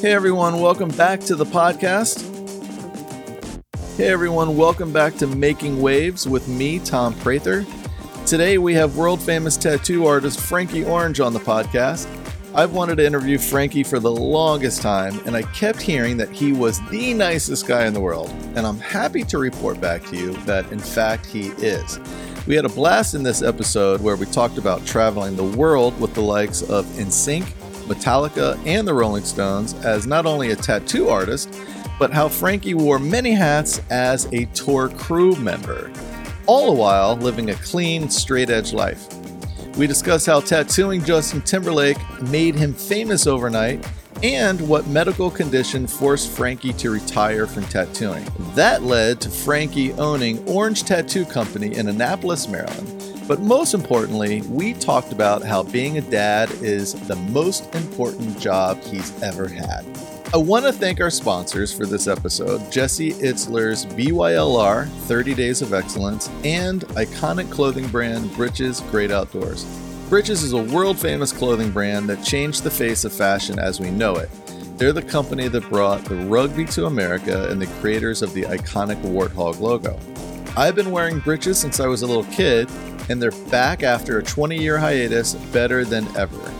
Hey everyone, welcome back to the podcast. Hey everyone, welcome back to Making Waves with me, Tom Prather. Today we have world famous tattoo artist Frankie Orange on the podcast. I've wanted to interview Frankie for the longest time, and I kept hearing that he was the nicest guy in the world. And I'm happy to report back to you that, in fact, he is. We had a blast in this episode where we talked about traveling the world with the likes of NSYNC, Metallica, and the Rolling Stones as not only a tattoo artist, but how Frankie wore many hats as a tour crew member, all the while living a clean, straight edge life. We discuss how tattooing Justin Timberlake made him famous overnight and what medical condition forced Frankie to retire from tattooing. That led to Frankie owning Orange Tattoo Company in Annapolis, Maryland. But most importantly, we talked about how being a dad is the most important job he's ever had. I want to thank our sponsors for this episode Jesse Itzler's BYLR 30 Days of Excellence and iconic clothing brand Britches Great Outdoors. Britches is a world famous clothing brand that changed the face of fashion as we know it. They're the company that brought the rugby to America and the creators of the iconic Warthog logo. I've been wearing Britches since I was a little kid, and they're back after a 20 year hiatus better than ever.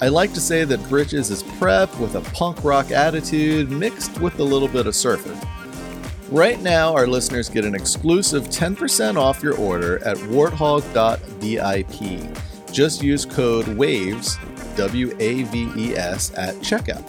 I like to say that Britches is prep with a punk rock attitude mixed with a little bit of surfer. Right now, our listeners get an exclusive 10% off your order at warthog.vip. Just use code WAVES, W A V E S, at checkout.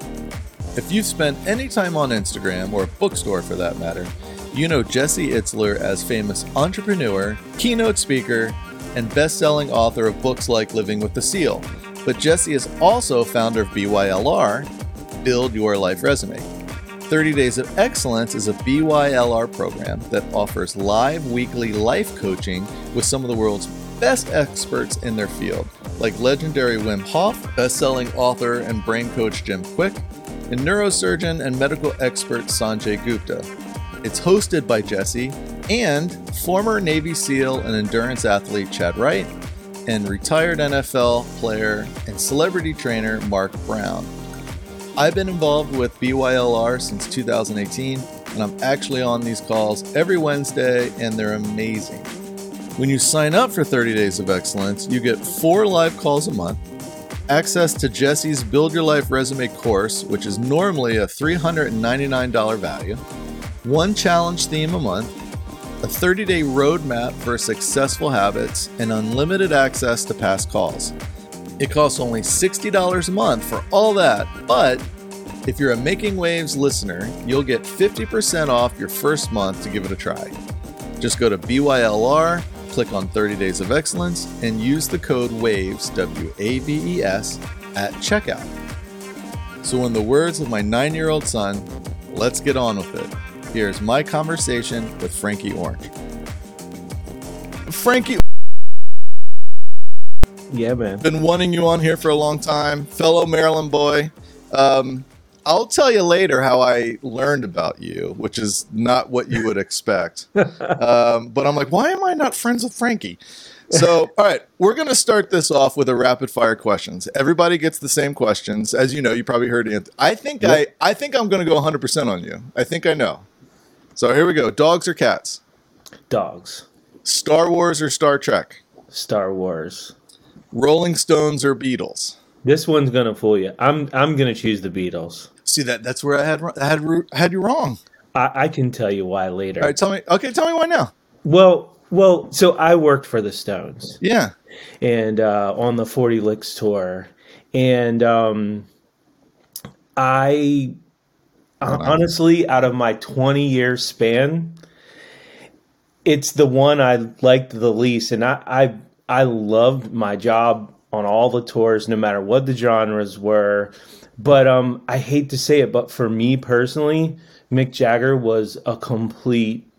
If you've spent any time on Instagram, or a bookstore for that matter, you know Jesse Itzler as famous entrepreneur, keynote speaker, and best selling author of books like Living with the Seal. But Jesse is also founder of BYLR, Build Your Life Resume. 30 Days of Excellence is a BYLR program that offers live weekly life coaching with some of the world's best experts in their field, like legendary Wim Hof, best-selling author and brain coach Jim Kwik, and neurosurgeon and medical expert Sanjay Gupta. It's hosted by Jesse and former Navy SEAL and endurance athlete Chad Wright, and retired NFL player and celebrity trainer Mark Brown. I've been involved with BYLR since 2018, and I'm actually on these calls every Wednesday, and they're amazing. When you sign up for 30 Days of Excellence, you get four live calls a month, access to Jesse's Build Your Life Resume course, which is normally a $399 value, one challenge theme a month, a 30 day roadmap for successful habits, and unlimited access to past calls. It costs only $60 a month for all that, but if you're a Making Waves listener, you'll get 50% off your first month to give it a try. Just go to BYLR, click on 30 Days of Excellence, and use the code WAVES, W A V E S, at checkout. So, in the words of my nine year old son, let's get on with it. Here's my conversation with Frankie Orange. Frankie, Yeah, man. been wanting you on here for a long time, fellow Maryland boy. Um, I'll tell you later how I learned about you, which is not what you would expect. um, but I'm like, why am I not friends with Frankie? So, all right, we're going to start this off with a rapid fire questions. Everybody gets the same questions, as you know. You probably heard it. I think I, I think I'm going to go 100 percent on you. I think I know. So here we go. Dogs or cats? Dogs. Star Wars or Star Trek? Star Wars. Rolling Stones or Beatles? This one's gonna fool you. I'm I'm gonna choose the Beatles. See that? That's where I had I had I had you wrong. I, I can tell you why later. All right, tell me. Okay, tell me why now. Well, well, so I worked for the Stones Yeah. and uh, on the Forty Licks tour, and um, I uh, honestly, out of my twenty year span, it's the one I liked the least, and I I I loved my job on all the tours, no matter what the genres were. But um, I hate to say it, but for me personally, Mick Jagger was a complete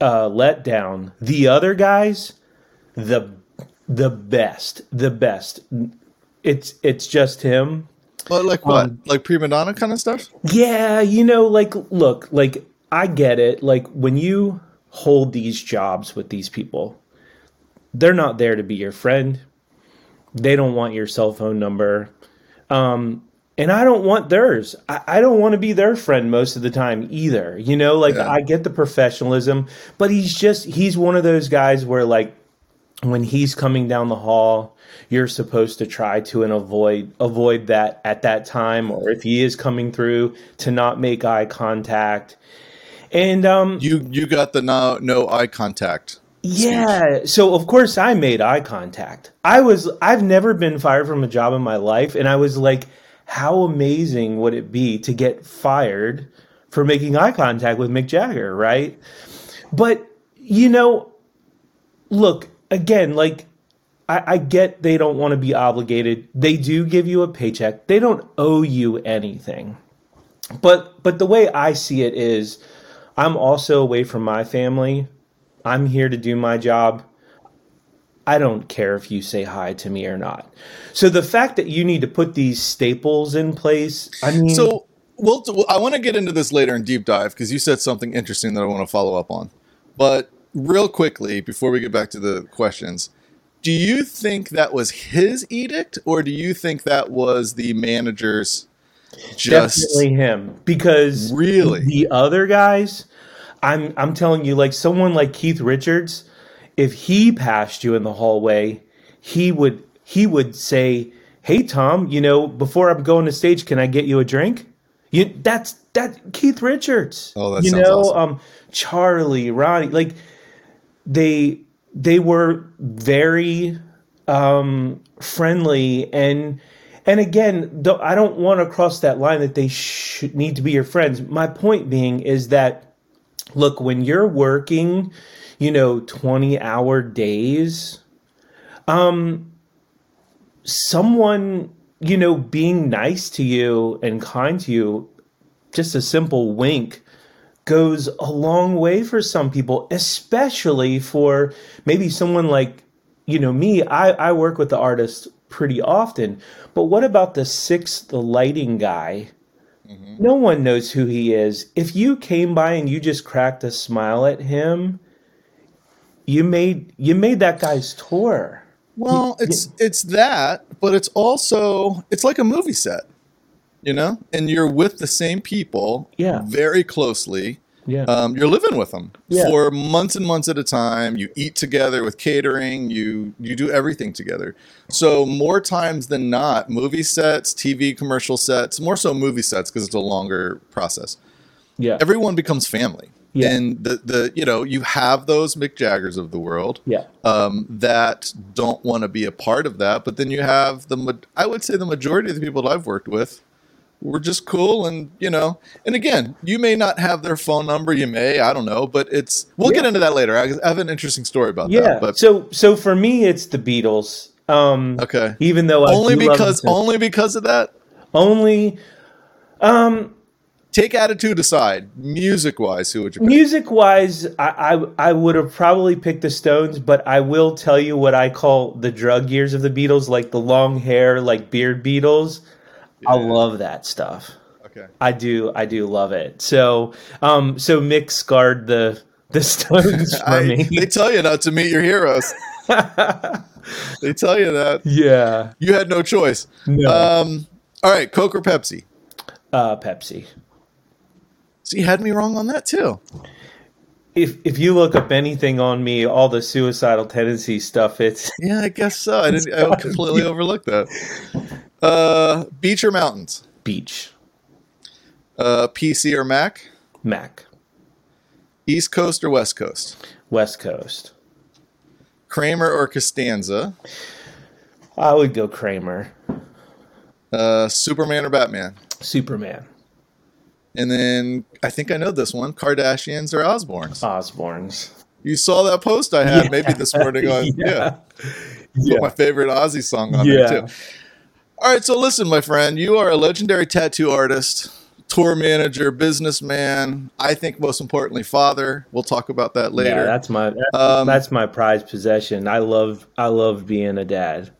uh, letdown. The other guys, the the best, the best. It's it's just him. Well, like what? like prima donna kind of stuff? Yeah, you know, like look, like I get it. Like when you hold these jobs with these people, they're not there to be your friend. They don't want your cell phone number. Um, and I don't want theirs. I, I, don't want to be their friend most of the time either. You know, like yeah. I get the professionalism, but he's just he's one of those guys where like when he's coming down the hall, you're supposed to try to and avoid avoid that at that time, or if he is coming through, to not make eye contact. And um, you you got the no no eye contact. Yeah. So of course I made eye contact. I was I've never been fired from a job in my life, and I was like how amazing would it be to get fired for making eye contact with Mick Jagger, right? But, you know, look, again, like, I, I get they don't want to be obligated. They do give you a paycheck, they don't owe you anything. But but the way I see it is I'm also away from my family. I'm here to do my job. I don't care if you say hi to me or not. So the fact that you need to put these staples in place, I mean, so we'll, I want to get into this later in deep dive because you said something interesting that I want to follow up on. But real quickly, before we get back to the questions, do you think that was his edict, or do you think that was the manager's? Just definitely him because really the other guys, I'm I'm telling you, like someone like Keith Richards if he passed you in the hallway, he would he would say, "Hey Tom, you know, before I'm going to stage, can I get you a drink?" You that's that Keith Richards. Oh, that you know, awesome. um, Charlie, Ronnie, like they they were very um, friendly and and again, I don't want to cross that line that they should need to be your friends. My point being is that look, when you're working you know, 20 hour days. Um, someone, you know, being nice to you and kind to you, just a simple wink goes a long way for some people, especially for maybe someone like, you know, me. I, I work with the artist pretty often, but what about the sixth, the lighting guy? No one knows who he is. If you came by and you just cracked a smile at him, you made you made that guy's tour. Well, you, it's you, it's that, but it's also it's like a movie set, you know, and you're with the same people, yeah, very closely. Yeah, um, you're living with them yeah. for months and months at a time. You eat together with catering. You you do everything together. So more times than not, movie sets, TV commercial sets, more so movie sets because it's a longer process. Yeah, everyone becomes family. Yeah. And the, the you know you have those Mick Jaggers of the world yeah. um, that don't want to be a part of that, but then you have the I would say the majority of the people that I've worked with were just cool and you know and again you may not have their phone number you may i don't know but it's we'll yeah. get into that later i have an interesting story about yeah. that but so so for me it's the beatles um okay even though I only because only because of that only um take attitude aside, music wise, who would you pick? Music wise, I, I, I would have probably picked the Stones, but I will tell you what I call the drug years of the Beatles, like the long hair, like beard Beatles. Yeah. I love that stuff. Okay. I do I do love it. So um so Mick scarred the the Stones for I, me. They tell you not to meet your heroes. they tell you that. Yeah. You had no choice. No. Um all right, Coke or Pepsi? Uh Pepsi. So you had me wrong on that too. If if you look up anything on me, all the suicidal tendency stuff, it's yeah, I guess so. I didn't. I completely overlooked that. Uh, beach or mountains? Beach. Uh, PC or Mac? Mac. East Coast or West Coast? West Coast. Kramer or Costanza? I would go Kramer. Uh, Superman or Batman? Superman. And then I think I know this one: Kardashians or Osbournes. Osbournes. You saw that post I had yeah. maybe this morning on yeah. yeah. yeah. my favorite Ozzy song on yeah. there too. All right, so listen, my friend, you are a legendary tattoo artist, tour manager, businessman. I think most importantly, father. We'll talk about that later. Yeah, that's my that's, um, that's my prized possession. I love I love being a dad.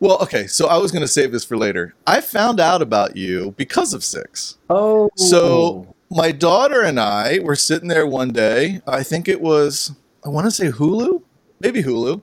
Well, okay, so I was going to save this for later. I found out about you because of Six. Oh. So my daughter and I were sitting there one day. I think it was, I want to say Hulu, maybe Hulu.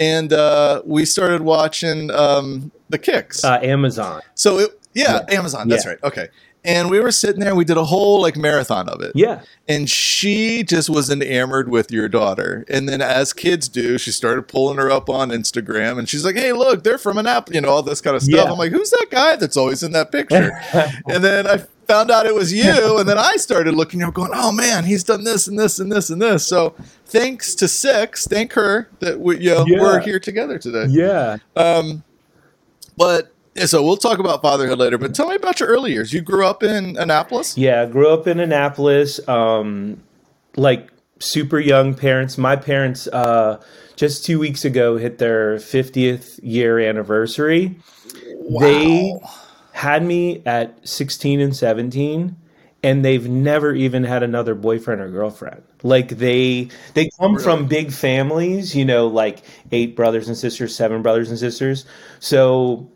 And uh, we started watching um, The Kicks. Uh, Amazon. So it, Yeah, yeah. Amazon. That's yeah. right. Okay. And we were sitting there and we did a whole like marathon of it. Yeah. And she just was enamored with your daughter. And then as kids do, she started pulling her up on Instagram and she's like, Hey, look, they're from an app, you know, all this kind of stuff. Yeah. I'm like, who's that guy that's always in that picture? and then I found out it was you. And then I started looking up going, Oh man, he's done this and this and this and this. So thanks to Six, thank her that we you know, yeah. we're here together today. Yeah. Um but yeah, so we'll talk about fatherhood later, but tell me about your early years. You grew up in Annapolis? Yeah, I grew up in Annapolis. Um, like super young parents. My parents uh, just two weeks ago hit their 50th year anniversary. Wow. They had me at 16 and 17 and they've never even had another boyfriend or girlfriend like they they come really? from big families you know like eight brothers and sisters seven brothers and sisters so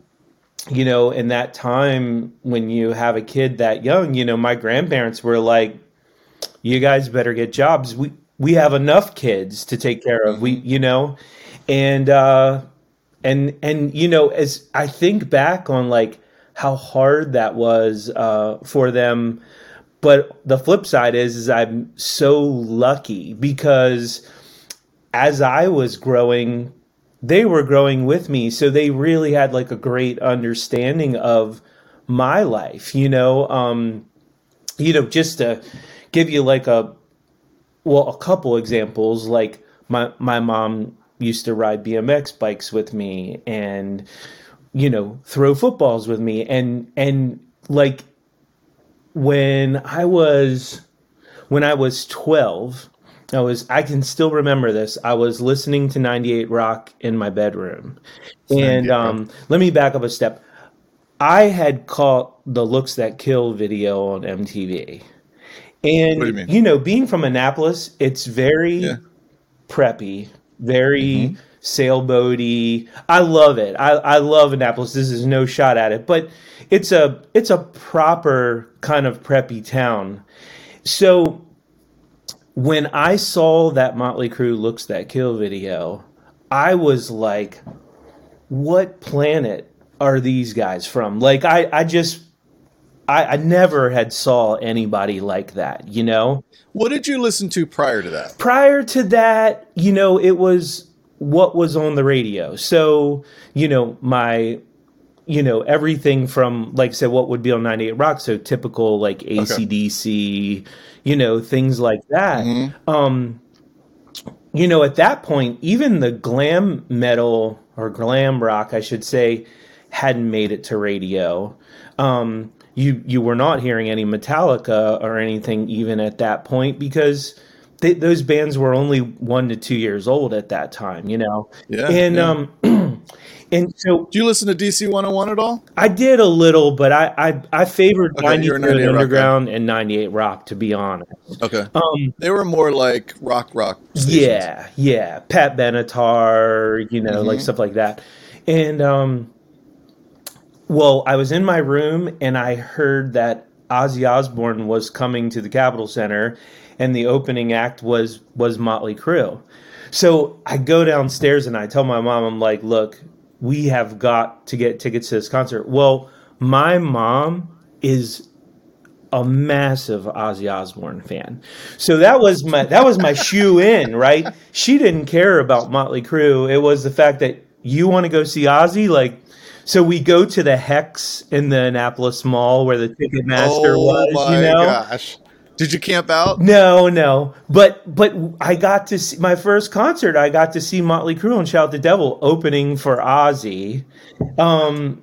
you know, in that time when you have a kid that young, you know, my grandparents were like, "You guys better get jobs. We we have enough kids to take care of. We, you know, and uh, and and you know, as I think back on like how hard that was uh, for them, but the flip side is, is I'm so lucky because as I was growing they were growing with me. So they really had like a great understanding of my life you know? Um you know just to give you like a well a couple examples like my my mom used to ride BMX bikes with me and you know throw footballs with me and and like when I was when I was 12 I was I can still remember this. I was listening to 98 Rock in my bedroom. And um, let me back up a step. I had caught the Looks That Kill video on MTV. And you, you, know, being from Annapolis, it's very yeah. preppy, very mm-hmm. Sailboaty. I love it. I, I love Annapolis. This is no shot at it, but it's a it's a proper kind of preppy town. So when I saw that Motley Crue looks that kill video, I was like, what planet are these guys from? Like I, I just I, I never had saw anybody like that, you know? What did you listen to prior to that? Prior to that, you know, it was what was on the radio. So, you know, my you know, everything from like I said, what would be on 98 Rock, so typical like ACDC, okay you know, things like that. Mm-hmm. Um, you know, at that point, even the glam metal or glam rock, I should say, hadn't made it to radio. Um, you you were not hearing any Metallica or anything even at that point because they, those bands were only one to two years old at that time, you know. Yeah. And yeah. um, And so, do you listen to DC 101 at all? I did a little, but I I, I favored okay, 93 Underground and 98 Rock to be honest. Okay. Um, they were more like rock rock. Stations. Yeah, yeah. Pat Benatar, you know, mm-hmm. like stuff like that. And um, well, I was in my room and I heard that Ozzy Osbourne was coming to the Capitol Center, and the opening act was was Motley Crue. So I go downstairs and I tell my mom, I'm like, look, we have got to get tickets to this concert. Well, my mom is a massive Ozzy Osbourne fan. So that was my that was my shoe in, right? She didn't care about Motley Crue. It was the fact that you want to go see Ozzy like so we go to the Hecht's in the Annapolis Mall where the Ticketmaster oh was, you know. Gosh. Did you camp out? No, no. But but I got to see my first concert. I got to see Motley Crue and Shout the Devil opening for Ozzy. Um,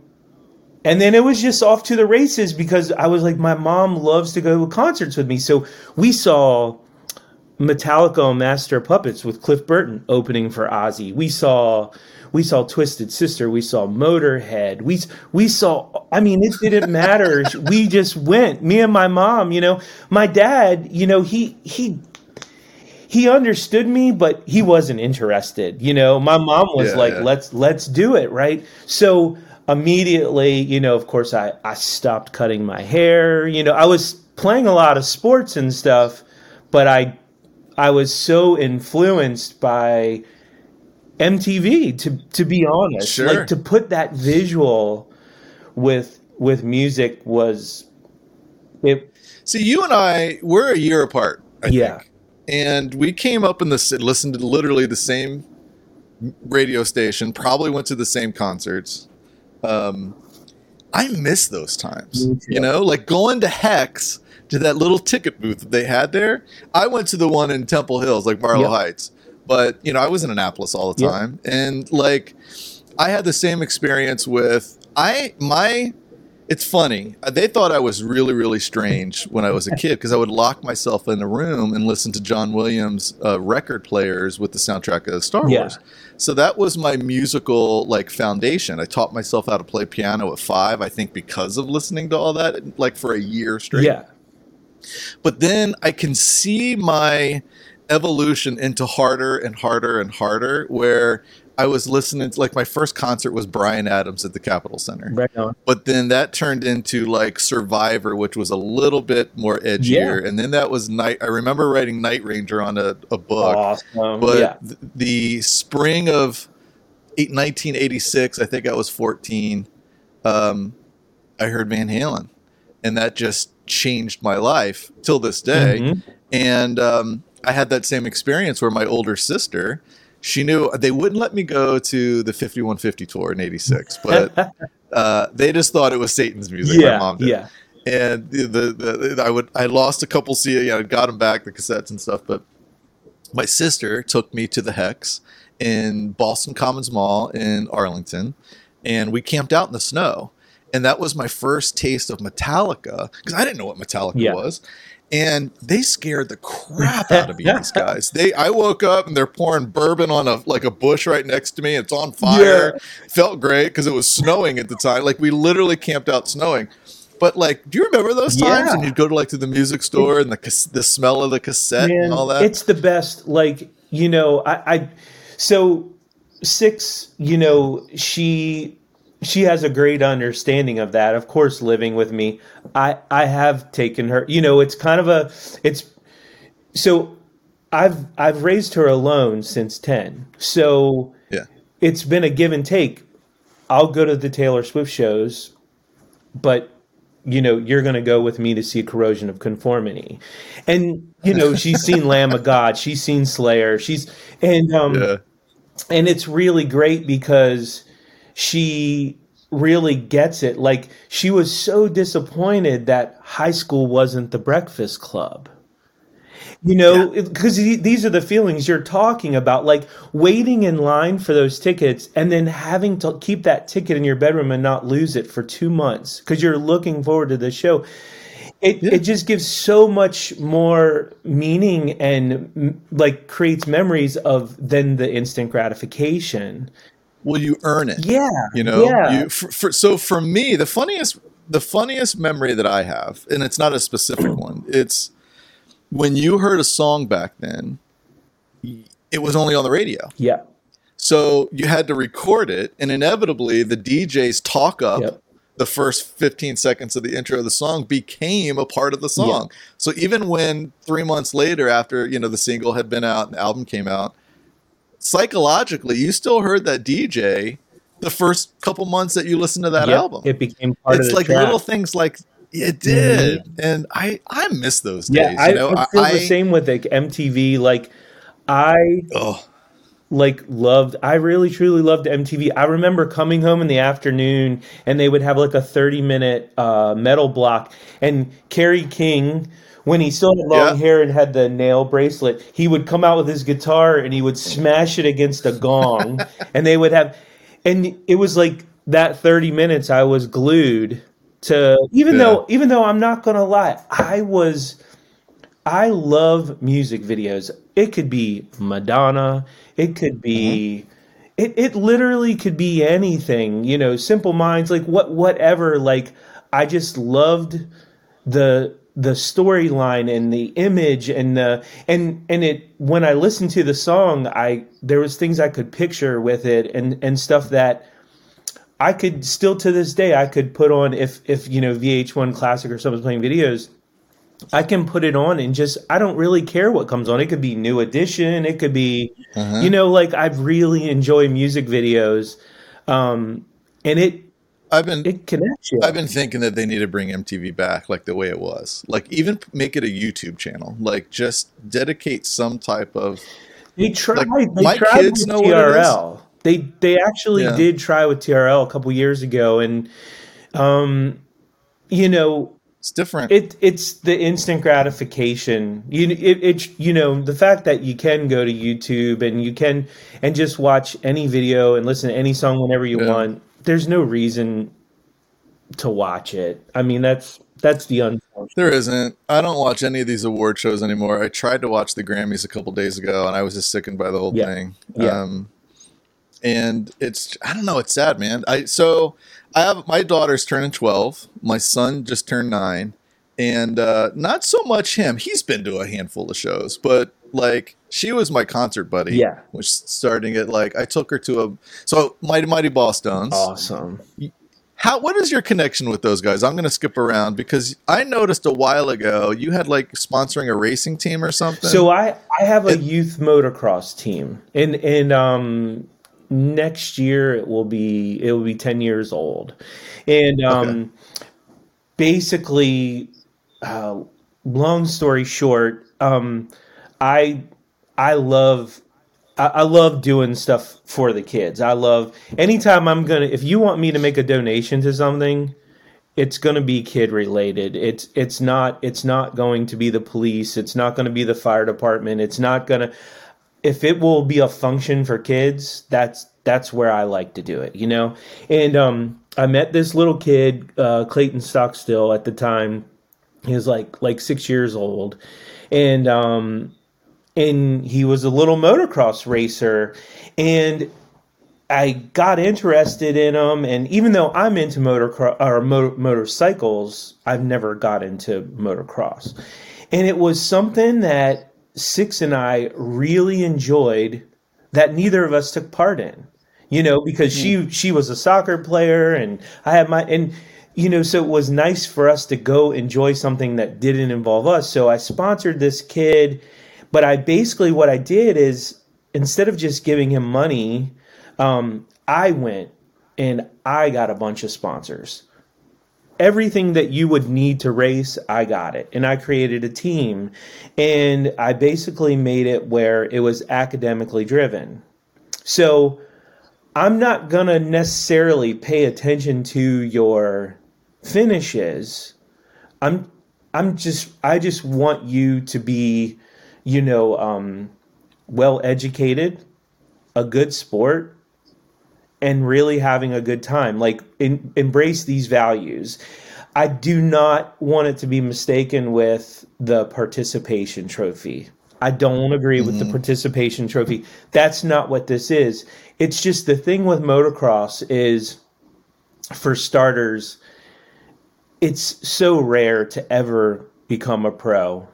and then it was just off to the races because I was like, my mom loves to go to concerts with me. So we saw Metallica Master Puppets with Cliff Burton opening for Ozzy. We saw we saw Twisted Sister, we saw Motorhead, we we saw. I mean, it didn't matter. we just went. Me and my mom. You know, my dad. You know, he he he understood me, but he wasn't interested. You know, my mom was yeah, like, yeah. "Let's let's do it," right? So immediately, you know, of course, I I stopped cutting my hair. You know, I was playing a lot of sports and stuff, but I I was so influenced by MTV to to be honest, sure. like to put that visual with with music was it. See, you and I, we're a year apart. I yeah. Think. And we came up in the listened to literally the same radio station. Probably went to the same concerts. Um, I miss those times. You know, like going to Hecht's to that little ticket booth that they had there. I went to the one in Temple Hills, like Marlow yep. Heights, but you know, I was in Annapolis all the time, yep. and like I had the same experience with I my. It's funny. They thought I was really, really strange when I was a kid because I would lock myself in a room and listen to John Williams uh, record players with the soundtrack of Star yeah. Wars. So that was my musical like foundation. I taught myself how to play piano at five. I think because of listening to all that, like for a year straight. Yeah. But then I can see my evolution into harder and harder and harder where I was listening to like my first concert was Bryan Adams at the Capitol Center. Right on. But then that turned into like Survivor, which was a little bit more edgier. Yeah. And then that was night I remember writing Night Ranger on a, a book. Awesome. But yeah. th- the spring of 1986, I think I was 14, um, I heard Van Halen. And that just changed my life till this day. Mm-hmm. And um, I had that same experience where my older sister, she knew they wouldn't let me go to the 5150 tour in 86, but uh, they just thought it was Satan's music. Yeah, my mom did. Yeah. And the, the, the, I would I lost a couple CD, you know, got them back the cassettes and stuff, but my sister took me to the Hecht's in Boston Commons Mall in Arlington, and we camped out in the snow and that was my first taste of Metallica because I didn't know what Metallica yeah. was. And they scared the crap out of me. these guys. They, I woke up and they're pouring bourbon on a like a bush right next to me. It's on fire. Yeah. Felt great because it was snowing at the time. Like we literally camped out snowing. But like, do you remember those times? Yeah. And you'd go to like to the music store and the the smell of the cassette Man, and all that. It's the best. Like you know, I, I so six. You know, she she has a great understanding of that. Of course, living with me, I I have taken her. You know, it's kind of a it's so I've I've raised her alone since ten. So yeah, it's been a give and take. I'll go to the Taylor Swift shows, but you know you're going to go with me to see corrosion of conformity and you know she's seen lamb of god she's seen slayer she's and um yeah. and it's really great because she really gets it. Like she was so disappointed that high school wasn't the breakfast club. You know, because yeah. these are the feelings you're talking about, like waiting in line for those tickets and then having to keep that ticket in your bedroom and not lose it for two months because you're looking forward to the show. It, yeah. it just gives so much more meaning and like creates memories of than the instant gratification will you earn it? Yeah, you know. Yeah. You, for, for, so for me, the funniest the funniest memory that I have, and it's not a specific one. It's when you heard a song back then. It was only on the radio. Yeah. So you had to record it, and inevitably the DJs talk up. Yep. The first 15 seconds of the intro of the song became a part of the song. Yeah. So even when three months later, after you know the single had been out and the album came out, psychologically, you still heard that DJ the first couple months that you listened to that yep, album. It became part it's of It's like track. little things like it did, mm-hmm. and I I miss those days. Yeah, I, know? I feel I, the same with like MTV. Like I oh. like loved. I really truly loved MTV. I remember coming home in the afternoon, and they would have like a thirty minute uh, metal block, and Kerry King when he still had long yeah. hair and had the nail bracelet, he would come out with his guitar and he would smash it against a gong, and they would have, and it was like that thirty minutes. I was glued to, even yeah. though, even though I'm not gonna lie, I was, I love music videos. It could be Madonna. It could be. Mm-hmm. It, it literally could be anything, you know, simple minds, like what, whatever. Like, I just loved the the storyline and the image and the and and it when I listened to the song, I there was things I could picture with it and and stuff that I could still to this day I could put on if if you know VH1 Classic or someone's playing videos. I can put it on and just I don't really care what comes on. It could be new edition. It could be, uh-huh. you know, like I really enjoy music videos, um, and it I've been it connects you. I've been thinking that they need to bring MTV back like the way it was. Like even make it a YouTube channel. Like just dedicate some type of They tried. Like, they my tried kids with know. TRL. They they actually Yeah. did try with TRL a couple years ago, and um, you know, it's different. it it's the instant gratification. You it, it you know the fact that you can go to YouTube and you can and just watch any video and listen to any song whenever you Yeah. want. There's no reason to watch it. I mean, that's that's the unfortunate. There isn't. I don't watch any of these award shows anymore. I tried to watch the Grammys a couple days ago, and I was just sickened by the whole Yeah. thing. Yeah. Um, and it's I don't know. It's sad, man. I so I have my daughter's turning twelve. My son just turned nine, and uh, not so much him. He's been to a handful of shows, but like she was my concert buddy. Yeah. which starting at like I took her to a so Mighty Mighty Bosstones. Awesome. How what is your connection with those guys? I'm going to skip around because I noticed a while ago you had like sponsoring a racing team or something. So I I have a youth motocross team, and and um next year it will be it will be ten years old, and um basically, uh, long story short, um I I love. I love doing stuff for the kids. I love anytime I'm gonna. If you want me to make a donation to something, it's going to be kid related it's it's not it's not going to be the police it's not going to be the fire department it's not going to if it will be a function for kids that's that's where i like to do it you know and um i met this little kid uh clayton stockstill at the time he was like like six years old and um and he was a little motocross racer and I got interested in them, and even though I'm into motocross or mo- motorcycles, I've never got into motocross. And it was something that Six and I really enjoyed that neither of us took part in. You know, because she she was a soccer player, and I had my and you know, so it was nice for us to go enjoy something that didn't involve us. So I sponsored this kid, but I basically what I did is instead of just giving him money um, I went and I got a bunch of sponsors. Everything that you would need to race, I got it. And I created a team. And I basically made it where it was academically driven. So I'm not going to necessarily pay attention to your finishes. I'm I'm just I just want you to be, you know, um, well educated, a good sport, and really having a good time. Like in, embrace these values. I do not want it to be mistaken with the participation trophy. I don't agree with the participation trophy. That's not what this is. It's just the thing with motocross is for starters it's so rare to ever become a pro.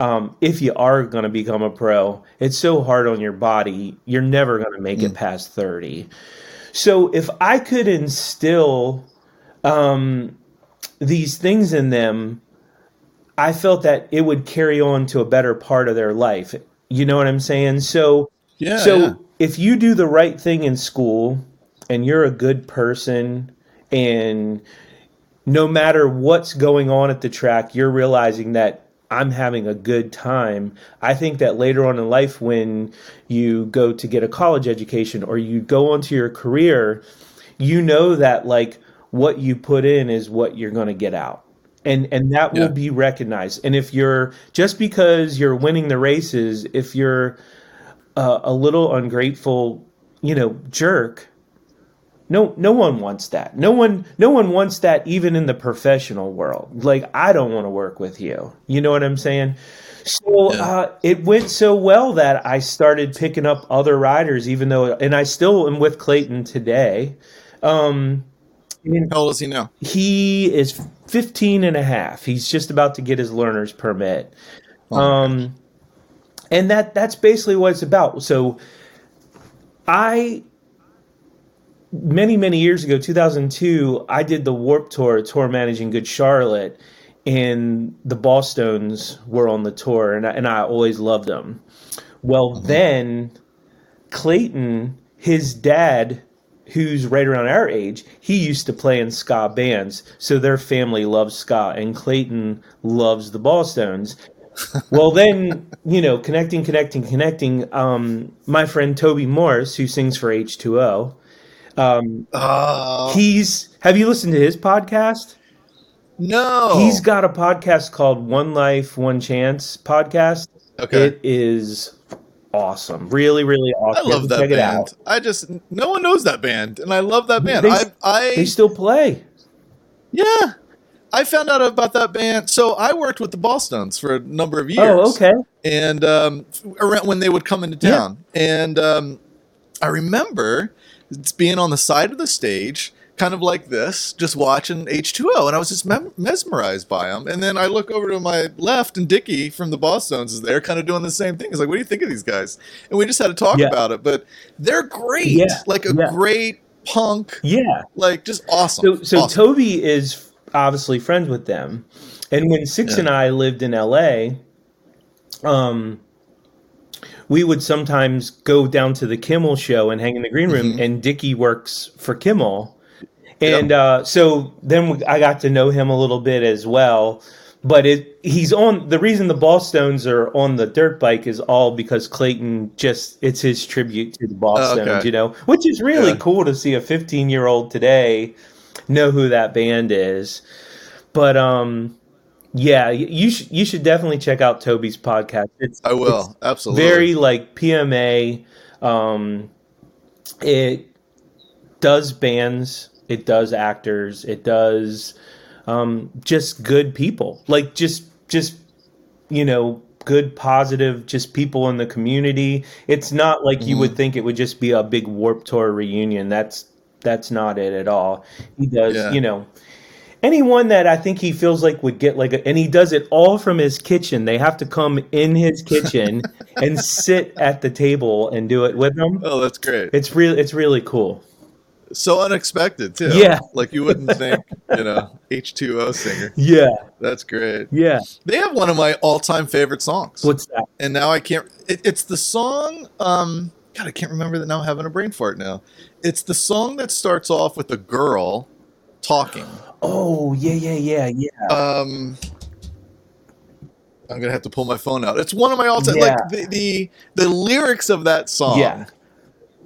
Um, if you are going to become a pro, it's so hard on your body. You're never going to make it past 30. So if I could instill um, these things in them, I felt that it would carry on to a better part of their life. You know what I'm saying? So, yeah, so yeah. if you do the right thing in school and you're a good person and no matter what's going on at the track, you're realizing that I'm having a good time. I think that later on in life, when you go to get a college education or you go onto your career, you know that like what you put in is what you're going to get out. And, and that will be recognized. And if you're just because you're winning the races, if you're uh, a little ungrateful, you know, jerk, no no one wants that. No one no one wants that even in the professional world. Like I don't want to work with you. You know what I'm saying? So Yeah. uh, it went so well that I started picking up other riders, even though, and I still am with Clayton today. Um, How old is he now? he is 15 and a half. He's just about to get his learner's permit. Um, and that that's basically what it's about. So I many many years ago 2002 i did the warped tour tour managing good charlotte and the bosstones were on the tour and I, and I always loved them well then clayton his dad who's right around our age, he used to play in ska bands, so their family loves ska, and Clayton loves the Bosstones. well, then you know, connecting, connecting, connecting. Um, my friend Toby Morse, who sings for H two O, um, Oh, he's. Have you listened to his podcast? no. He's got a podcast called One Life, One Chance podcast. okay. It is awesome. Really, really awesome. I love that Check it band. out. I just no one knows that band, and I love that band. They- I, I They still play. yeah, I found out about that band. So I worked with the Bosstones for a number of years. Oh, okay. and um, around when they would come into Yeah. town. And um, I remember it's being on the side of the stage, kind of like this, just watching H2O, and I was just mem- mesmerized by them. And then I look over to my left, and Dickie from the Bosstones is there, kind of doing the same thing. He's like, "What do you think of these guys?" And we just had to talk Yeah. about it. But they're great, Yeah, like a yeah. great punk, Yeah. like just awesome. So, so awesome. Toby is obviously friends with them, and when Six and I lived in LA, um, we would sometimes go down to the Kimmel show and hang in the green room, Mhm. and Dickie works for Kimmel, and uh, so then we, I got to know him a little bit as well. But it, he's on the reason the Bosstones are on the dirt bike is all because Clayton just it's his tribute to the Bosstones, okay. you know, which is really Yeah. cool to see a 15 year old today know who that band is. But um, yeah, you should you should definitely check out Toby's podcast. It's I will it's absolutely. very like PMA. Um, it does bands, it does actors, it does um, just good people, like just just you know good positive just people in the community it's not like you Mhm. would think it would just be a big warped tour reunion that's that's not it at all he does Yeah. you know anyone that i think he feels like would get like a, and he does it all from his kitchen they have to come in his kitchen and sit at the table and do it with him oh, that's great. it's real it's really cool so unexpected too. Yeah. like you wouldn't think, you know, H2O singer. yeah That's great. yeah They have one of my all-time favorite songs, what's that and now I can't. It, it's the song. Um, God, I can't remember that now. I'm having a brain fart now. It's the song that starts off with a girl talking. Oh yeah yeah yeah yeah Um, I'm gonna have to pull my phone out. It's one of my all-time. Yeah. Like the, the the lyrics of that song yeah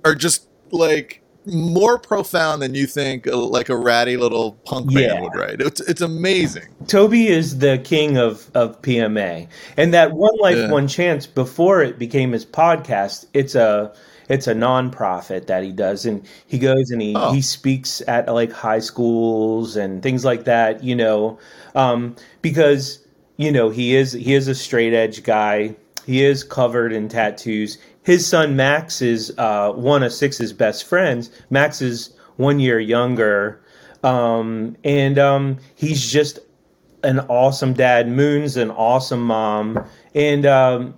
are just like more profound than you think. uh, Like a ratty little punk band Yeah. would write. It's it's amazing. Toby is the king of, of PMA. And that One Life, Yeah. One Chance, before it became his podcast, it's a it's a nonprofit that he does and he goes and he, Oh. he speaks at like high schools and things like that, you know. Um, because, you know, he is he is a straight edge guy. He is covered in tattoos. His son Max is uh, one of Six's best friends. Max is one year younger. Um, and um, he's just an awesome dad. Moon's an awesome mom, and um,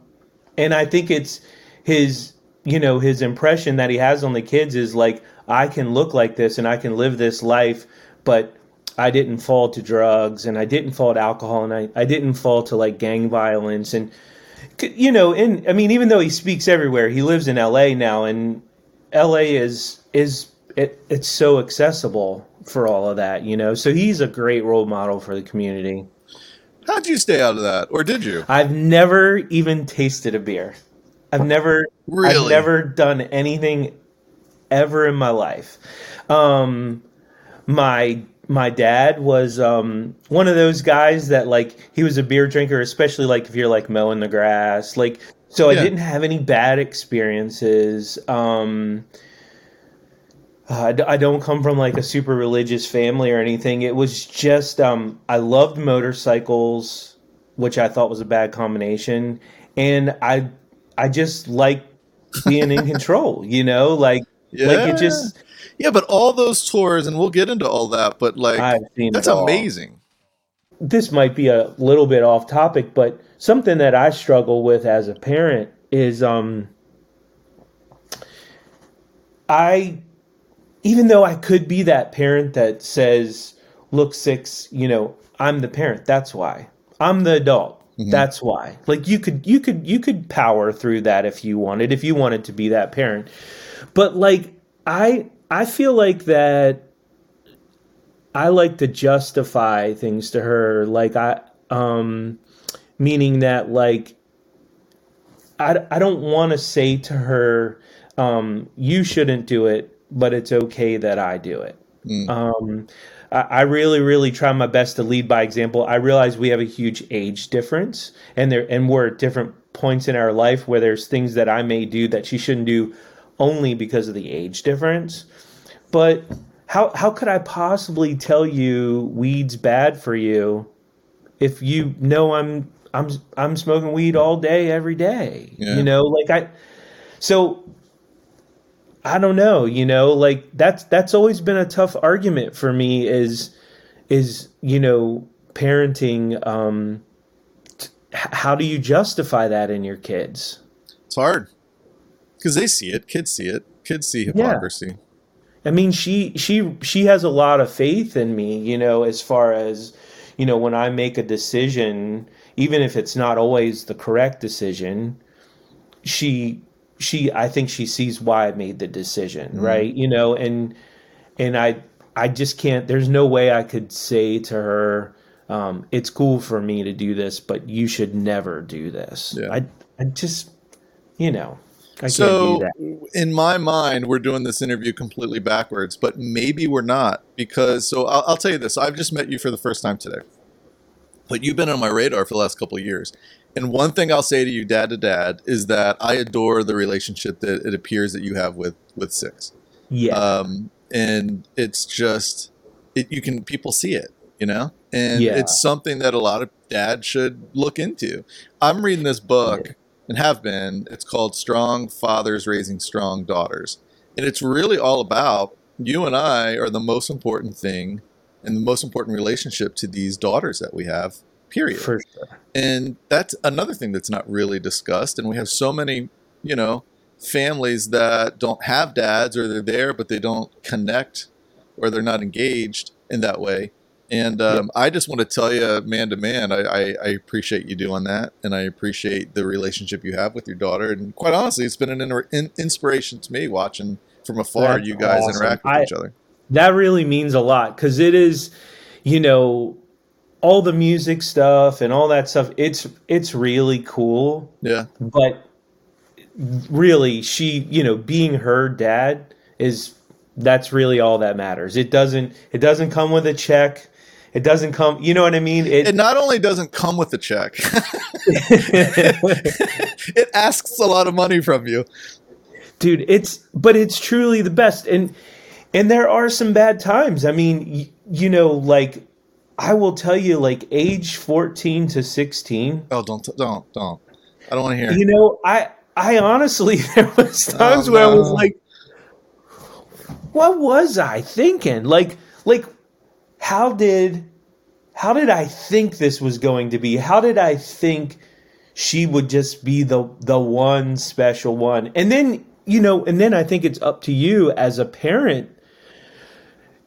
and I think it's his you know his impression that he has on the kids is like I can look like this and I can live this life, but I didn't fall to drugs and I didn't fall to alcohol and I, I didn't fall to like gang violence. And you know in I mean even though he speaks everywhere he lives in LA now and LA is is it, it's so accessible for all of that you know? So he's a great role model for the community. How'd you stay out of that, or did you? I've never even tasted a beer I've never Really? I've never done anything ever in my life um my my dad was um one of those guys that like he was a beer drinker especially like if you're like mowing the grass like so Yeah. i didn't have any bad experiences um I d- I don't come from like a super religious family or anything. It was just um, I loved motorcycles, which I thought was a bad combination, and I I just like being in control. You know, like like it just Yeah, but all those tours, and we'll get into all that, but like that's amazing. this might be a little bit off topic, but something that I struggle with as a parent is um I even though I could be that parent that says, look, six, you know, I'm the parent, that's why. I'm the adult. Mhm. That's why. Like you could you could you could power through that if you wanted, if you wanted to be that parent. But like I I feel like that I like to justify things to her like I um meaning that like I, I don't want to say to her um you shouldn't do it but it's okay that I do it. Mm. Um I, really really try my best to lead by example. I realize we have a huge age difference and there and we're at different points in our life where there's things that I may do that she shouldn't do only because of the age difference. But how how could I possibly tell you weed's bad for you if you know I'm I'm I'm smoking weed all day every day? Yeah. You know, like I so I don't know, you know, like that's that's always been a tough argument for me is is, you know, parenting um t- how do you justify that in your kids? It's hard. Cuz they see it, kids see it. Kids see hypocrisy. Yeah. I mean, she she she has a lot of faith in me, you know, as far as you know, when I make a decision, even if it's not always the correct decision, she she I think she sees why I made the decision, mm-hmm. right? You know, and and I I just can't. There's no way I could say to her, um, "It's cool for me to do this, but you should never do this." Yeah. I I just you know I can't do that. so in my mind, we're doing this interview completely backwards, but maybe we're not because. So I'll, I'll, tell you this: I've just met you for the first time today, but you've been on my radar for the last couple of years. And one thing I'll say to you, dad to dad, is that I adore the relationship that it appears that you have with with Six. Yeah. Um, and it's just, it, you can people see it, you know, and yeah. it's something that a lot of dads should look into. I'm reading this book. And have been. It's called Strong Fathers Raising Strong Daughters. And it's really all about you and I are the most important thing and the most important relationship to these daughters that we have, period. Sure. And that's another thing that's not really discussed. And we have so many, you know, families that don't have dads or they're there, but they don't connect or they're not engaged in that way. And um, I just want to tell you, man to man, I, I, I, appreciate you doing that, and I appreciate the relationship you have with your daughter. And quite honestly, it's been an in, inspiration to me watching from afar That's you guys awesome. interact with I, each other. That really means a lot because it is, you know, all the music stuff and all that stuff. It's it's really cool. Yeah. But really, she, you know, being her dad is that's really all that matters. It doesn't it doesn't come with a check it doesn't come. You know what I mean? It, it not only doesn't come with a check, it asks a lot of money from you, dude. It's but it's truly the best, and and there are some bad times. I mean, y- you know, like I will tell you, like age fourteen to sixteen. Oh, don't don't don't! I don't want to hear. It. You know, I I honestly there was oh, times oh, where no. I was like, what was I thinking? Like like how did how did I think this was going to be? How did I think she would just be the the one special one? And then, you know, and then I think it's up to you as a parent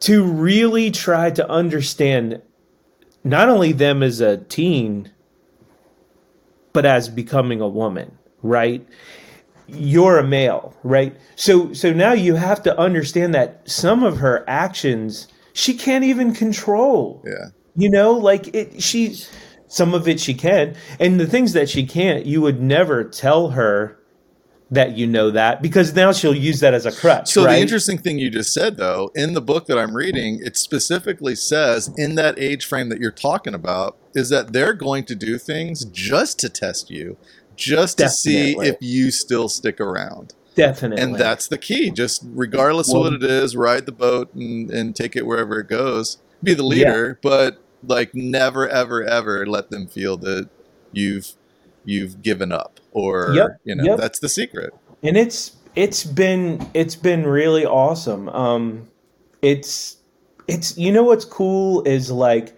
to really try to understand not only them as a teen but as becoming a woman, right? You're a male, right? So so now you have to understand that some of her actions she can't even control. Yeah. You know, like it she some of it she can. And the things that she can't, you would never tell her that you know that because now she'll use that as a crutch. So right? the interesting thing you just said though, in the book that I'm reading, it specifically says in that age frame that you're talking about is that they're going to do things just to test you, just to see if you still stick around. Definitely. And that's the key. Just regardless well, of what it is, ride the boat and, and take it wherever it goes. Be the leader, yeah. but like never ever ever let them feel that you've you've given up or yep. you know yep. that's the secret. And it's it's been it's been really awesome. Um it's it's you know what's cool is like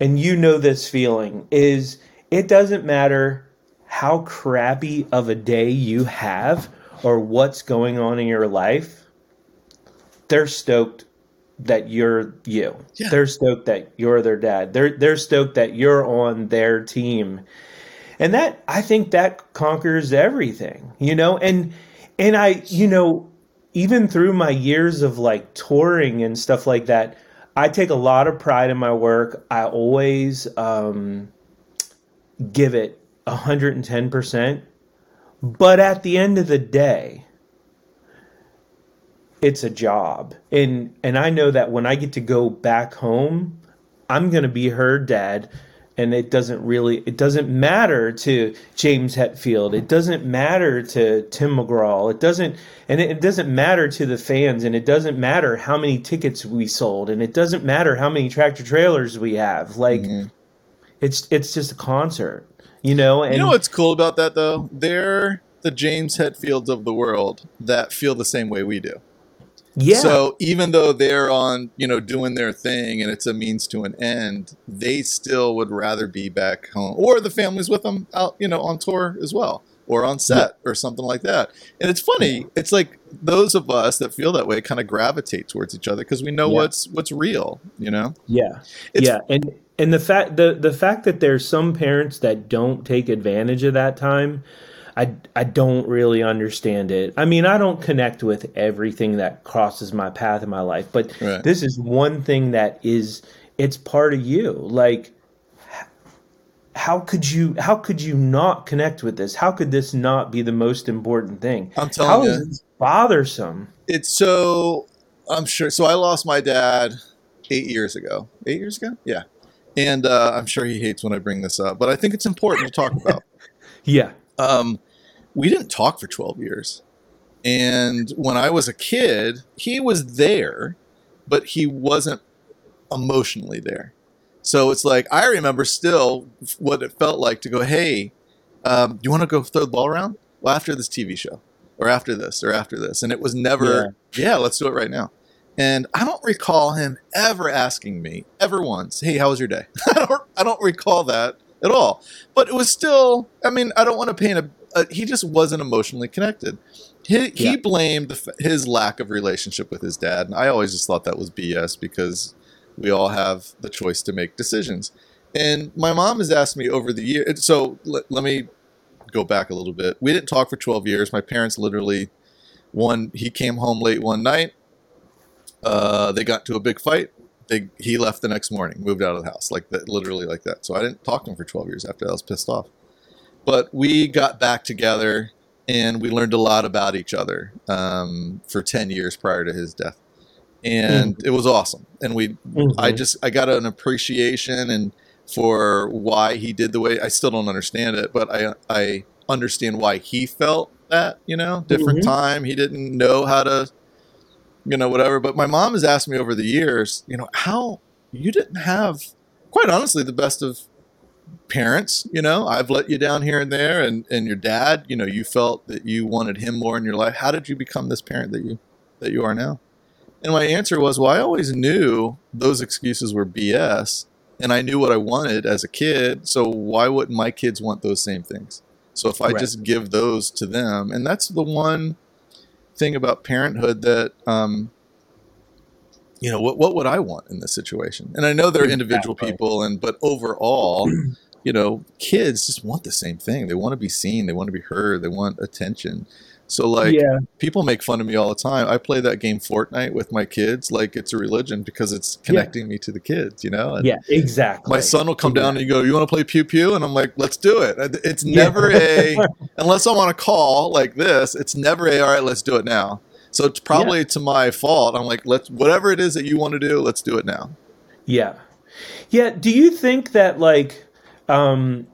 and you know this feeling is it doesn't matter how crappy of a day you have or what's going on in your life, they're stoked that you're you. Yeah. They're stoked that you're their dad. They're they're stoked that you're on their team. And that I think that conquers everything, you know? And and I, you know, even through my years of like touring and stuff like that, I take a lot of pride in my work. I always um, give it 110%. But at the end of the day, it's a job. And and I know that when I get to go back home, I'm going to be her dad and it doesn't really it doesn't matter to James Hetfield. It doesn't matter to Tim McGraw. It doesn't and it, it, doesn't matter to the fans and it doesn't matter how many tickets we sold and it doesn't matter how many tractor trailers we have. Like mm-hmm. it's it's just a concert. You know, and you know what's cool about that though? They're the James Hetfields of the world that feel the same way we do. Yeah. So even though they're on, you know, doing their thing and it's a means to an end, they still would rather be back home or the families with them out, you know, on tour as well or on set yeah. or something like that. And it's funny. It's like those of us that feel that way kind of gravitate towards each other because we know yeah. what's what's real, you know? Yeah. It's, yeah. And and the fact the the fact that there's some parents that don't take advantage of that time I, I don't really understand it. I mean, I don't connect with everything that crosses my path in my life, but right. this is one thing that is it's part of you. Like how could you how could you not connect with this? How could this not be the most important thing? I'm telling how you, is bothersome? It's so I'm sure. So I lost my dad eight years ago. Eight years ago, yeah. And uh, I'm sure he hates when I bring this up, but I think it's important to talk about. yeah. Um, we didn't talk for 12 years. And when I was a kid, he was there, but he wasn't emotionally there. So it's like, I remember still what it felt like to go, hey, um, do you want to go throw the ball around? Well, after this TV show, or after this, or after this. And it was never, yeah, yeah let's do it right now. And I don't recall him ever asking me, ever once, hey, how was your day? I, don't, I don't recall that at all. But it was still, I mean, I don't want to paint a, uh, he just wasn't emotionally connected. He, he yeah. blamed his lack of relationship with his dad, and I always just thought that was BS because we all have the choice to make decisions. And my mom has asked me over the years. So let, let me go back a little bit. We didn't talk for 12 years. My parents literally, one he came home late one night. Uh, they got to a big fight. They, he left the next morning, moved out of the house, like that, literally like that. So I didn't talk to him for 12 years after I was pissed off. But we got back together and we learned a lot about each other um, for 10 years prior to his death. And mm-hmm. it was awesome. And we, mm-hmm. I just, I got an appreciation and for why he did the way, I still don't understand it, but I, I understand why he felt that, you know, different mm-hmm. time. He didn't know how to, you know, whatever. But my mom has asked me over the years, you know, how you didn't have, quite honestly, the best of parents you know i've let you down here and there and and your dad you know you felt that you wanted him more in your life. How did you become this parent that you that you are now? And my answer was well i always knew those excuses were bs and i knew what i wanted as a kid so why wouldn't my kids want those same things? So if i right. just give those to them and that's the one thing about parenthood that um, you know what what would I want in this situation? And I know they're individual people, and but overall, you know, kids just want the same thing. They want to be seen. They want to be heard. They want attention. So like, yeah. people make fun of me all the time. I play that game Fortnite with my kids like it's a religion because it's connecting yeah. me to the kids. You know? And yeah, exactly. My son will come exactly. down and you go, "You want to play pew pew?" And I'm like, "Let's do it." It's never yeah. a unless I'm on a call like this. It's never a all right. Let's do it now. So it's probably yeah. to my fault. I'm like, let's whatever it is that you want to do, let's do it now. Yeah. Yeah. Do you think that like um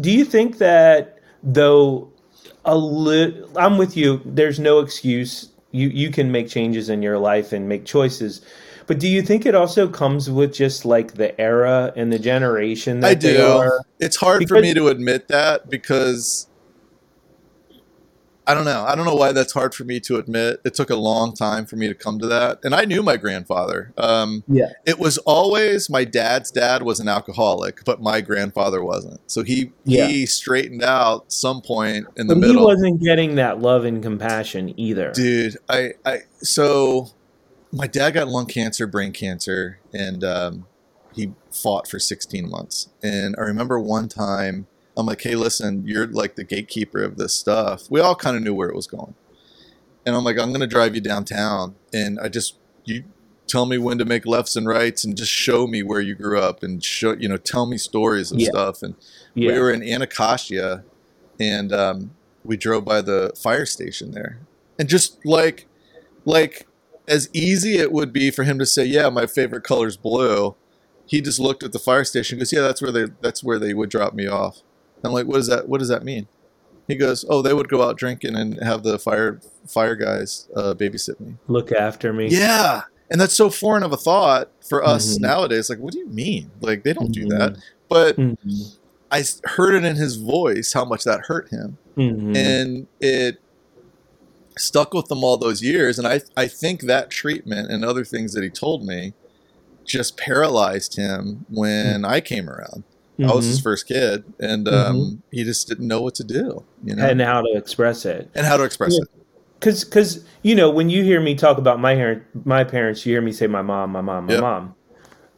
do you think that though a li- I'm with you, there's no excuse. You you can make changes in your life and make choices. But do you think it also comes with just like the era and the generation that I do. It's hard because- for me to admit that because I don't know. I don't know why that's hard for me to admit. It took a long time for me to come to that. And I knew my grandfather. Um, yeah. It was always my dad's dad was an alcoholic, but my grandfather wasn't. So he yeah. he straightened out some point in the but middle. He wasn't getting that love and compassion either. Dude, I I so my dad got lung cancer, brain cancer, and um, he fought for 16 months. And I remember one time I'm like, hey, listen, you're like the gatekeeper of this stuff. We all kind of knew where it was going. and I'm like, I'm gonna drive you downtown, and I just you tell me when to make lefts and rights, and just show me where you grew up, and show you know tell me stories of Yeah. stuff. And Yeah. we were in Anacostia, and um, we drove by the fire station there, and just like like as easy it would be for him to say, "Yeah, my favorite color's blue." He just looked at the fire station, goes, "Yeah, that's where they that's where they would drop me off." I'm like, "What does that What does that mean?" He goes, "Oh, they would go out drinking and have the fire fire guys uh, babysit me." Look after me. Yeah, and that's so foreign of a thought for us Mhm. nowadays. Like, what do you mean? Like, they don't do Mhm. that. But Mhm. I heard it in his voice how much that hurt him, Mhm. and it stuck with him all those years. And I I think that treatment and other things that he told me just paralyzed him when I came around. I was his Mhm. first kid, and um, he just didn't know what to do, you know, and how to express it. and how to express Yeah. it. Because, because you know, when you hear me talk about my parent, my parents, you hear me say my mom, my mom, my Yep. mom.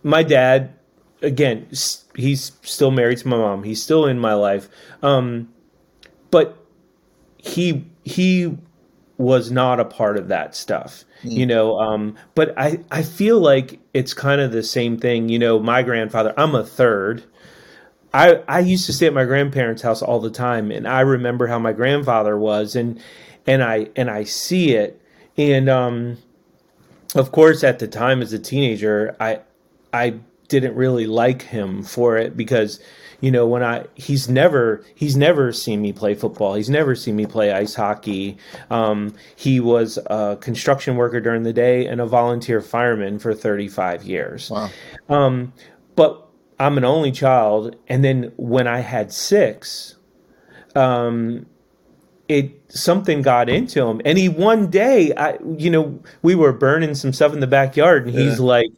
My dad, again, he's still married to my mom. He's still in my life, um, but he he was not a part of that stuff, Mm. you know. Um, but I I feel like it's kind of the same thing. You know, my grandfather. I'm a third. I I used to stay at my grandparents' house all the time, and I remember how my grandfather was, and and I and I see it, and um, of course, at the time as a teenager, I I didn't really like him for it because you know when I he's never he's never seen me play football. He's never seen me play ice hockey. Um, he was a construction worker during the day and a volunteer fireman for 35 years. Wow. Um, but I'm an only child, and then when I had six, um, it something got into him, and he one day, I you know, we were burning some stuff in the backyard, and he's Yeah. like,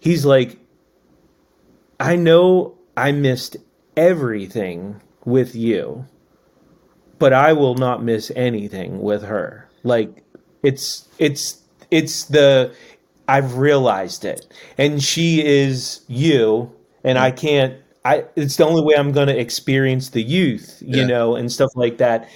he's like, I know I missed everything with you, but I will not miss anything with her. Like it's it's it's the I've realized it. And she is you and I can't I it's the only way I'm going to experience the youth, you Yeah. know, and stuff like that.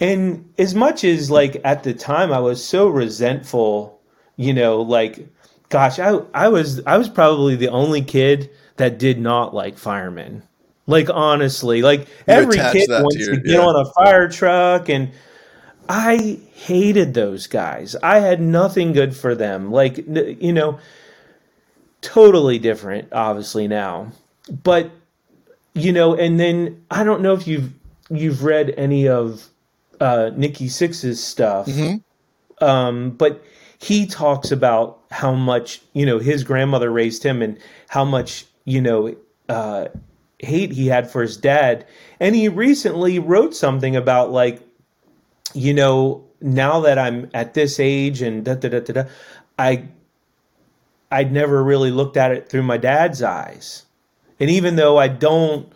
And as much as like at the time I was so resentful, you know, like gosh, I I was I was probably the only kid that did not like firemen. Like honestly, like every kid that to wants your- to get yeah. on a fire truck and I hated those guys. I had nothing good for them. Like you know, totally different obviously now. But you know, and then I don't know if you've you've read any of uh Nikki Sixx's stuff. Mhm. Um but he talks about how much, you know, his grandmother raised him and how much, you know, uh hate he had for his dad. And he recently wrote something about like you know, now that I'm at this age and da da da da, da I I'd never really looked at it through my dad's eyes. And even though I don't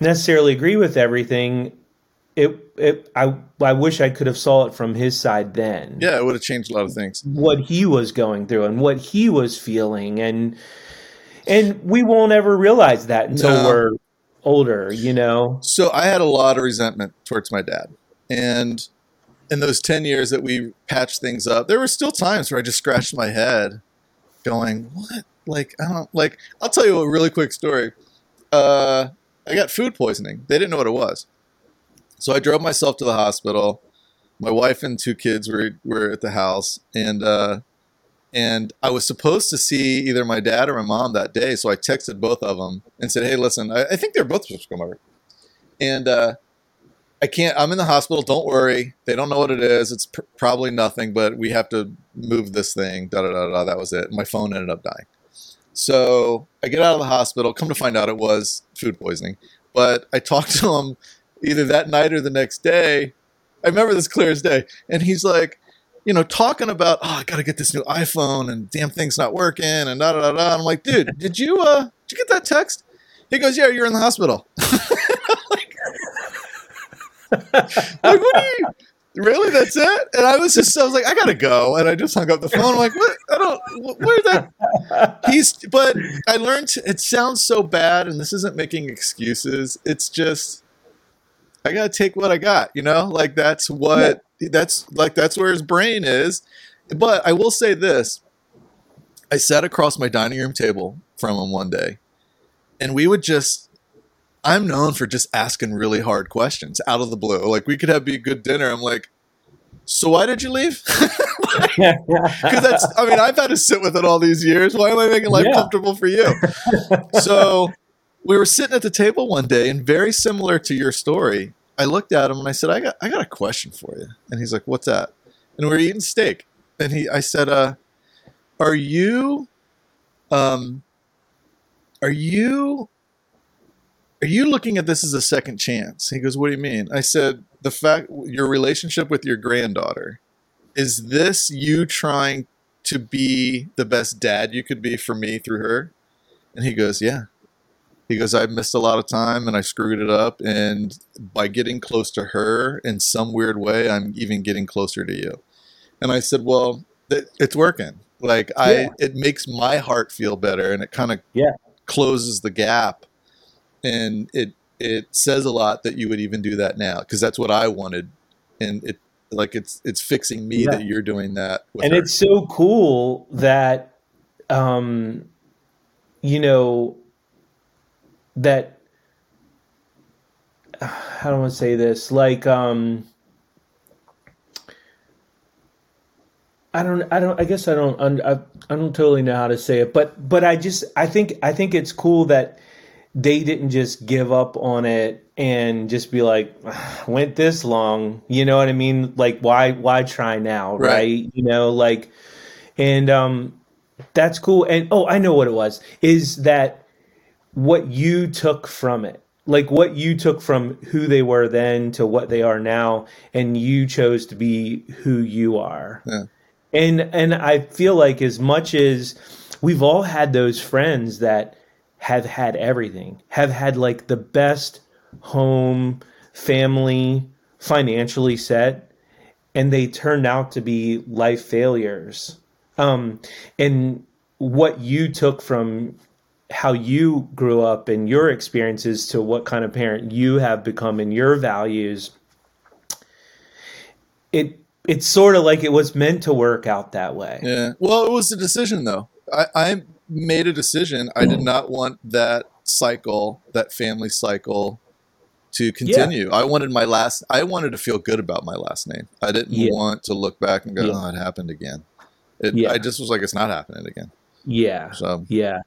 necessarily agree with everything, it it I I wish I could have saw it from his side then. Yeah, it would have changed a lot of things. What he was going through and what he was feeling and and we won't ever realize that until No. we're older, you know. So I had a lot of resentment towards my dad. And in those 10 years that we patched things up, there were still times where I just scratched my head going, what? Like, I don't, like, I'll tell you a really quick story. Uh, I got food poisoning. They didn't know what it was. So I drove myself to the hospital. My wife and two kids were, were at the house. And, uh, and I was supposed to see either my dad or my mom that day. So I texted both of them and said, hey, listen, I, I think they're both supposed to come over and uh, I can't. I'm in the hospital. Don't worry. They don't know what it is. It's pr- probably nothing, but we have to move this thing. Da da da da. That was it. My phone ended up dying. So I get out of the hospital. Come to find out, it was food poisoning. But I talked to him either that night or the next day. I remember this clear as day. And he's like, you know, talking about, oh, I got to get this new iPhone and damn thing's not working and da da da da. I'm like, dude, did you uh, did you get that text? He goes, yeah, you're in the hospital. like, what do you really? That's it? And I was just, I was like, I gotta go, and I just hung up the phone. I'm like, what? I don't. wh- Where that? He's, but I learned. It sounds so bad, and this isn't making excuses. It's just, I gotta take what I got. You know, like that's what yeah. that's like that's where his brain is. But I will say this: I sat across my dining room table from him one day, and we would just. I'm known for just asking really hard questions out of the blue. Like we could have be a good dinner. I'm like, so why did you leave? Because that's, I mean, I've had to sit with it all these years. Why am I making life yeah. comfortable for you? so we were sitting at the table one day, and very similar to your story, I looked at him and I said, I got, I got a question for you. And he's like, What's that? And we are eating steak. And he, I said, uh, Are you, um, are you are you looking at this as a second chance? He goes, What do you mean? I said, The fact, your relationship with your granddaughter, is this you trying to be the best dad you could be for me through her? And he goes, Yeah. He goes, I missed a lot of time and I screwed it up. And by getting close to her in some weird way, I'm even getting closer to you. And I said, Well, it's working. Like, yeah. I, it makes my heart feel better and it kind of yeah. closes the gap and it it says a lot that you would even do that now because that's what I wanted, and it like it's it's fixing me yeah. that you're doing that. and her. it's so cool that, um, you know, that how do I say this? Like, um, I don't, I don't, I guess I don't, I, I don't totally know how to say it, but, but I just, I think, I think it's cool that they didn't just give up on it and just be like went this long. You know what i mean? Like why why try now right, right? you know like and um that's cool. And oh i know what it was is that what you took from it like what you took from who they were then to what they are now and you chose to be who you are. Yeah. and and i feel like as much as we've all had those friends that have had everything, have had like the best home, family, financially set, and they turned out to be life failures. Um, and what you took from how you grew up and your experiences to what kind of parent you have become and your values it it's sort of like it was meant to work out that way. Yeah. Well it was a decision though. I i made a decision. I did mm. not want that cycle, that family cycle, to continue. Yeah. I wanted my last. I wanted to feel good about my last name. I didn't yeah. want to look back and go, yeah. "Oh, it happened again." It, yeah. I just was like, "It's not happening again." Yeah. So yeah.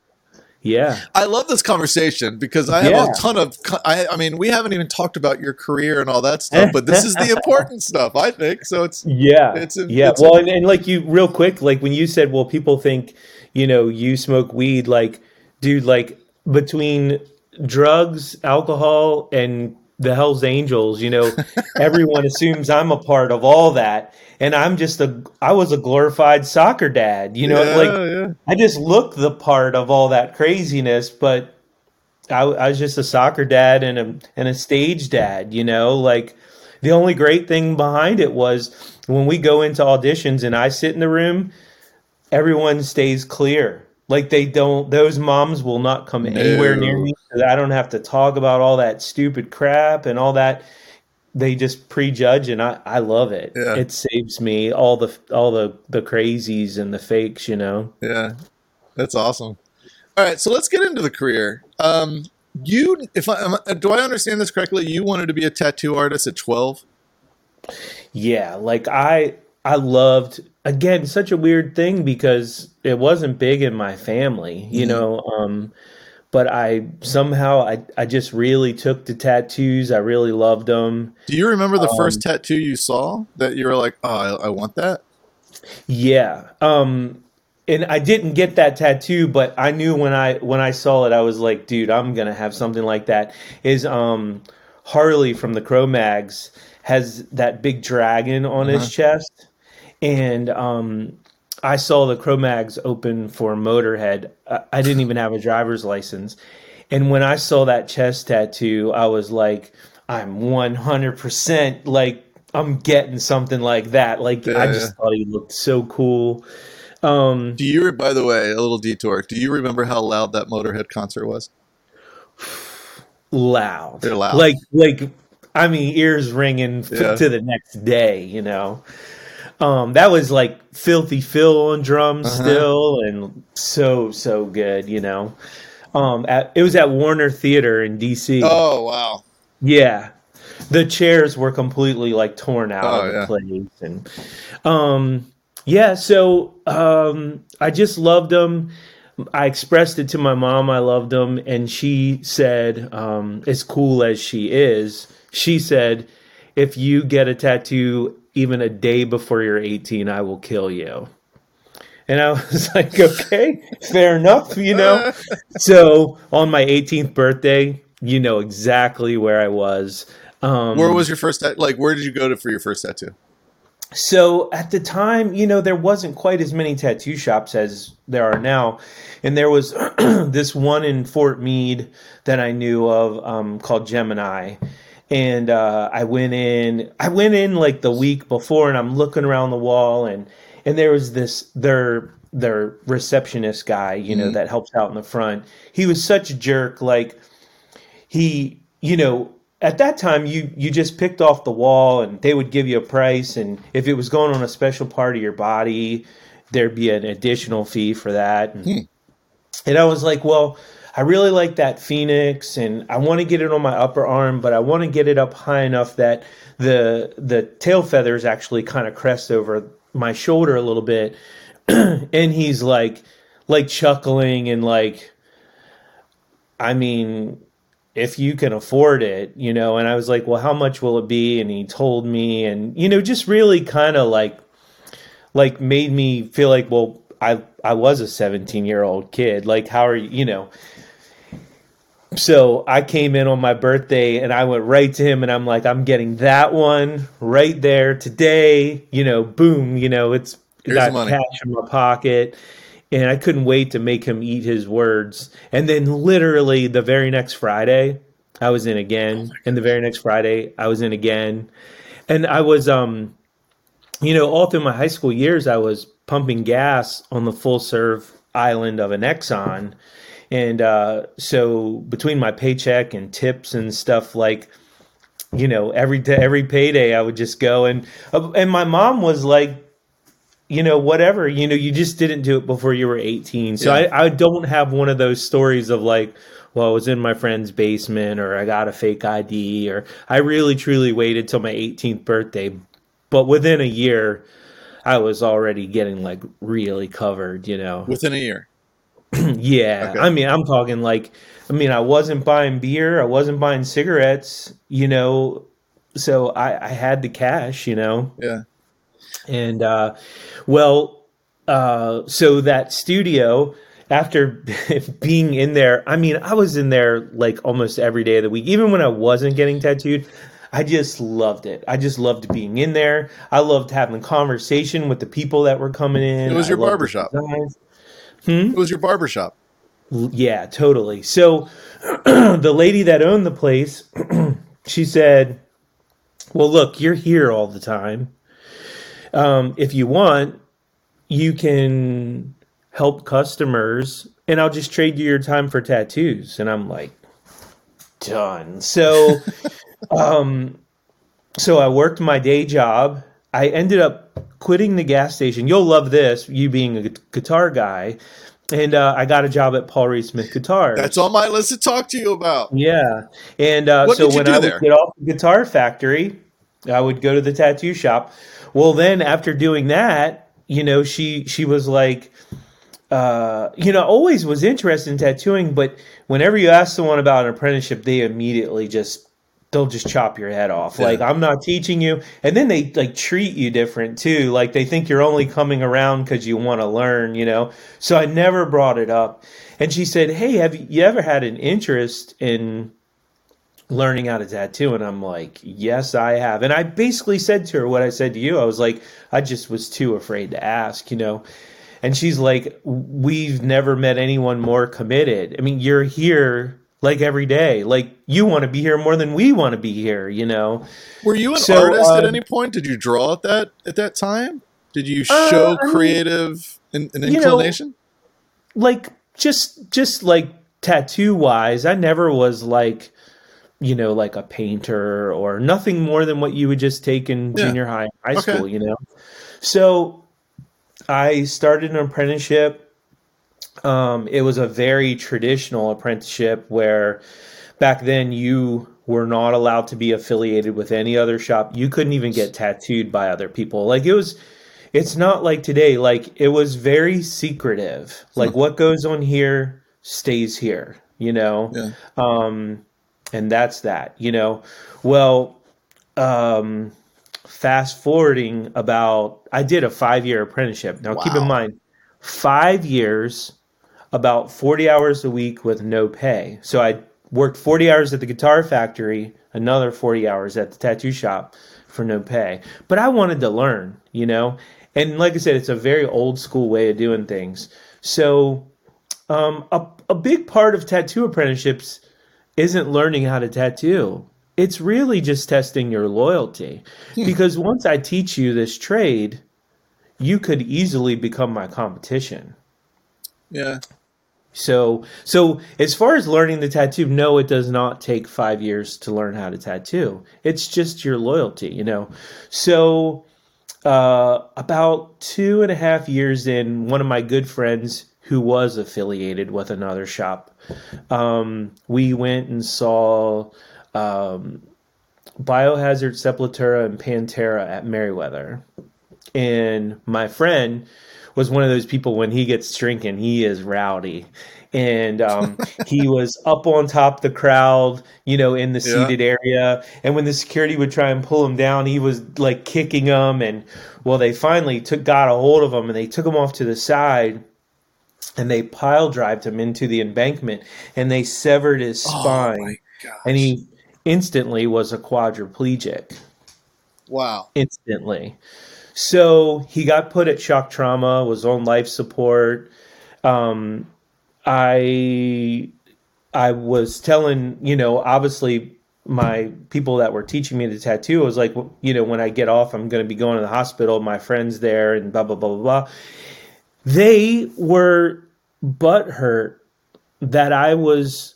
Yeah. I love this conversation because I have yeah. a ton of I, I mean, we haven't even talked about your career and all that stuff, but this is the important stuff, I think. So it's Yeah. It's yeah. It's well, and, and like you real quick, like when you said, well, people think you know, you smoke weed, like, dude, like between drugs, alcohol, and the Hell's Angels, you know, everyone assumes I'm a part of all that. And I'm just a, I was a glorified soccer dad, you know, yeah, like yeah. I just look the part of all that craziness, but I, I, was just a soccer dad and a, and a stage dad, you know, like the only great thing behind it was when we go into auditions and I sit in the room, everyone stays clear. Like they don't; those moms will not come no. anywhere near me. I don't have to talk about all that stupid crap and all that. They just prejudge, and I, I love it. Yeah. It saves me all the all the the crazies and the fakes. You know. Yeah, that's awesome. All right, so let's get into the career. Um, you, if I do, I understand this correctly. You wanted to be a tattoo artist at twelve. Yeah, like I I loved again such a weird thing because it wasn't big in my family, you mm-hmm. know. Um, but I somehow I I just really took to tattoos. I really loved them. Do you remember the um, first tattoo you saw that you were like, "Oh, I, I want that"? Yeah. Um, and I didn't get that tattoo, but I knew when I when I saw it, I was like, "Dude, I'm gonna have something like that." Is um Harley from the Cro-Mags has that big dragon on uh-huh. his chest and um, I saw the Cro-Mags open for Motorhead. I, I didn't even have a driver's license, and when I saw that chest tattoo, I was like, I'm 100% like I'm getting something like that. Like yeah, I just thought he looked so cool. Um, do you, by the way, a little detour? Do you remember how loud that Motorhead concert was? Loud. They're loud. Like like I mean, ears ringing yeah. to the next day, you know. Um, that was like Filthy Phil on drums uh-huh. still, and so so good, you know. Um, at, it was at Warner Theater in DC. Oh wow! Yeah, the chairs were completely like torn out oh, of the yeah. place, and um, yeah. So um, I just loved them. I expressed it to my mom. I loved them, and she said, um, "As cool as she is," she said, "If you get a tattoo even a day before you're 18, I will kill you." And I was like, "Okay, fair enough," you know. so on my 18th birthday, you know exactly where I was. Um, where was your first like? Where did you go to for your first tattoo? So at the time, you know, there wasn't quite as many tattoo shops as there are now, and there was this one in Fort Meade that I knew of um, called Gemini, and uh, I went in. I went in like the week before, and I'm looking around the wall, and and there was this their their receptionist guy, you know, mm-hmm. that helps out in the front. He was such a jerk, like he, you know, at that time you you just picked off the wall and they would give you a price and if it was going on a special part of your body there'd be an additional fee for that and, hmm. and i was like well i really like that phoenix and i want to get it on my upper arm but i want to get it up high enough that the the tail feathers actually kind of crest over my shoulder a little bit and he's like like chuckling and like i mean if you can afford it, you know, and I was like, well, how much will it be? And he told me, and, you know, just really kind of like, like made me feel like, well, I, I was a 17 year old kid. Like, how are you, you know? So I came in on my birthday and I went right to him and I'm like, I'm getting that one right there today. You know, boom, you know, it's Here's got cash in my pocket. And I couldn't wait to make him eat his words. And then literally the very next Friday, I was in again, oh and the very next Friday, I was in again, and I was um, you know, all through my high school years, I was pumping gas on the full serve island of an Exxon, and uh, so between my paycheck and tips and stuff like you know every day every payday i would just go and uh, and my mom was like you know, whatever, you know, you just didn't do it before you were 18. So yeah. I, I don't have one of those stories of like, well, I was in my friend's basement or I got a fake ID or I really truly waited till my 18th birthday. But within a year, I was already getting like really covered, you know. Within a year. yeah. Okay. I mean, I'm talking like, I mean, I wasn't buying beer, I wasn't buying cigarettes, you know. So I, I had the cash, you know. Yeah. And uh, well, uh, so that studio, after being in there, I mean, I was in there like almost every day of the week, even when I wasn't getting tattooed. I just loved it. I just loved being in there. I loved having conversation with the people that were coming in. It was your barbershop. Hmm? It was your barbershop. Yeah, totally. So the lady that owned the place, she said, Well, look, you're here all the time um, if you want, you can help customers and I'll just trade you your time for tattoos. And I'm like, done. So, um, so I worked my day job. I ended up quitting the gas station. You'll love this, you being a guitar guy. And uh, I got a job at Paul Reed Smith Guitars. That's on my list to talk to you about. Yeah. And uh, so when I there? would get off the guitar factory, I would go to the tattoo shop. Well, then after doing that, you know, she she was like, uh, you know, always was interested in tattooing, but whenever you ask someone about an apprenticeship, they immediately just they'll just chop your head off. Yeah. Like I'm not teaching you, and then they like treat you different too. Like they think you're only coming around because you want to learn, you know. So I never brought it up. And she said, "Hey, have you ever had an interest in learning how to tattoo and i'm like yes i have and i basically said to her what i said to you i was like i just was too afraid to ask you know and she's like we've never met anyone more committed i mean you're here like every day like you want to be here more than we want to be here you know were you an so, artist um, at any point did you draw at that at that time did you uh, show uh, creative an, an inclination know, like just just like tattoo wise i never was like you know, like a painter or nothing more than what you would just take in yeah. junior high, high okay. school, you know. So I started an apprenticeship. Um, it was a very traditional apprenticeship where back then you were not allowed to be affiliated with any other shop. You couldn't even get tattooed by other people. Like it was it's not like today. Like it was very secretive. Like what goes on here stays here, you know? Yeah. Um and that's that, you know. Well, um fast forwarding about I did a 5-year apprenticeship. Now wow. keep in mind 5 years about 40 hours a week with no pay. So I worked 40 hours at the guitar factory, another 40 hours at the tattoo shop for no pay. But I wanted to learn, you know? And like I said, it's a very old school way of doing things. So um, a, a big part of tattoo apprenticeships isn't learning how to tattoo. It's really just testing your loyalty. Because once I teach you this trade, you could easily become my competition. Yeah. So, so as far as learning the tattoo, no, it does not take five years to learn how to tattoo. It's just your loyalty, you know. So, uh, about two and a half years in, one of my good friends who was affiliated with another shop, um, we went and saw um, Biohazard, Sepultura, and Pantera at Merriweather, and my friend was one of those people when he gets drinking, he is rowdy. And um, he was up on top of the crowd, you know, in the seated yeah. area. And when the security would try and pull him down, he was like kicking them. And well, they finally took got a hold of him and they took him off to the side and they pile drived him into the embankment and they severed his oh spine. Oh and he instantly was a quadriplegic. Wow. Instantly. So he got put at shock trauma, was on life support. Um, I I was telling, you know, obviously my people that were teaching me the tattoo was like, you know, when I get off, I'm going to be going to the hospital. My friends there, and blah blah blah blah blah. They were butthurt that I was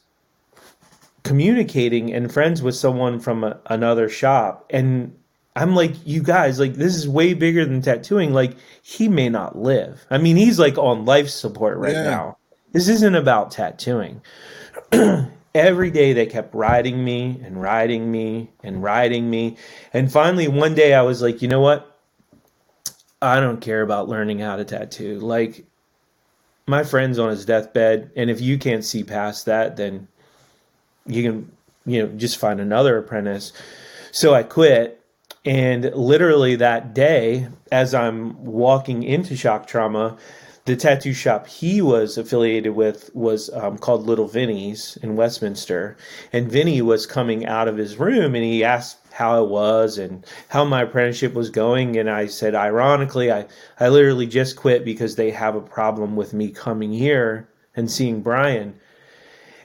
communicating and friends with someone from a, another shop, and I'm like, you guys, like, this is way bigger than tattooing. Like, he may not live. I mean, he's like on life support right yeah. now. This isn't about tattooing. Every day they kept riding me and riding me and riding me. And finally, one day I was like, you know what? I don't care about learning how to tattoo. Like, my friend's on his deathbed. And if you can't see past that, then you can, you know, just find another apprentice. So I quit and literally that day, as I'm walking into shock trauma, the tattoo shop he was affiliated with was um, called Little Vinny's in Westminster. And Vinny was coming out of his room and he asked how it was and how my apprenticeship was going. And I said, ironically, I, I literally just quit because they have a problem with me coming here and seeing Brian.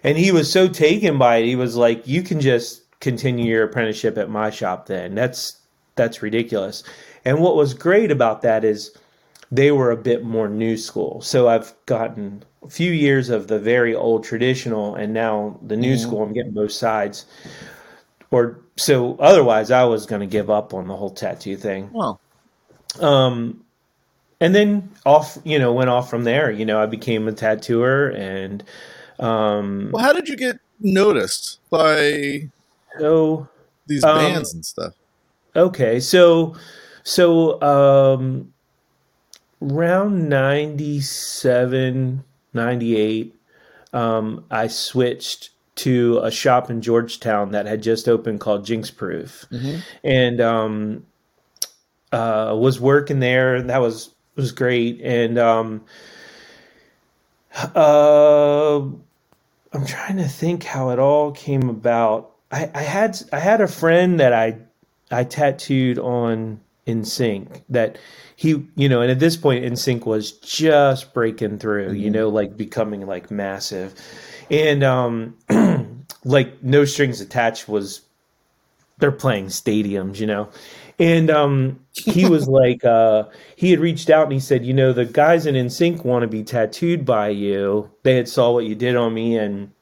And he was so taken by it. He was like, You can just continue your apprenticeship at my shop then. That's that's ridiculous. And what was great about that is they were a bit more new school. So I've gotten a few years of the very old traditional and now the new mm-hmm. school. I'm getting both sides. Or so otherwise I was going to give up on the whole tattoo thing. Well, um, and then off, you know, went off from there. You know, I became a tattooer and, um, well, how did you get noticed by so these um, bands and stuff? Okay, so so um around 97 98 um I switched to a shop in Georgetown that had just opened called Jinx Proof. Mm-hmm. And um uh was working there and that was was great and um uh I'm trying to think how it all came about. I, I had I had a friend that I I tattooed on NSYNC that he you know and at this point NSYNC was just breaking through mm-hmm. you know like becoming like massive. And um like no strings attached was they're playing stadiums you know? And um he was like uh he had reached out and he said you know the guys in NSYNC want to be tattooed by you. They had saw what you did on me and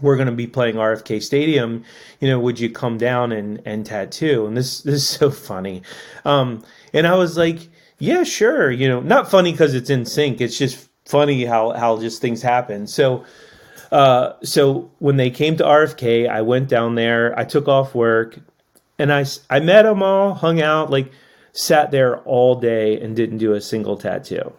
we're going to be playing RFK Stadium. You know, would you come down and and tattoo? And this this is so funny. Um, and I was like, yeah, sure. You know, not funny because it's NSYNC. It's just funny how how just things happen. So. Uh, so when they came to RFK, I went down there. I took off work, and I I met them all, hung out, like sat there all day and didn't do a single tattoo.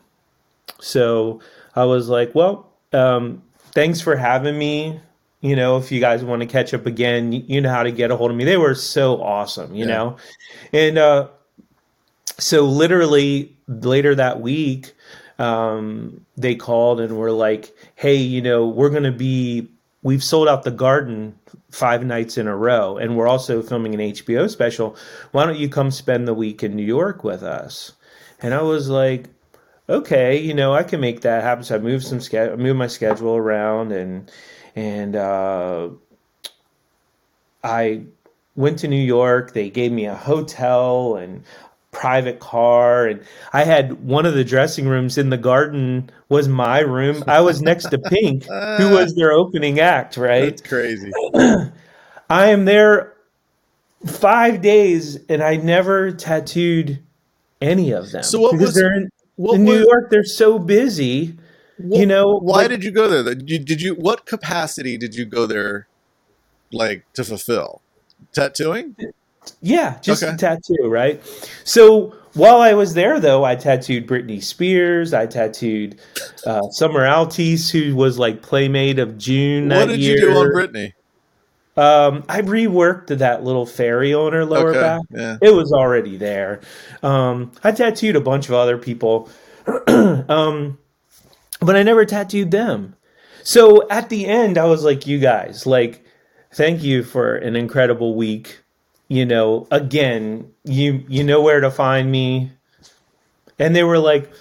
So I was like, well, um, thanks for having me you know, if you guys want to catch up again, you know how to get a hold of me. They were so awesome, you yeah. know. And uh, so literally later that week, um, they called and were like, "Hey, you know, we're going to be we've sold out the garden five nights in a row and we're also filming an HBO special. Why don't you come spend the week in New York with us?" And I was like, "Okay, you know, I can make that happen." So I moved some ske- moved my schedule around and and uh, I went to New York. They gave me a hotel and private car and I had one of the dressing rooms in the garden was my room. I was next to Pink, who was their opening act, right? That's crazy. I am there 5 days and I never tattooed any of them. So what because was, in, in New York they're so busy you know, why like, did you go there? Did you, did you what capacity did you go there, like to fulfill? Tattooing? Yeah, just okay. a tattoo, right? So while I was there, though, I tattooed Britney Spears. I tattooed uh, Summer Altice, who was like playmate of June. What did year. you do on Britney? Um, I reworked that little fairy on her lower okay, back. Yeah. It was already there. Um, I tattooed a bunch of other people. um, but I never tattooed them. So at the end, I was like, you guys, like, thank you for an incredible week. You know, again, you you know where to find me. And they were like,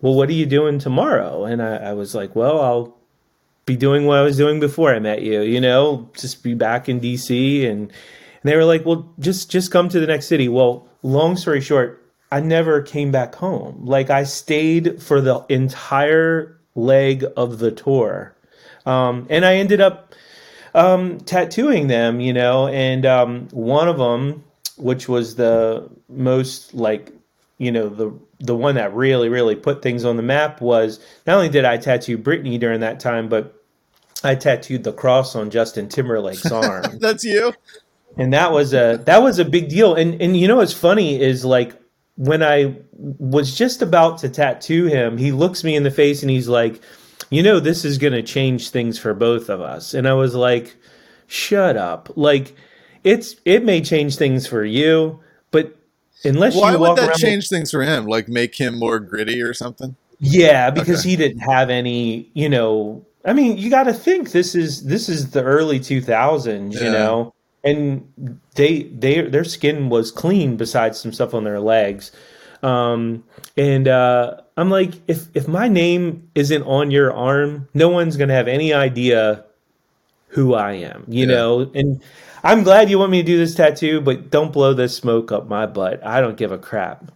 Well, what are you doing tomorrow? And I, I was like, Well, I'll be doing what I was doing before I met you, you know, just be back in DC and and they were like, "Well, just just come to the next city." Well, long story short, I never came back home. Like I stayed for the entire leg of the tour. Um, and I ended up um, tattooing them, you know, and um, one of them, which was the most like, you know, the the one that really, really put things on the map was not only did I tattoo Britney during that time, but I tattooed the cross on Justin Timberlake's arm. That's you. And that was a that was a big deal. And and you know what's funny is like when I was just about to tattoo him, he looks me in the face and he's like, "You know, this is going to change things for both of us." And I was like, "Shut up!" Like, it's it may change things for you, but unless why you would that change with, things for him? Like make him more gritty or something? Yeah, because okay. he didn't have any. You know, I mean, you got to think this is this is the early two thousands. Yeah. You know and they they their skin was clean besides some stuff on their legs. Um, and uh, I'm like, if if my name isn't on your arm, no one's gonna have any idea who I am, you yeah. know. And I'm glad you want me to do this tattoo, but don't blow this smoke up my butt. I don't give a crap.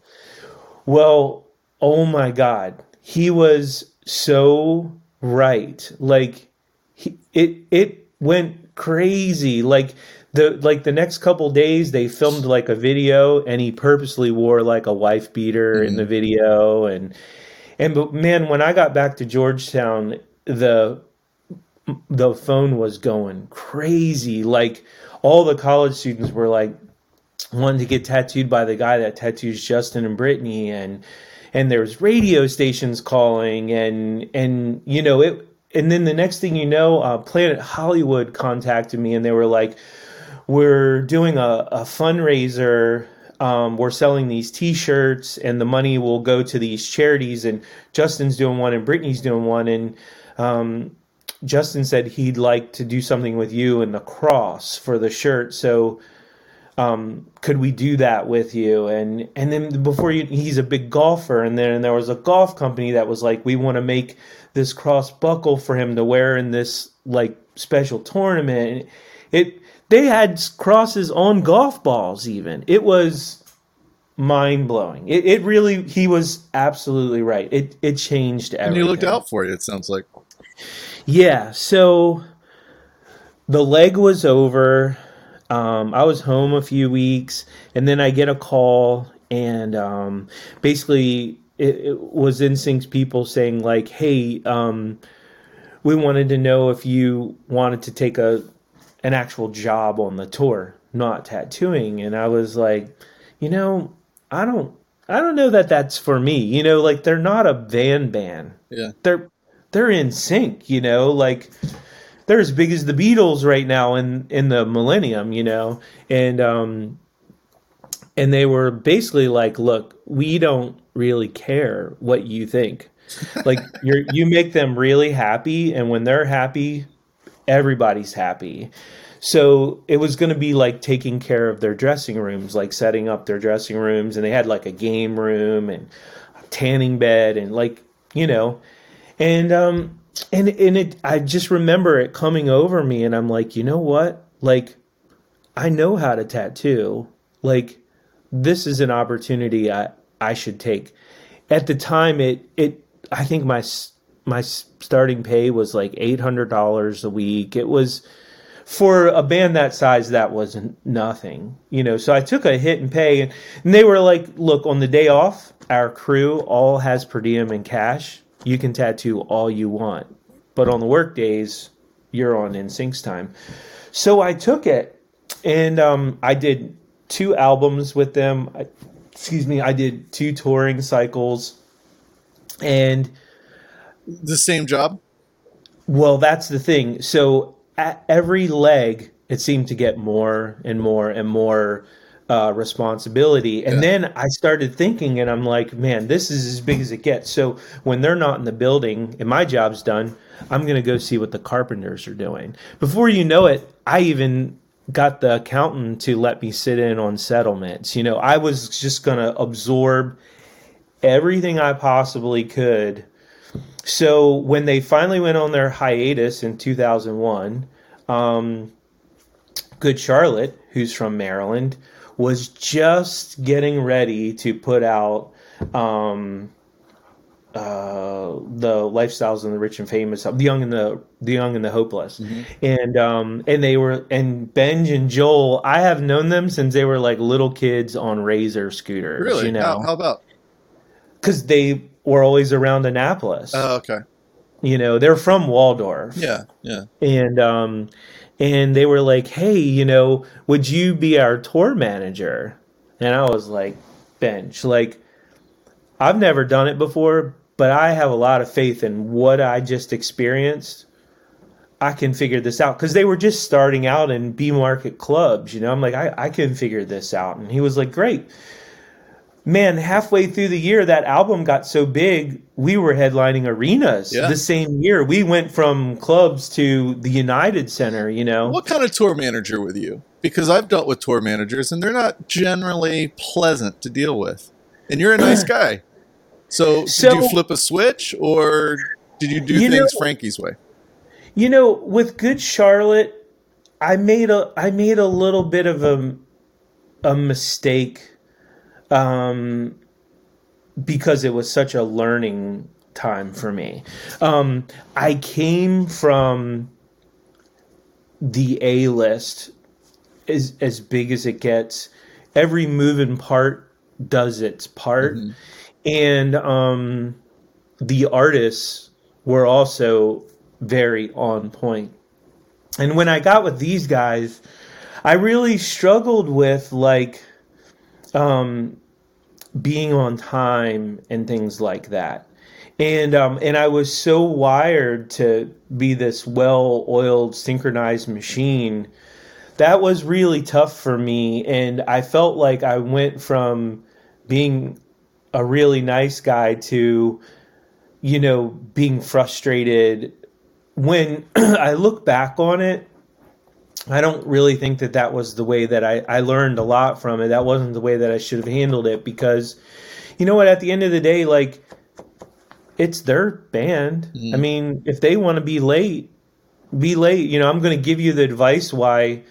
Well, oh my god, he was so right. Like he, it it went crazy. Like the like the next couple days they filmed like a video and he purposely wore like a wife beater mm-hmm. in the mm-hmm. video and and but man when I got back to Georgetown the the phone was going crazy like all the college students were like wanting to get tattooed by the guy that tattoos Justin and Britney and and there's radio stations calling and and you know it and then the next thing you know uh, Planet Hollywood contacted me and they were like we're doing a, a fundraiser. Um, we're selling these T-shirts, and the money will go to these charities. And Justin's doing one, and Britney's doing one, and um, Justin said he'd like to do something with you and the cross for the shirt. So um, could we do that with you? And and then before you, he's a big golfer, and then there was a golf company that was like, we want to make this cross buckle for him to wear in this like special tournament. It they had crosses on golf balls, even. It was mind blowing. It, it really, he was absolutely right. It, it changed everything. And he looked out for you, it sounds like. Yeah. So, the leg was over. Um, I was home a few weeks, and then I get a call, and um, basically it, it, was NSYNC's people saying like, "Hey, um, we wanted to know if you wanted to take a an actual job on the tour, not tattooing." And I was like, you know, I don't, I don't know that that's for me. You know, like they're not a van band. Yeah, they're they're in sync, You know, like they're as big as the Beatles right now in in the millennium, you know, and um, and they were basically like, look, we don't really care what you think. like you you make them really happy, and when they're happy, everybody's happy. So it was going to be like taking care of their dressing rooms, like setting up their dressing rooms, and they had like a game room and a tanning bed, and like you know, and um, and and it I just remember it coming over me and I'm like, you know what? Like I know how to tattoo. Like this is an opportunity I I should take. At the time it it I think my my starting pay was like $800 a week. It was for a band that size that wasn't nothing. You know, so I took a hit and pay and, and they were like, "Look, on the day off, our crew all has per diem and cash you can tattoo all you want. But on the work days, you're on NSYNC's time. So I took it and um, I did two albums with them. I, excuse me, I did two touring cycles and the same job? Well, that's the thing. So at every leg, it seemed to get more and more and more uh, responsibility. And yeah. then I started thinking, and I'm like, man, this is as big as it gets. So when they're not in the building and my job's done, I'm going to go see what the carpenters are doing. Before you know it, I even got the accountant to let me sit in on settlements. You know, I was just going to absorb everything I possibly could. So when they finally went on their hiatus in 2001, um, Good Charlotte, who's from Maryland, was just getting ready to put out um, uh, the lifestyles and the rich and famous, the young and the the young and the hopeless, mm-hmm. and um, and they were and Benj and Joel. I have known them since they were like little kids on Razor scooters. Really? You know how, how about? Because they were always around Annapolis. Oh, okay. You know, they're from Waldorf. Yeah, yeah. And um, and they were like, "Hey, you know, would you be our tour manager?" And I was like, "Bench, like I've never done it before, but I have a lot of faith in what I just experienced. I can figure this out because they were just starting out in B market clubs, you know. I'm like, I, I can figure this out." And he was like, "Great." Man, halfway through the year, that album got so big, we were headlining arenas yeah. the same year. We went from clubs to the United Center, you know. What kind of tour manager with you? Because I've dealt with tour managers and they're not generally pleasant to deal with. And you're a nice guy. So, so did you flip a switch or did you do you things know, Frankie's way? You know, with Good Charlotte, I made a I made a little bit of a a mistake um, because it was such a learning time for me. Um, I came from the A list as as big as it gets. Every moving part does its part, mm-hmm. and um, the artists were also very on point. And when I got with these guys, I really struggled with like um, being on time and things like that. And um, and I was so wired to be this well-oiled, synchronized machine. That was really tough for me, and I felt like I went from being a really nice guy to, you know, being frustrated. When I look back on it, I don't really think that that was the way that I, I learned a lot from it. That wasn't the way that I should have handled it because, you know what, at the end of the day, like, it's their band. Mm. I mean, if they want to be late, be late. You know, I'm going to give you the advice why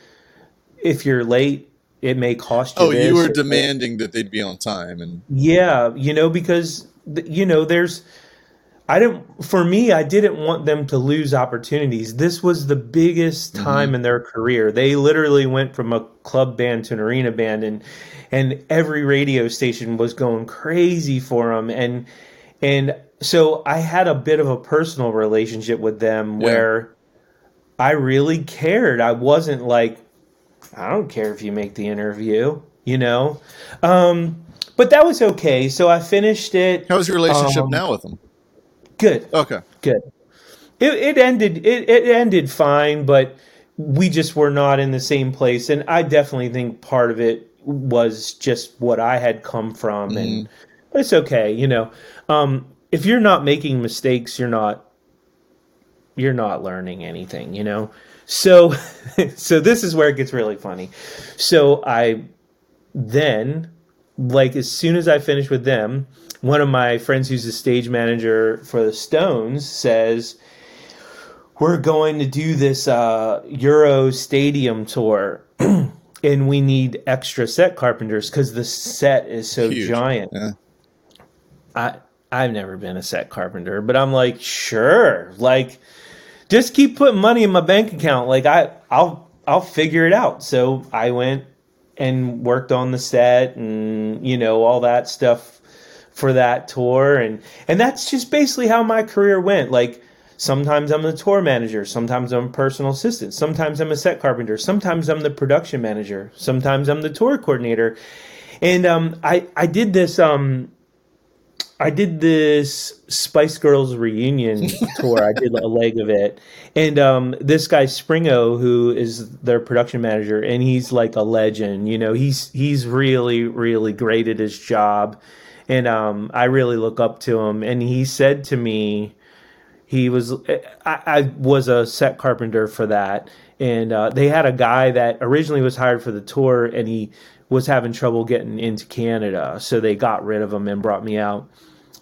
if you're late, it may cost you. Oh, you were demanding that they'd be on time, and yeah, you know, because you know, there's I didn't, for me, I didn't want them to lose opportunities. This was the biggest mm-hmm. time mm-hmm. in their career. They literally went from a club band to an arena band and, and every radio station was going crazy for them. And, and so I had a bit of a personal relationship with them yeah. where I really cared. I wasn't like, I don't care if you make the interview, you know? Um, but that was okay. So I finished it. How's your relationship um, now with them? Good. Okay. Good. It, it ended. It, it ended fine, but we just were not in the same place, and I definitely think part of it was just what I had come from, mm. and mm-hmm. it's okay. You know, um, if you're not making mistakes, you're not you're not learning anything. You know. So, so this is where it gets really funny. So I then, like, as soon as I finished with them, one of my friends who's the stage manager for the Stones says, We're going to do this uh, Euro Stadium tour. and we need extra set carpenters because the set is so Huge. giant. Yeah. I I've never been a set carpenter, but I'm like, sure, like, just keep putting money in my bank account. Like I I'll I'll figure it out. So I went and worked on the set and you know all that stuff for that tour and and that's just basically how my career went like sometimes i'm the tour manager sometimes i'm a personal assistant sometimes i'm a set carpenter sometimes i'm the production manager sometimes i'm the tour coordinator and um, i i did this um, I did this Spice Girls reunion tour. I did a leg of it, and um, this guy Springo, who is their production manager, and he's like a legend. You know, he's he's really really great at his job and um, I really look up to him. And he said to me, he was I, I was a set carpenter for that, and uh, they had a guy that originally was hired for the tour, and he was having trouble getting into Canada, so they got rid of him and brought me out.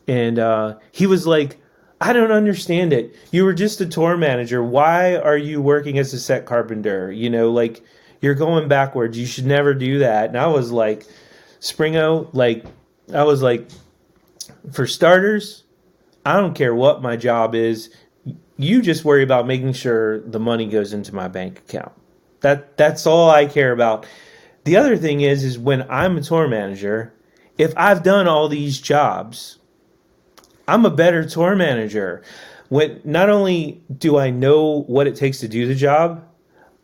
And uh, he was like, I don't understand it. You were just a tour manager. Why are you working as a set carpenter? You know, like you're going backwards. You should never do that. And I was like, Springo, like I was like, for starters, I don't care what my job is. You just worry about making sure the money goes into my bank account. That that's all I care about. The other thing is is when I'm a tour manager, if I've done all these jobs, I'm a better tour manager. When not only do I know what it takes to do the job,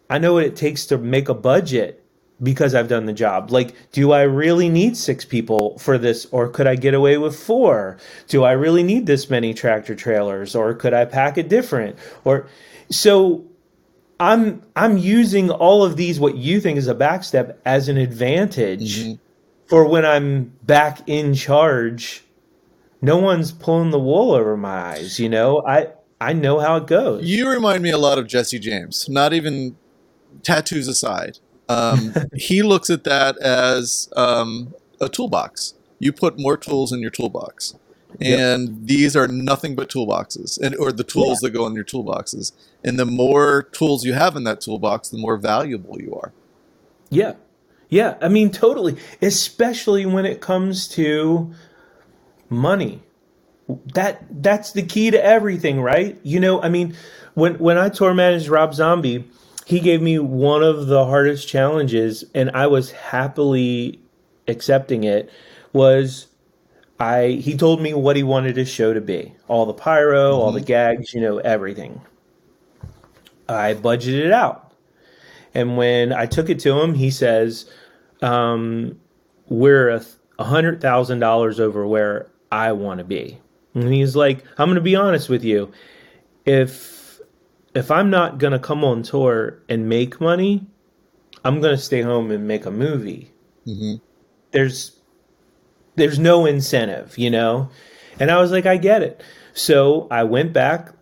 I know what it takes to make a budget because I've done the job. Like, do I really need six people for this, or could I get away with four? Do I really need this many tractor trailers, or could I pack it different? Or so I'm I'm using all of these what you think is a backstep as an advantage mm-hmm. for when I'm back in charge. No one's pulling the wool over my eyes, you know. I I know how it goes. You remind me a lot of Jesse James. Not even tattoos aside um, he looks at that as um, a toolbox. You put more tools in your toolbox, and yep. these are nothing but toolboxes, and or the tools yeah. that go in your toolboxes. And the more tools you have in that toolbox, the more valuable you are. Yeah, yeah. I mean, totally. Especially when it comes to money. That that's the key to everything, right? You know, I mean, when when I tour managed Rob Zombie he gave me one of the hardest challenges and I was happily accepting it was I he told me what he wanted his show to be. All the pyro, mm-hmm. all the mm-hmm. gags, you know, everything. I budgeted it out. And when I took it to him, he says, um, we're a hundred thousand dollars over where I want to be. And he's like, I'm gonna be honest with you. If if I'm not going to come on tour and make money, I'm going to stay home and make a movie. Mm-hmm. There's there's no incentive, you know? And I was like, I get it. So I went back.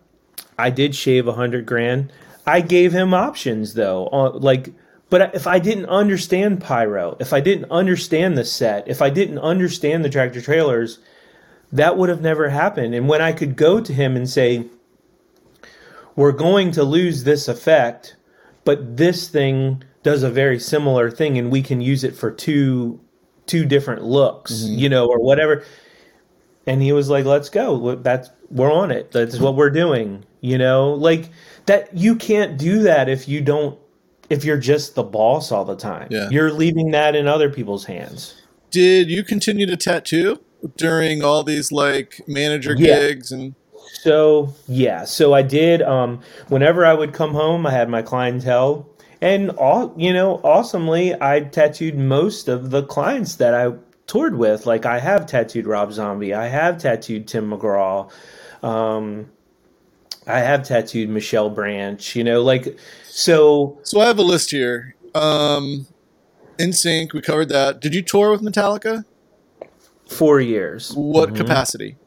I did shave a hundred grand. I gave him options though, like, but if I didn't understand pyro, if I didn't understand the set, if I didn't understand the tractor trailers, that would have never happened. And when I could go to him and say, we're going to lose this effect, but this thing does a very similar thing and we can use it for two two different looks, mm-hmm. you know, or whatever. and he was like, "Let's go. That's we're on it. That's what we're doing." You know, like that. You can't do that if you don't. If you're just the boss all the time, Yeah. you're leaving that in other people's hands. Did you continue to tattoo during all these like manager Yeah. gigs and So yeah, so I did. Um, whenever I would come home, I had my clientele, and all you know, awesomely, I tattooed most of the clients that I toured with. Like I have tattooed Rob Zombie, I have tattooed Tim McGraw, um, I have tattooed Michelle Branch. You know, like so. So I have a list here. Um NSYNC, we covered that. Did you tour with Metallica? Four years. What capacity?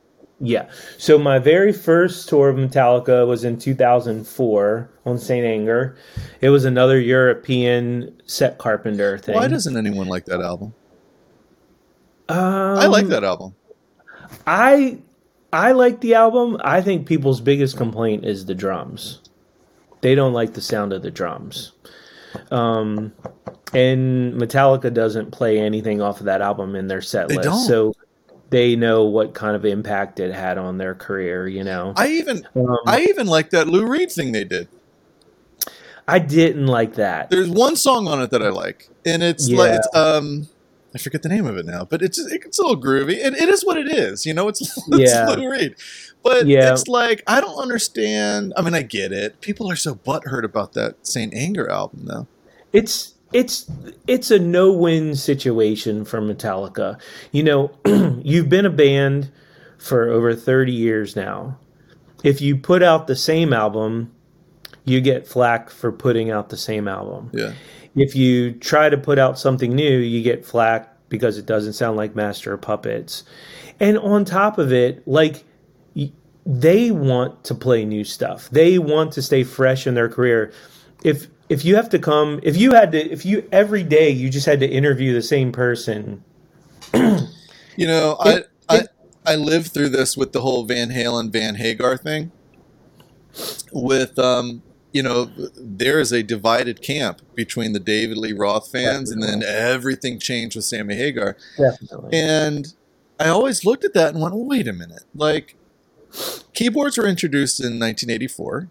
Yeah. So my very first tour of Metallica was in 2004 on St. Anger. It was another European set carpenter thing. Why doesn't anyone like that album? um, I like that album. I I like the album. I think people's biggest complaint is the drums. They don't like the sound of the drums. Um, and Metallica doesn't play anything off of that album in their set They list, don't. so they know what kind of impact it had on their career. You know, I even um, I even like that Lou Reed thing they did. I didn't like that. There's one song on it that I like, and it's like it's um I forget the name of it now, but it's it's a little groovy. And it is what it is, you know. It's, it's Yeah. Lou Reed, but Yeah. it's like I don't understand. I mean, I get it. People are so butthurt about that Saint Anger album, though. it's it's it's a no-win situation for Metallica. You know, you've been a band for over 30 years now. If you put out the same album, you get flack for putting out the same album. Yeah, If you try to put out something new, you get flack because it doesn't sound like Master of Puppets. And on top of it, like they want to play new stuff. They want to stay fresh in their career. If if you have to come, if you had to, if you every day you just had to interview the same person, you know, It- I it- I I lived through this with the whole Van Halen Van Hagar thing. With um, you know, there is a divided camp between the David Lee Roth fans, and then everything changed with Sammy Hagar. definitely, And I always looked at that and went, wait a minute. Like, keyboards were introduced in 1984.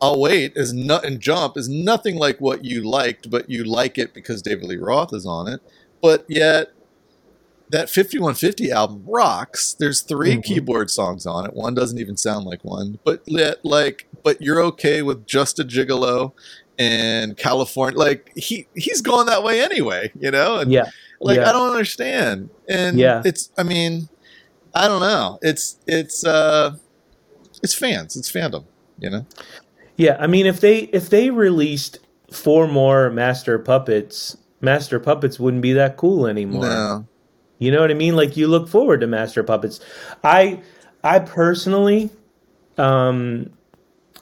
I'll wait is not and jump is nothing like what you liked, but you like it because David Lee Roth is on it. But yet, that 5150 album rocks. There's 3 Mhm. keyboard songs on it. One doesn't even sound like one. But yet, like, but you're okay with just a gigolo and California. Like he he's going that way anyway, you know. And yeah, like Yeah. I don't understand. And Yeah. it's I mean, I don't know. It's it's uh it's fans, it's fandom, you know? Yeah. I mean, if they if they released four more Master Puppets, Master Puppets wouldn't be that cool anymore. No. You know what I mean? Like you look forward to Master Puppets. I I personally um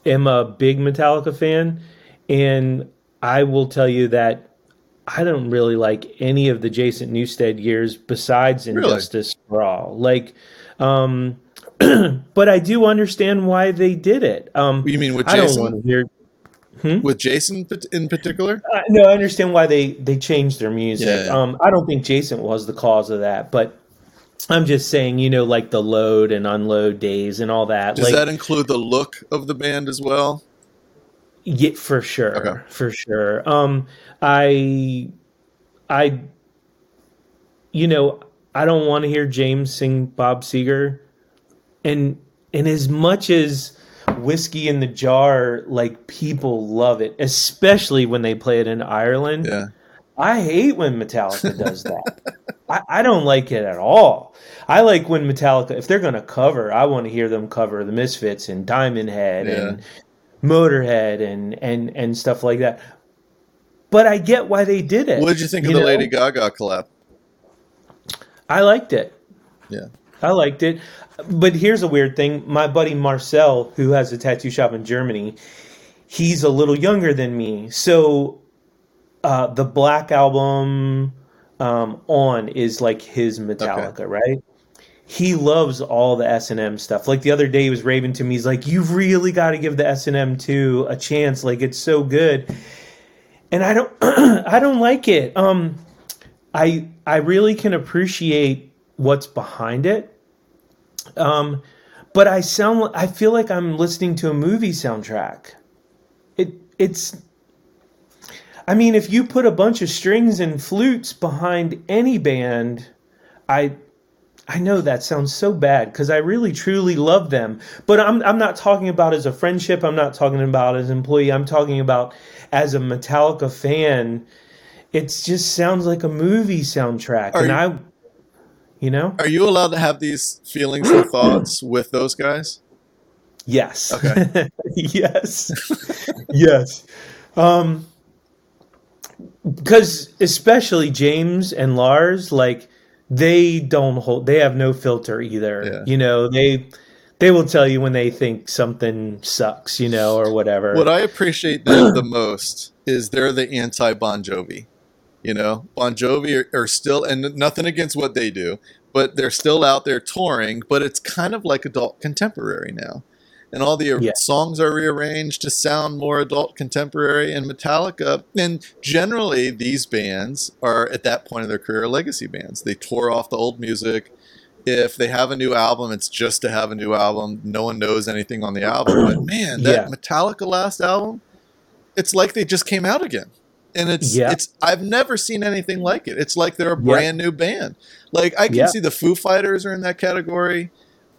am a big Metallica fan and I will tell you that I don't really like any of the Jason Newsted years besides Really? And Justice for All. Like um but I do understand why they did it. Um You mean with I don't Jason? want to hear With Jason in particular? uh, no, I understand why they they changed their music. Yeah, yeah. Um, I don't think Jason was the cause of that, but I'm just saying, you know, like the load and unload days and all that. Does like, that include the look of the band as well? yeah, for sure, Okay. for sure. Um, I, I, you know, I don't want to hear James sing Bob Seger, and and as much as whiskey in the jar, like people love it, especially when they play it in Ireland. Yeah. I hate when Metallica does that. I, I don't like it at all. I like when Metallica, if they're going to cover, I want to hear them cover the Misfits and Diamond Head and Motorhead and, and, and stuff like that. But I get why they did it. What did you think you of the know? Lady Gaga collab? I liked it. Yeah. I liked it. But here's a weird thing. My buddy Marcel, who has a tattoo shop in Germany, he's a little younger than me. So uh, the Black Album um, on is like his Metallica, right? He loves all the S and M stuff. Like the other day, he was raving to me. He's like, "You've really got to give the S and M two a chance. Like it's so good." And I don't, I don't like it. Um, I I really can appreciate what's behind it. Um, but I sound I feel like I'm listening to a movie soundtrack. It it's I mean, if you put a bunch of strings and flutes behind any band, I I know that sounds so bad because I really truly love them. But I'm I'm not talking about as a friendship. I'm not talking about as an employee. I'm talking about as a Metallica fan. It just sounds like a movie soundtrack, Are and you, I, you know, are you allowed to have these feelings and thoughts with those guys? Yes. Okay. yes. yes. Um, because especially James and Lars, like they don't hold they have no filter either yeah. you know they they will tell you when they think something sucks you know or whatever what i appreciate them the most is they're the anti bon jovi you know bon jovi are, are, still and nothing against what they do but they're still out there touring but it's kind of like adult contemporary now and all the yeah. songs are rearranged to sound more adult contemporary and Metallica. And generally, these bands are at that point of their career legacy bands. They tore off the old music. If they have a new album, it's just to have a new album. No one knows anything on the album. But man, that yeah. Metallica last album, it's like they just came out again and it's yeah. it's I've never seen anything like it. It's like they're a brand yeah. new band. Like I can yeah. see the Foo Fighters are in that category.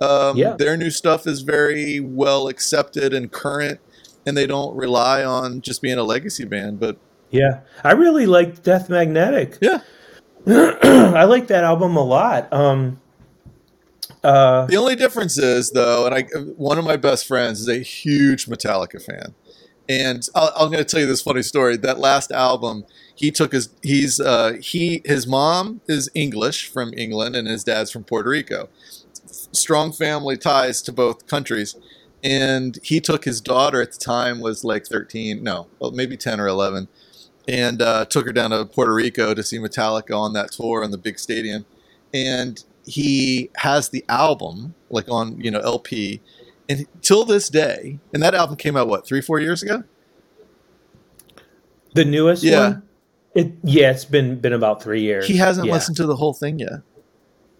Um, yeah. Their new stuff is very well accepted and current, and they don't rely on just being a legacy band. But yeah, I really like Death Magnetic. Yeah, I like that album a lot. Um, uh, the only difference is though, and I one of my best friends is a huge Metallica fan, and i am going to tell you this funny story. That last album, he took his he's uh, he his mom is English from England and his dad's from Puerto Rico strong family ties to both countries. And he took his daughter at the time was like 13, no, well, maybe 10 or 11, and uh, took her down to Puerto Rico to see Metallica on that tour in the big stadium. And he has the album like on you know LP, and till this day, and that album came out what three four years ago. The newest yeah. one. It yeah, it's been been about three years. He hasn't yeah. listened to the whole thing yet.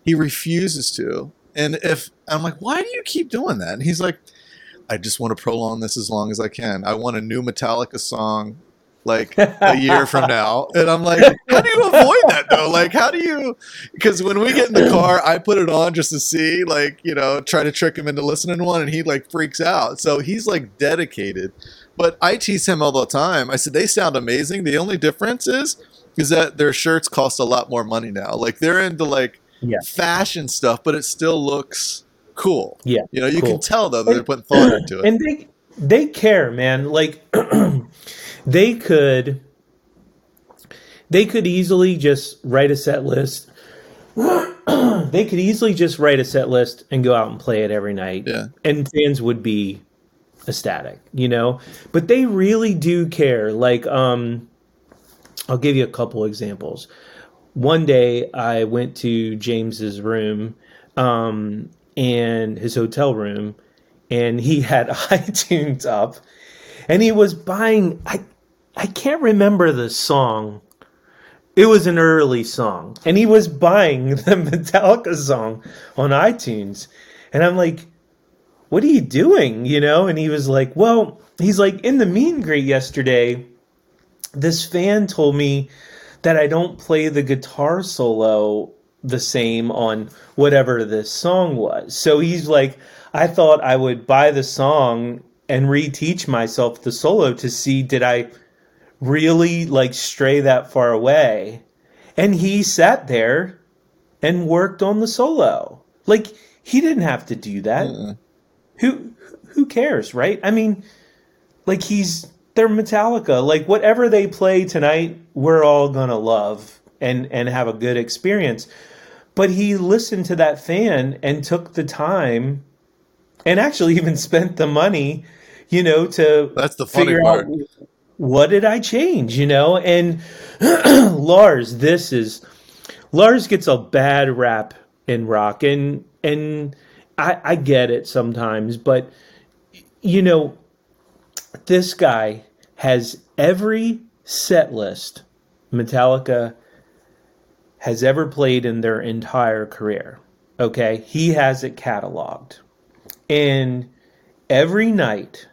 He refuses to, and if I'm like, why do you keep doing that? And he's like, I just want to prolong this as long as I can. I want a new Metallica song like a year from now. And I'm like, how do you avoid that though? Like, how do you? Because when we get in the car, I put it on just to see, like, you know, try to trick him into listening to one, and he like freaks out. So he's like dedicated. But I tease him all the time. I said they sound amazing. The only difference is, is that their shirts cost a lot more money now. Like they're into like yeah. fashion stuff, but it still looks cool. Yeah, you know, you cool. can tell though that they're putting thought into it, and they they care, man. Like they could they could easily just write a set list. they could easily just write a set list and go out and play it every night. Yeah. And fans would be ecstatic, you know? But they really do care. Like, um, I'll give you a couple examples one day I went to James's room um, and his hotel room, and he had iTunes up, and he was buying. I I can't remember the song. It was an early song, and he was buying the Metallica song on iTunes, and I'm like, "What are you doing?" You know? And he was like, "Well." He's like, in the mean greet yesterday, this fan told me that I don't play the guitar solo the same on whatever this song was. So he's like, I thought I would buy the song and reteach myself the solo to see did I really like stray that far away. And he sat there and worked on the solo. Like he didn't have to do that. Who who cares, right? I mean, like he's they're Metallica. Like whatever they play tonight, we're all gonna love and and have a good experience. But he listened to that fan and took the time, and actually even spent the money, you know, to that's the funny part. What did I change, you know? And Lars, this is Lars gets a bad rap in rock, and and I, I get it sometimes, but you know this guy has every set list Metallica has ever played in their entire career. Okay, he has it cataloged, and every night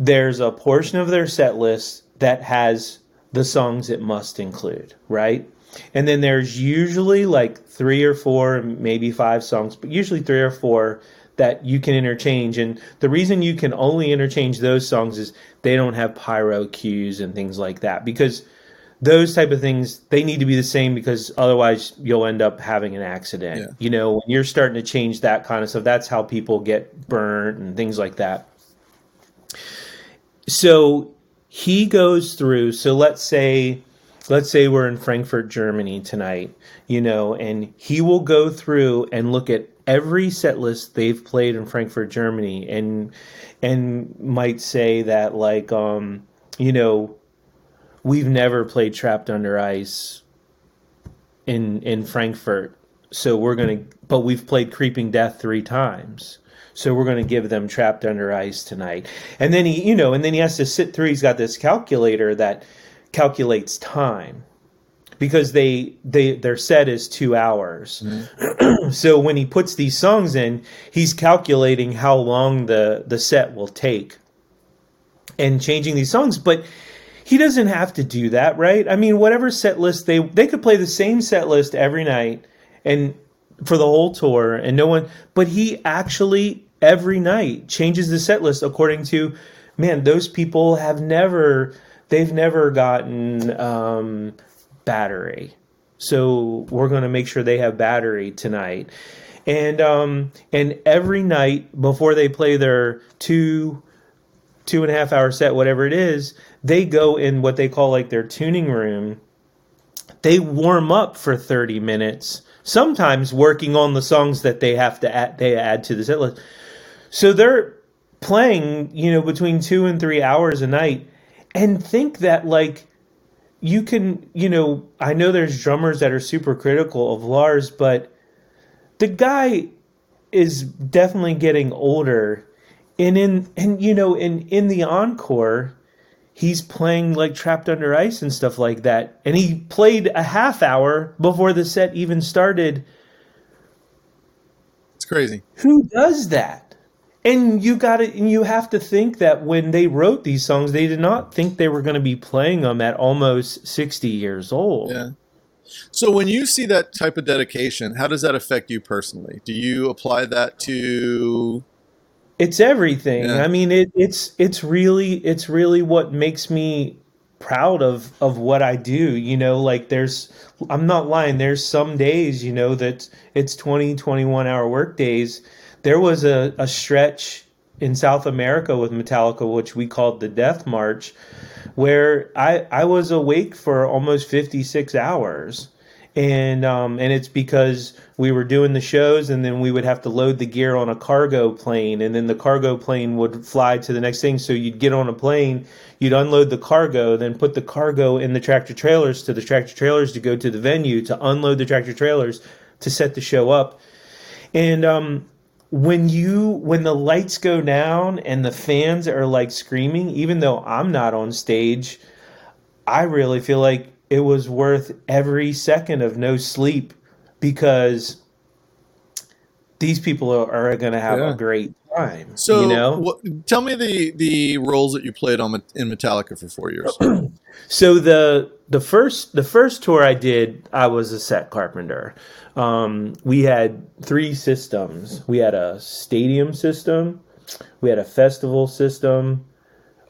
there's a portion of their set list that has the songs it must include, right? And then there's usually like three or four, maybe five songs, but usually three or four that you can interchange. And the reason you can only interchange those songs is they don't have pyro cues and things like that because those type of things they need to be the same because otherwise you'll end up having an accident. Yeah. You know, when you're starting to change that kind of stuff, that's how people get burnt and things like that. So he goes through. So let's say, let's say we're in Frankfurt, Germany tonight, you know, and he will go through and look at every set list they've played in Frankfurt, Germany, and and might say that like, um, you know, we've never played Trapped Under Ice in in Frankfurt, so we're gonna, but we've played Creeping Death three times so we're going to give them trapped under ice tonight. And then he, you know, and then he has to sit through. He's got this calculator that calculates time because they they their set is two hours. Mm-hmm. so when he puts these songs in, he's calculating how long the the set will take and changing these songs, but he doesn't have to do that, right? I mean, whatever set list they they could play the same set list every night and for the whole tour and no one but he actually every night changes the set list according to man those people have never they've never gotten um, battery. So we're going to make sure they have battery tonight. And um and every night before they play their two two and a half hour set whatever it is they go in what they call like their tuning room. They warm up for 30 minutes sometimes working on the songs that they have to add, they add to the set list. So they're playing, you know, between two and three hours a night, and think that like you can, you know, I know there's drummers that are super critical of Lars, but the guy is definitely getting older, and in and you know, in in the encore he's playing like trapped under ice and stuff like that. And he played a half hour before the set even started. It's crazy. Who does that? And you got to you have to think that when they wrote these songs, they did not think they were going to be playing them at almost 60 years old. Yeah. So when you see that type of dedication, how does that affect you personally? Do you apply that to it's everything. Yeah. I mean, it, it's it's really it's really what makes me proud of of what I do. You know, like there's I'm not lying. There's some days, you know, that it's 20, 21 hour work days. There was a, a stretch in South America with Metallica, which we called the Death March, where I I was awake for almost 56 hours. And um, and it's because we were doing the shows and then we would have to load the gear on a cargo plane and then the cargo plane would fly to the next thing. So you'd get on a plane you'd unload the cargo then put the cargo in the tractor trailers to the tractor trailers to go to the venue to unload the tractor trailers to set the show up. And um, when you when the lights go down and the fans are like screaming even though i'm not on stage i really feel like it was worth every second of no sleep because these people are, are going to have yeah. a great time. So, you know, what, tell me the the roles that you played on in Metallica for four years. so the the first the first tour I did, I was a set carpenter. Um, we had three systems. We had a stadium system, we had a festival system.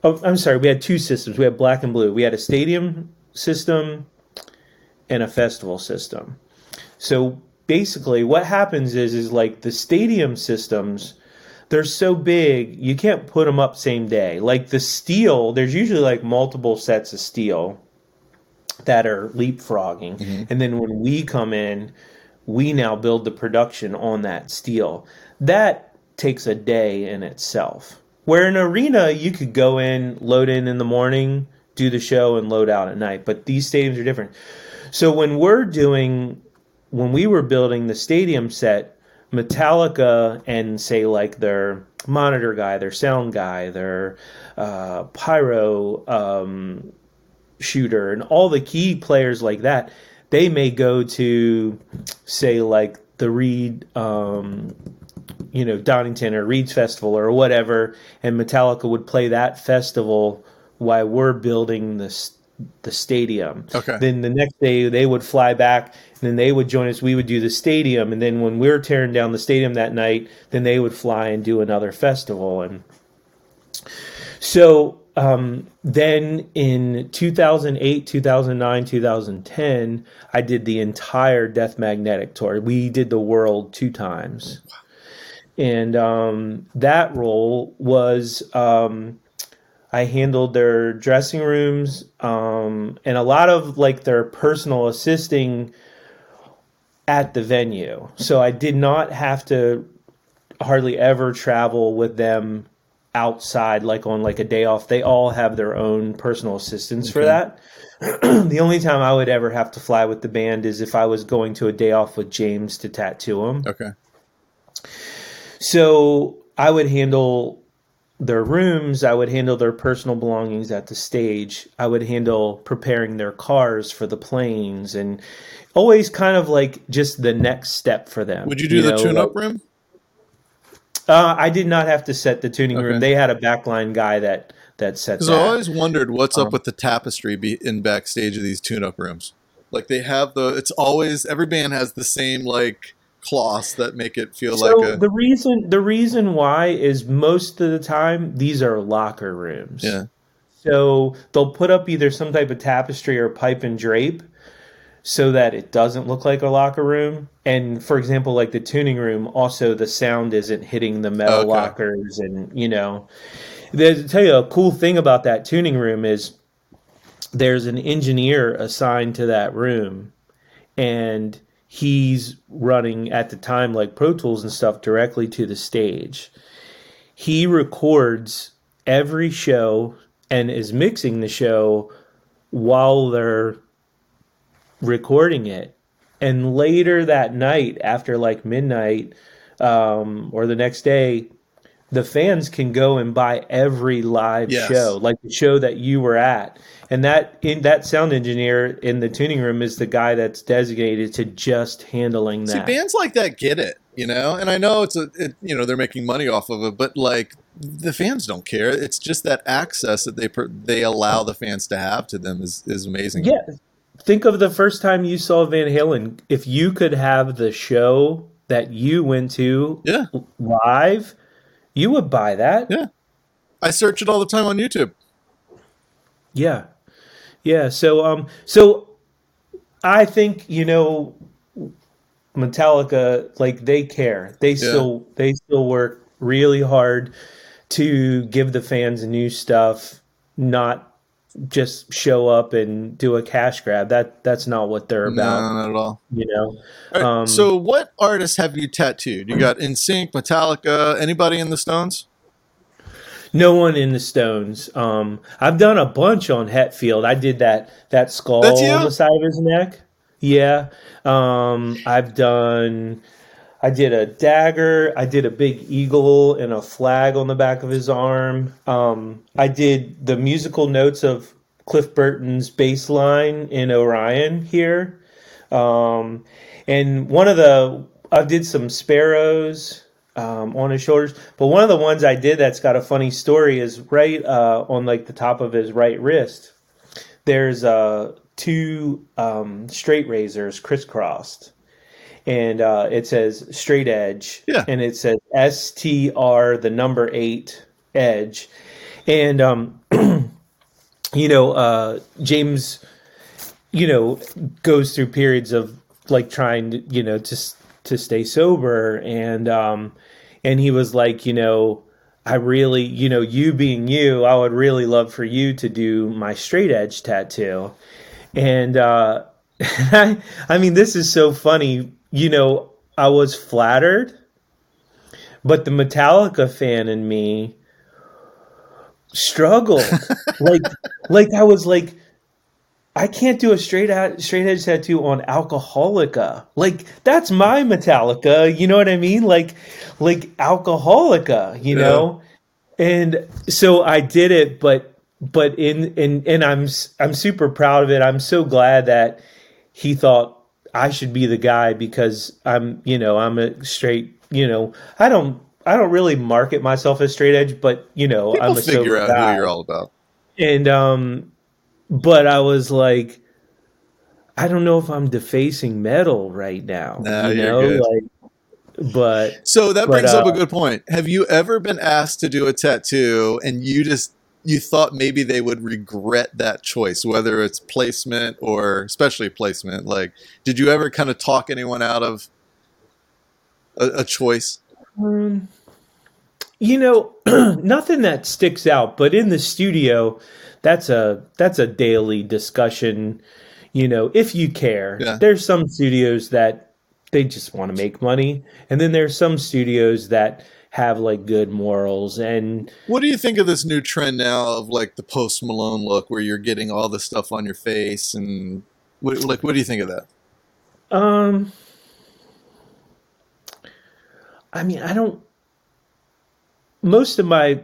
Oh, I'm sorry, we had two systems. We had black and blue. We had a stadium system and a festival system. So basically what happens is is like the stadium systems they're so big you can't put them up same day. Like the steel, there's usually like multiple sets of steel that are leapfrogging. Mm-hmm. And then when we come in, we now build the production on that steel. That takes a day in itself. Where an arena, you could go in, load in in the morning, do the show and load out at night. But these stadiums are different. So when we're doing, when we were building the stadium set, Metallica and say like their monitor guy, their sound guy, their uh, pyro um, shooter, and all the key players like that, they may go to say like the Reed, um, you know, Donington or Reed's Festival or whatever, and Metallica would play that festival while we're building this the stadium. Okay. Then the next day they would fly back then they would join us. We would do the stadium. And then when we were tearing down the stadium that night, then they would fly and do another festival. And so um, then in 2008, 2009, 2010, I did the entire Death Magnetic tour. We did the world two times. And um, that role was um, I handled their dressing rooms um, and a lot of like their personal assisting at the venue. So I did not have to hardly ever travel with them outside like on like a day off. They all have their own personal assistants okay. for that. the only time I would ever have to fly with the band is if I was going to a day off with James to tattoo him. Okay. So I would handle their rooms, I would handle their personal belongings at the stage. I would handle preparing their cars for the planes and always kind of like just the next step for them. Would you do you the know, tune up like, room? Uh, I did not have to set the tuning okay. room. They had a backline guy that that set. Because I always wondered what's um, up with the tapestry be in backstage of these tune up rooms. Like they have the, it's always every band has the same like cloths that make it feel so like a... the reason the reason why is most of the time these are locker rooms. Yeah. So they'll put up either some type of tapestry or pipe and drape so that it doesn't look like a locker room. And for example, like the tuning room, also the sound isn't hitting the metal okay. lockers and you know. To tell you a cool thing about that tuning room is there's an engineer assigned to that room and he's running at the time like Pro Tools and stuff directly to the stage. He records every show and is mixing the show while they're recording it. And later that night, after like midnight um, or the next day, the fans can go and buy every live yes. show, like the show that you were at. And that in that sound engineer in the tuning room is the guy that's designated to just handling that. See, bands like that get it, you know. And I know it's a, it, you know, they're making money off of it, but like the fans don't care. It's just that access that they they allow the fans to have to them is is amazing. Yeah. Think of the first time you saw Van Halen. If you could have the show that you went to yeah. live you would buy that. Yeah. I search it all the time on YouTube. Yeah. Yeah. So um so I think, you know, Metallica, like they care. They yeah. still they still work really hard to give the fans new stuff, not just show up and do a cash grab. That that's not what they're about. No, not at all. You know. Right, um, so, what artists have you tattooed? You got NSYNC, Metallica, anybody in the Stones? No one in the Stones. Um, I've done a bunch on Hetfield. I did that that skull on the side of his neck. Yeah. Um, I've done I did a dagger. I did a big eagle and a flag on the back of his arm. Um, I did the musical notes of Cliff Burton's bass line in Orion here. Um, and one of the, I did some sparrows um, on his shoulders. But one of the ones I did that's got a funny story is right uh, on like the top of his right wrist. There's uh, two um, straight razors crisscrossed and uh, it says straight edge. Yeah. And it says STR, the number eight edge. And, um, you know, uh, James, you know, goes through periods of like trying to, you know, to, to stay sober. And, um, and he was like, you know, I really, you know, you being you, I would really love for you to do my straight edge tattoo. And, uh, I, I mean, this is so funny you know, I was flattered, but the Metallica fan in me struggled. like, like I was like, I can't do a straight out, straight edge tattoo on Alcoholica. Like that's my Metallica. You know what I mean? Like, like Alcoholica. You yeah. know. And so I did it, but but in in and I'm I'm super proud of it. I'm so glad that he thought I should be the guy because I'm, you know, I'm a straight, you know, I don't I don't really market myself as straight edge, but you know, People I'm a figure out guy. who you're all about. And um but I was like I don't know if I'm defacing metal right now. No, you know, like but So that But, brings up a uh, good point. Have you ever been asked to do a tattoo and you just you thought maybe they would regret that choice, whether it's placement or especially placement? Like, did you ever kind of talk anyone out of a, a choice? Um, you know, nothing that sticks out, but in the studio, that's a that's a daily discussion. You know, if you care, Yeah. there's some studios that they just want to make money, and then there's some studios that have like good morals and What do you think of this new trend now of like the post Malone look, where you're getting all the stuff on your face and what, like what do you think of that? um I mean, I don't most of my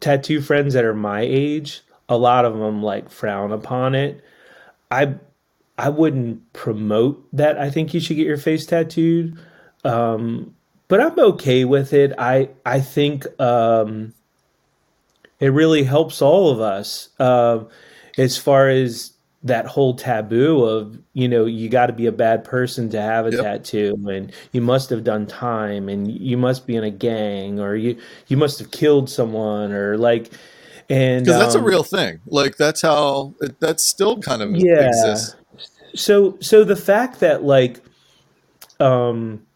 tattoo friends that are my age, a lot of them like frown upon it. I I wouldn't promote that. I think you should get your face tattooed. Um, but I'm okay with it. I I think um, it really helps all of us uh, as far as that whole taboo of you know you got to be a bad person to have a Yep. tattoo and you must have done time and you must be in a gang or you you must have killed someone or like and Because that's a um, real thing. Like that's how that's still kind of Yeah. exists. so so the fact that like um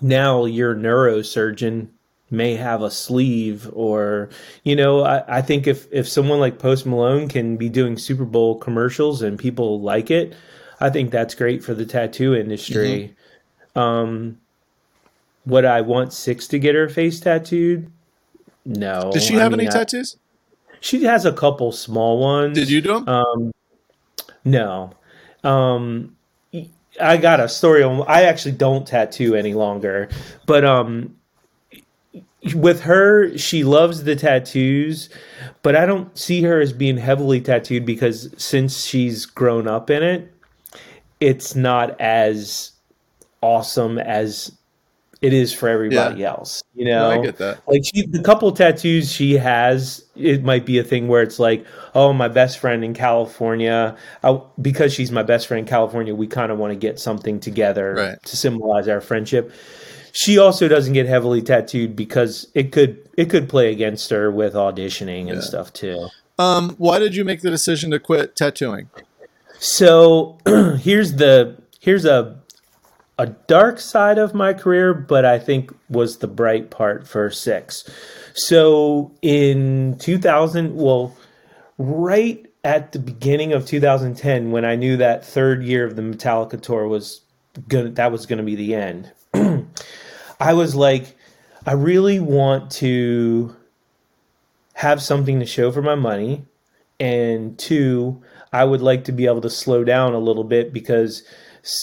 now your neurosurgeon may have a sleeve or you know I, I think if if someone like post malone can be doing super bowl commercials and people like it i think that's great for the tattoo industry um would i want six to get her face tattooed no Does she I have mean, any tattoos? She has a couple small ones Did you do them? um, no. Um, I got a story on. I actually don't tattoo any longer, but um, with her, she loves the tattoos, but I don't see her as being heavily tattooed because since she's grown up in it, it's not as awesome as it is for everybody else. You know, No, I get that. like she, the couple tattoos she has, it might be a thing where it's like, oh, my best friend in California, I, because she's my best friend in California, we kind of want to get something together Right. to symbolize our friendship. She also doesn't get heavily tattooed because it could it could play against her with auditioning and Yeah. stuff too. Um, why did you make the decision to quit tattooing? So here's the here's a a dark side of my career, but I think was the bright part for six. So in 2000, well, right at the beginning of 2010, when I knew that third year of the Metallica tour was gonna that was gonna be the end, I was like, I really want to have something to show for my money and two i would like to be able to slow down a little bit because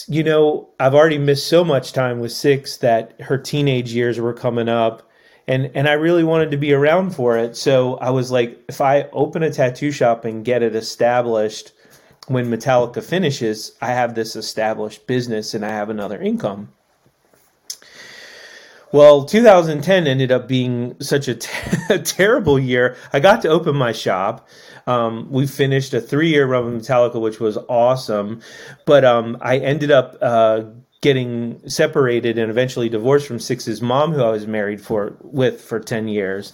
you know i've already missed so much time with six that her teenage years were coming up and and i really wanted to be around for it so i was like if i open a tattoo shop and get it established when metallica finishes i have this established business and i have another income well, 2010 ended up being such a, t- terrible year. I got to open my shop. Um, we finished a three year run with Metallica, which was awesome. But um, I ended up uh, getting separated and eventually divorced from Six's mom, who I was married for with for 10 years.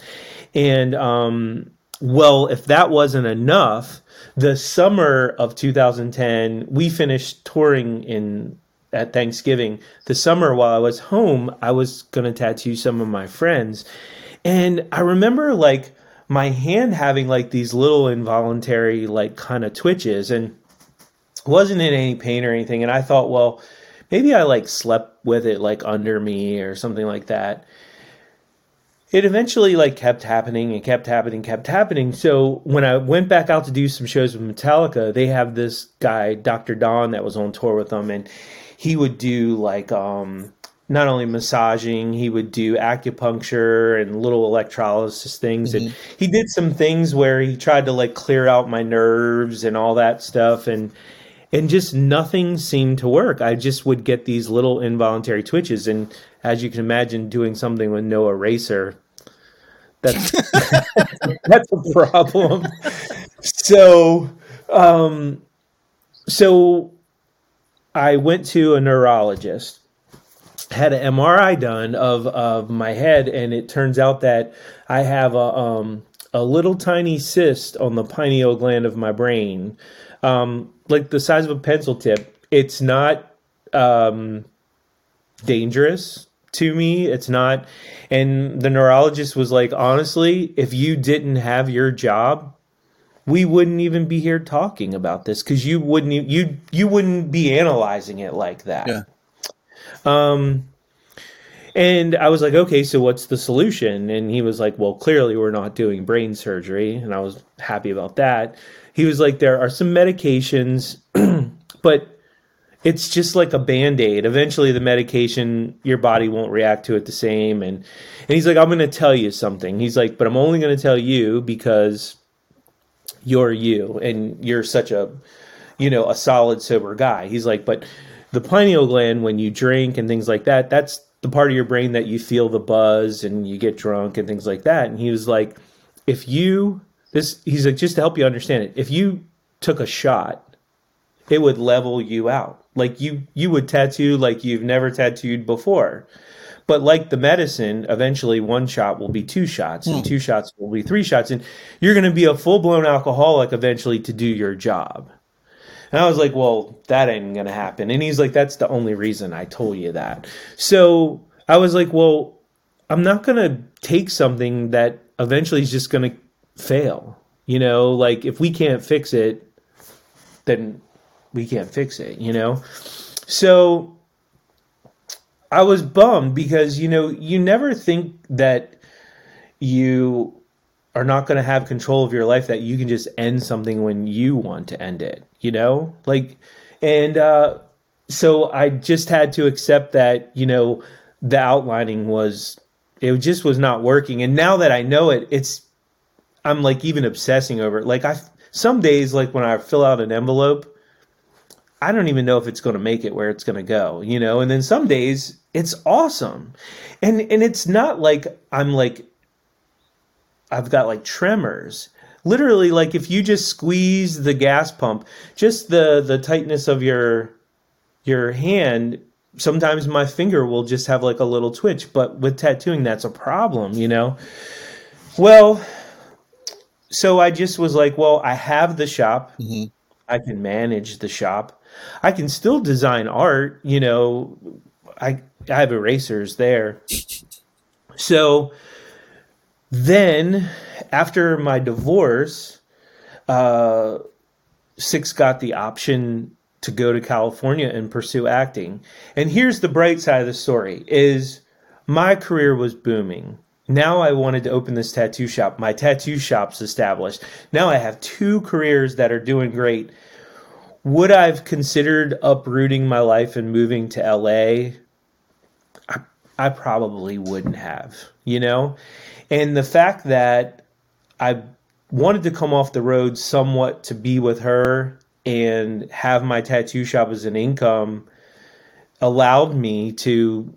And um, well, if that wasn't enough, the summer of 2010, we finished touring in at Thanksgiving. The summer while I was home, I was going to tattoo some of my friends. And I remember like my hand having like these little involuntary like kind of twitches and wasn't in any pain or anything and I thought, well, maybe I like slept with it like under me or something like that. It eventually like kept happening and kept happening, kept happening. So when I went back out to do some shows with Metallica, they have this guy, Dr. Don, that was on tour with them and he would do like um not only massaging, he would do acupuncture and little electrolysis things. And he did some things where he tried to like clear out my nerves and all that stuff. And and just nothing seemed to work. I just would get these little involuntary twitches, and as you can imagine, doing something with no eraser, that's that's a problem. So, um, so I went to a neurologist, had an MRI done of of my head, and it turns out that I have a um, a little tiny cyst on the pineal gland of my brain um, like the size of a pencil tip. It's not um, dangerous to me. It's not. And the neurologist was like, honestly, if you didn't have your job, we wouldn't even be here talking about this because you wouldn't you you wouldn't be analyzing it like that. Yeah. Um, and I was like, okay, so what's the solution? And he was like, well, clearly we're not doing brain surgery, and I was happy about that. He was like, there are some medications, but it's just like a band-aid. Eventually the medication your body won't react to it the same. And and he's like i'm going to tell you something. He's like but i'm only going to tell you because you're you and you're such a you know a solid sober guy. He's like but the pineal gland when you drink and things like that that's the part of your brain that you feel the buzz and you get drunk and things like that and he was like if you this he's like just to help you understand it. If you took a shot, it would level you out. Like you you would tattoo like you've never tattooed before. But like the medicine, eventually one shot will be two shots, and hmm. two shots will be three shots, and you're going to be a full blown alcoholic eventually to do your job. And I was like, well, that ain't going to happen. And he's like, that's the only reason I told you that. So I was like, well, I'm not going to take something that eventually is just going to fail. You know, like if we can't fix it, then we can't fix it, you know? So I was bummed because, you know, you never think that you are not going to have control of your life, that you can just end something when you want to end it, you know? Like, and uh, so I just had to accept that, you know, the outlining was, it just was not working. And now that I know it, it's, I'm like even obsessing over it. Like I some days like when I fill out an envelope, I don't even know if it's going to make it where it's going to go, you know? And then some days it's awesome. And and it's not like I'm like I've got like tremors. Literally like if you just squeeze the gas pump, just the the tightness of your your hand sometimes my finger will just have like a little twitch but with tattooing that's a problem you know well so I just was like, well, I have the shop. Mm-hmm. I can manage the shop. I can still design art. You know, I I have erasers there. So then, after my divorce, uh, Six got the option to go to California and pursue acting. And here's the bright side of the story: is my career was booming. Now I wanted to open this tattoo shop. My tattoo shop's established. Now I have two careers that are doing great. Would I've considered uprooting my life and moving to LA? I, I probably wouldn't have, you know? And the fact that I wanted to come off the road somewhat to be with her and have my tattoo shop as an income allowed me to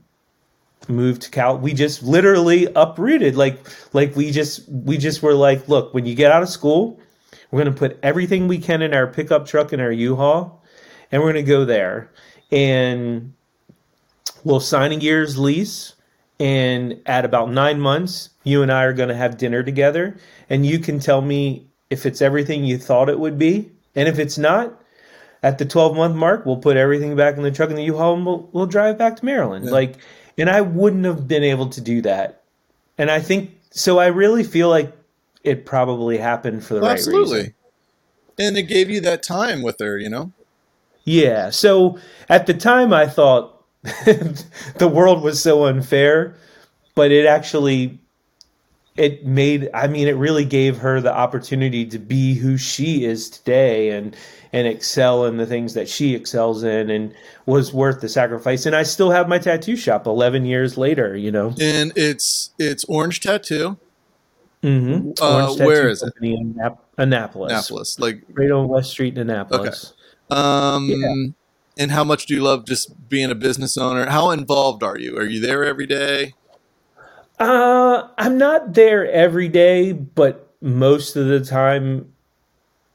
move to Cal. We just literally uprooted. Like like we just we just were like, look, when you get out of school, we're gonna put everything we can in our pickup truck and our U-Haul, and we're gonna go there. And we'll sign a year's lease. And at about nine months, you and I are gonna have dinner together, and you can tell me if it's everything you thought it would be. And if it's not, at the 12 month mark, we'll put everything back in the truck in the U-Haul and we'll, we'll drive back to Maryland. Yeah. Like and I wouldn't have been able to do that. And I think so. I really feel like it probably happened for the well, right absolutely. reason. And it gave you that time with her, you know. Yeah. So at the time, I thought the world was so unfair, but it actually it made i mean it really gave her the opportunity to be who she is today and and excel in the things that she excels in and was worth the sacrifice. And i still have my tattoo shop 11 years later you know? And it's it's orange tattoo. Mm-hmm. Uh, where is it? In Annapolis. Annapolis like right on west street in annapolis. Um, yeah. And how much do you love just being a business owner? How involved are you? Are you there every day? Uh, I'm not there every day, but most of the time,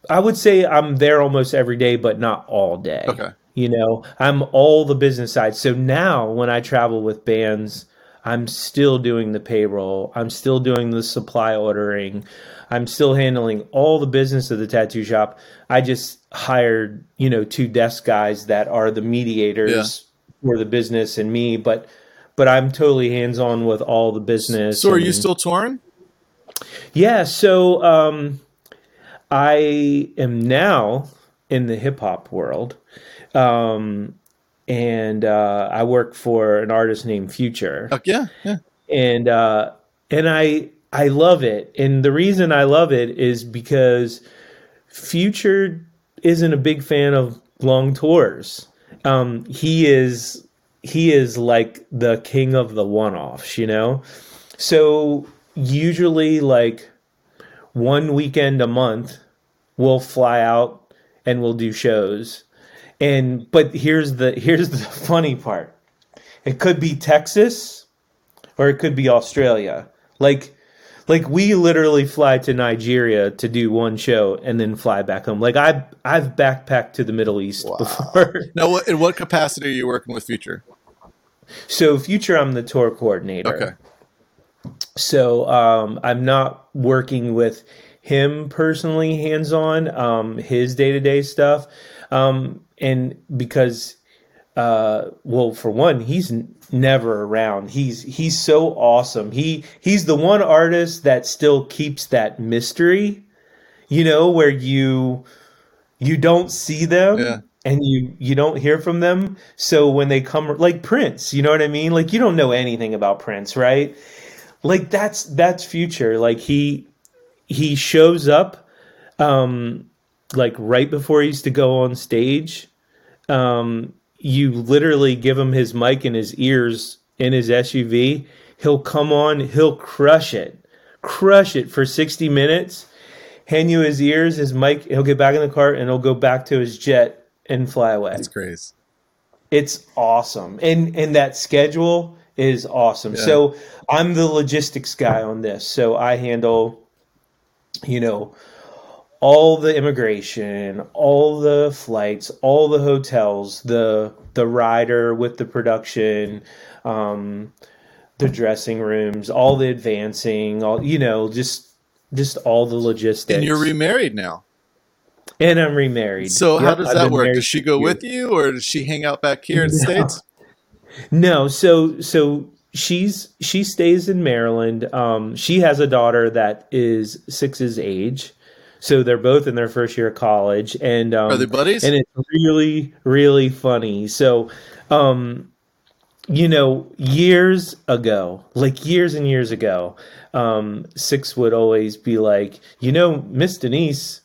I would say I'm there almost every day, but not all day. Okay. You know, I'm all the business side. So now when I travel with bands, I'm still doing the payroll. I'm still doing the supply ordering. I'm still handling all the business of the tattoo shop. I just hired, you know, two desk guys that are the mediators yeah. for the business and me, but but I'm totally hands on with all the business. So, are you still touring? Yeah. So, um, I am now in the hip hop world, um, and uh, I work for an artist named Future. Oh, yeah, yeah. And uh, and I I love it, and the reason I love it is because Future isn't a big fan of long tours. Um, he is he is like the king of the one-offs, you know? So usually like one weekend a month we'll fly out and we'll do shows. And but here's the here's the funny part. It could be Texas or it could be Australia. Like like we literally fly to Nigeria to do one show and then fly back home. Like I've I've backpacked to the Middle East wow. before. now, what, in what capacity are you working with Future? So Future, I'm the tour coordinator. Okay. So um, I'm not working with him personally, hands on, um, his day to day stuff, um, and because uh, well, for one, he's n- never around. He's he's so awesome. He he's the one artist that still keeps that mystery, you know, where you you don't see them. Yeah. And you you don't hear from them. So when they come like Prince, you know what I mean? Like you don't know anything about Prince, right? Like that's that's future. Like he he shows up um like right before he's to go on stage. Um you literally give him his mic in his ears in his SUV, he'll come on, he'll crush it, crush it for 60 minutes, hand you his ears, his mic, he'll get back in the car and he'll go back to his jet and fly away. That's crazy. It's awesome. And and that schedule is awesome. Yeah. So I'm the logistics guy on this. So I handle, you know, all the immigration, all the flights, all the hotels, the the rider with the production, um, the dressing rooms, all the advancing, all you know, just just all the logistics. And you're remarried now. And I'm remarried. So yep, how does that work? Does she go with you, or does she hang out back here in the no. states? No. So so she's she stays in Maryland. Um, she has a daughter that is six's age. So they're both in their first year of college, and um, are they buddies? And it's really, really funny. So, um, you know, years ago, like years and years ago, um, Six would always be like, you know, Miss Denise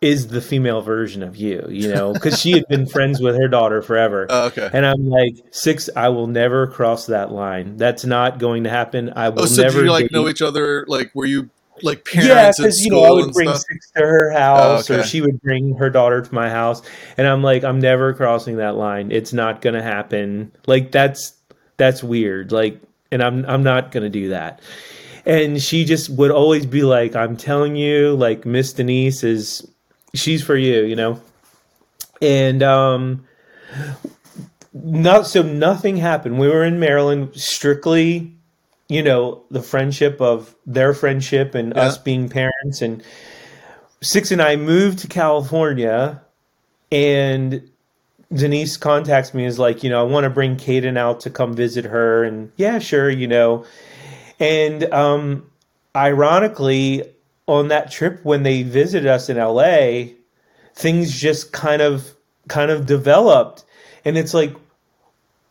is the female version of you, you know, because she had been friends with her daughter forever. Oh, okay. And I'm like, Six, I will never cross that line. That's not going to happen. I will oh, so never. Do you like date. know each other? Like, were you like parents. Yeah, because you know I would bring stuff? Six to her house, oh, okay. or she would bring her daughter to my house, and I'm like, I'm never crossing that line. It's not gonna happen. Like that's that's weird. Like, and I'm I'm not gonna do that. And she just would always be like, I'm telling you, like Miss Denise is, she's for you, you know. And um, not so nothing happened. We were in Maryland strictly you know the friendship of their friendship and yeah. us being parents. And six and i moved to california and denise contacts me is like you know i want to bring Kaden out to come visit her. And yeah sure you know. And um ironically on that trip when they visited us in la things just kind of kind of developed. And it's like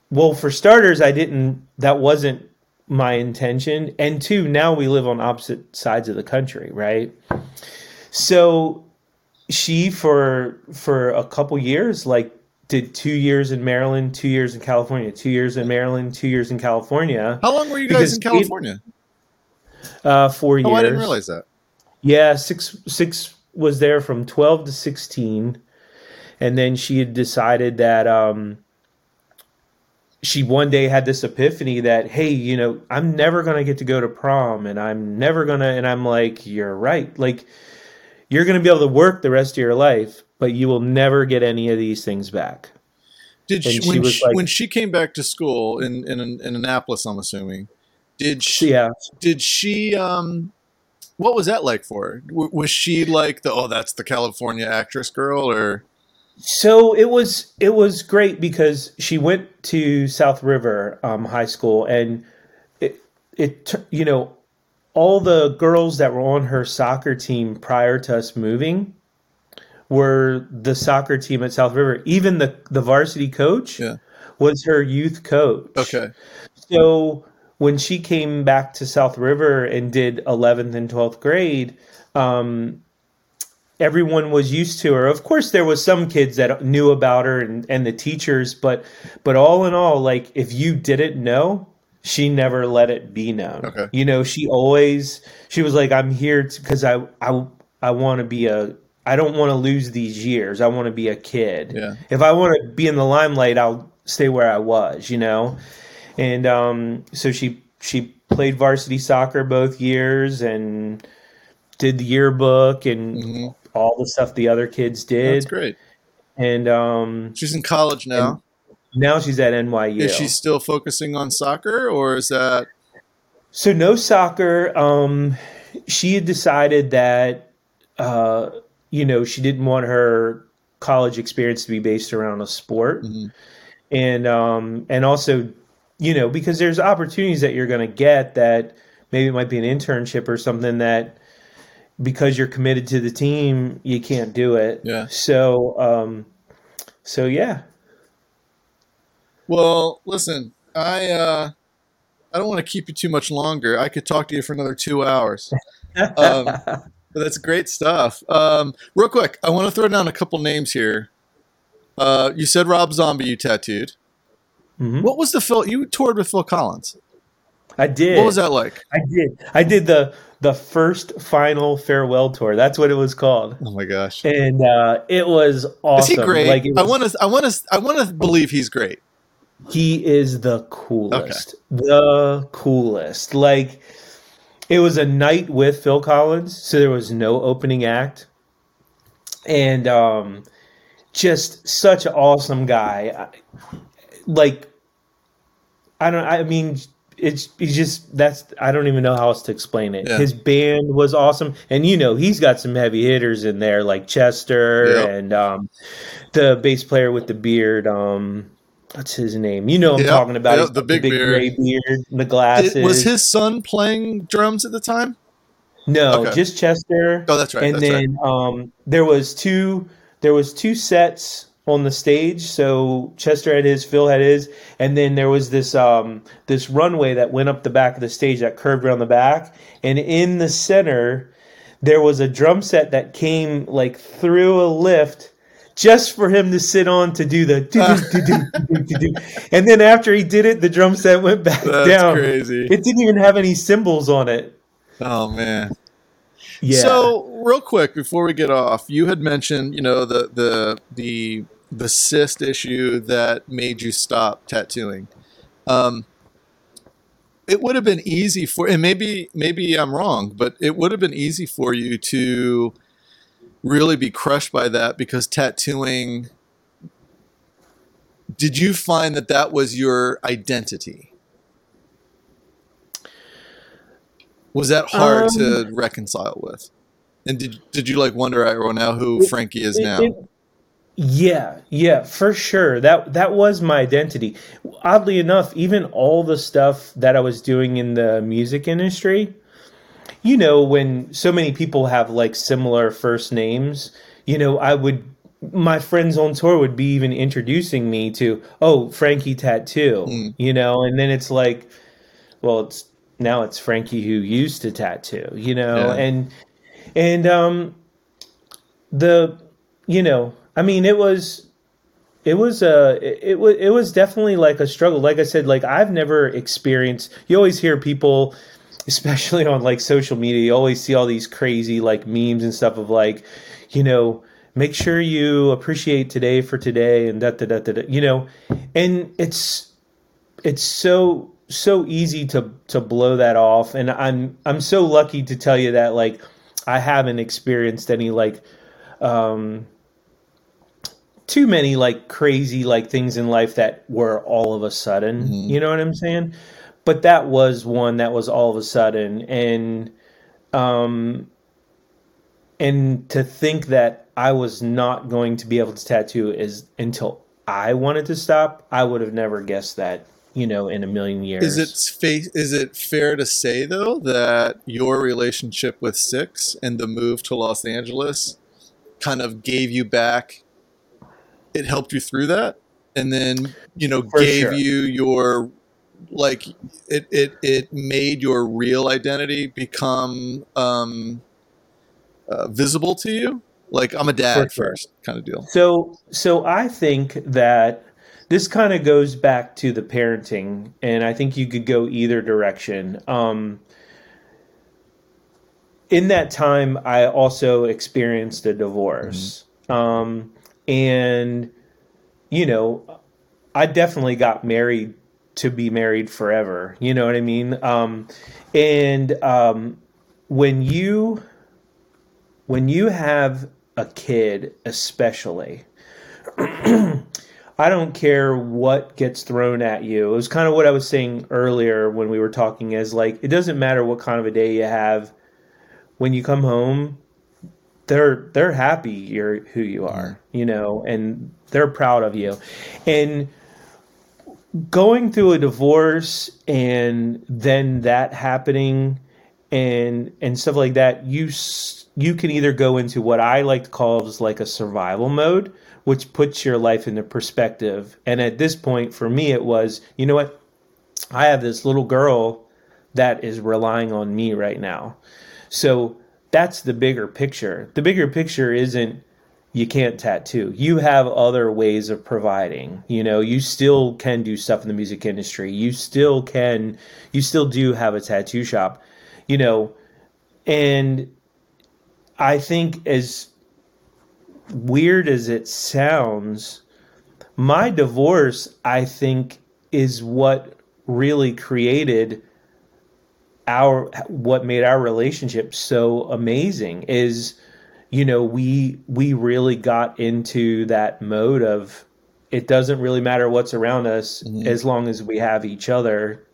well for starters i didn't that wasn't my intention. And two now we live on opposite sides of the country right? So she for for a couple years like did two years in maryland two years in california two years in maryland two years in california. How long were you guys in california? Uh four years oh, i didn't realize that. Yeah six six was there from 12 to 16 and then she had decided that um, she one day had this epiphany that hey you know i'm never going to get to go to prom and i'm never going to and i'm like you're right. Like you're going to be able to work the rest of your life but you will never get any of these things back. Did she, she when, she, like, when she came back to school in, in in annapolis i'm assuming did she yeah. did she um what was that like for? Her was she like the oh that's the california actress girl or so it was it was great because she went to South River um, High School and it it you know all the girls that were on her soccer team prior to us moving were the soccer team at South River. Even the the varsity coach yeah. was her youth coach. Okay. So when she came back to South River and did 11th and 12th grade, um, everyone was used to her. Of course, there was some kids that knew about her and, and the teachers, but but all in all, like if you didn't know, she never let it be known. Okay. You know, she always she was like, "I'm here because I I I want to be a." I don't want to lose these years. I want to be a kid. Yeah. If I want to be in the limelight, I'll stay where I was, you know? And um, so she she played varsity soccer both years and did the yearbook and mm-hmm all the stuff the other kids did. That's great. And um, she's in college now. Now she's at NYU. Is she still focusing on soccer, or is that? So no soccer. Um, she had decided that uh, you know she didn't want her college experience to be based around a sport, mm-hmm. and um, and also you know because there's opportunities that you're going to get that maybe it might be an internship or something that because you're committed to the team, you can't do it. Yeah. So, um, so yeah. Well, listen, I uh, I don't want to keep you too much longer. I could talk to you for another two hours. Um, but that's great stuff. Um, real quick, I want to throw down a couple names here. Uh, you said Rob Zombie you tattooed. Mm-hmm. What was the Phil? You toured with Phil Collins. I did. What was that like? I did. I did the the first final farewell tour. That's what it was called. Oh my gosh! And uh, it was awesome. Is he great? Like was, I want to. I want to. I want to believe he's great. He is the coolest. Okay. The coolest. Like it was a night with Phil Collins, so there was no opening act, and um, just such an awesome guy. Like I don't. I mean it's he's just that's I don't even know how else to explain it. Yeah. His band was awesome, and you know he's got some heavy hitters in there like Chester yep. and um, the bass player with the beard. Um, what's his name? You know I'm yep. talking about yep. the big, big beard. gray beard, the glasses. It, was his son playing drums at the time? No, okay. just Chester. Oh, that's right. And that's then right. um, there was two. There was two sets on the stage. So Chester had his, Phil had his, and then there was this um, this runway that went up the back of the stage that curved around the back, and in the center there was a drum set that came like through a lift just for him to sit on to do the and then after he did it the drum set went back That's down. crazy. It didn't even have any cymbals on it. Oh man. Yeah. So real quick before we get off you had mentioned you know the the the the cyst issue that made you stop tattooing. Um, it would have been easy for, and maybe maybe I'm wrong, but it would have been easy for you to really be crushed by that because tattooing. Did you find that that was your identity? Was that hard um, to reconcile with? And did did you like wonder, well, now who it, Frankie is now? It, yeah, yeah, for sure. That that was my identity. Oddly enough, even all the stuff that I was doing in the music industry, you know, when so many people have like similar first names, you know, I would my friends on tour would be even introducing me to, "Oh, Frankie Tattoo." Mm. You know, and then it's like, well, it's now it's Frankie who used to tattoo, you know, yeah. and and um the you know I mean, it was it was uh it, was it was definitely like a struggle. Like i said like i've never experienced you always hear people especially on like social media you always see all these crazy like memes and stuff of like you know make sure you appreciate today for today and da da da, da you know? And it's it's so so easy to to blow that off. And i'm i'm so lucky to tell you that like i haven't experienced any like um too many like crazy like things in life that were all of a sudden mm-hmm. you know what i'm saying but that was one that was all of a sudden and um and to think that I was not going to be able to tattoo is until I wanted to stop, I would have never guessed that, you know, in a million years. Is it fa- is it fair to say though that your relationship with Six and the move to Los Angeles kind of gave you back it helped you through that and then, you know, For gave sure. you your like it it it made your real identity become um uh, visible to you? Like I'm a dad sure. first kind of deal. So so I think that this kind of goes back to the parenting and I think you could go either direction. Um in that time I also experienced a divorce. Mm-hmm. Um and you know, I definitely got married to be married forever. You know what I mean? Um, and um, when you when you have a kid, especially, I don't care what gets thrown at you. It was kind of what I was saying earlier when we were talking is like it doesn't matter what kind of a day you have. When you come home, they're they're happy you're who you mm-hmm. are, you know, and they're proud of you. And going through a divorce and then that happening and and stuff like that, you you can either go into what I like to call as like a survival mode, which puts your life into perspective. And at this point, for me, it was, you know what? I have this little girl that is relying on me right now. So that's the bigger picture. The bigger picture isn't you can't tattoo. You have other ways of providing. You know, you still can do stuff in the music industry. You still can, you still do have a tattoo shop, you know, and I think as weird as it sounds, my divorce, I think, is what really created our what made our relationship so amazing is you know we we really got into that mode of it doesn't really matter what's around us mm-hmm. as long as we have each other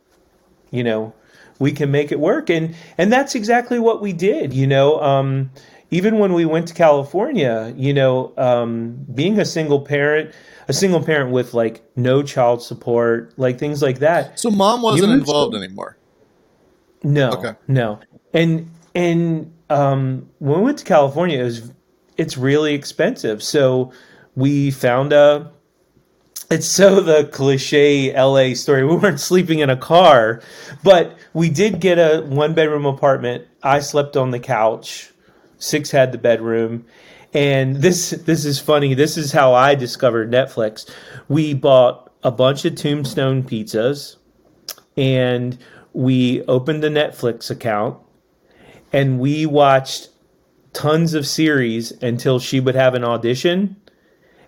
you know we can make it work and and that's exactly what we did you know um even when we went to California, you know, um, being a single parent, a single parent with like no child support, like things like that. So mom wasn't involved to, anymore. No, okay. no, and and um, when we went to California, it was it's really expensive. So we found a. It's so the cliche LA story. We weren't sleeping in a car, but we did get a one bedroom apartment. I slept on the couch Six had the bedroom. And this this is funny. This is how I discovered Netflix. We bought a bunch of Tombstone pizzas and we opened a Netflix account and we watched tons of series until she would have an audition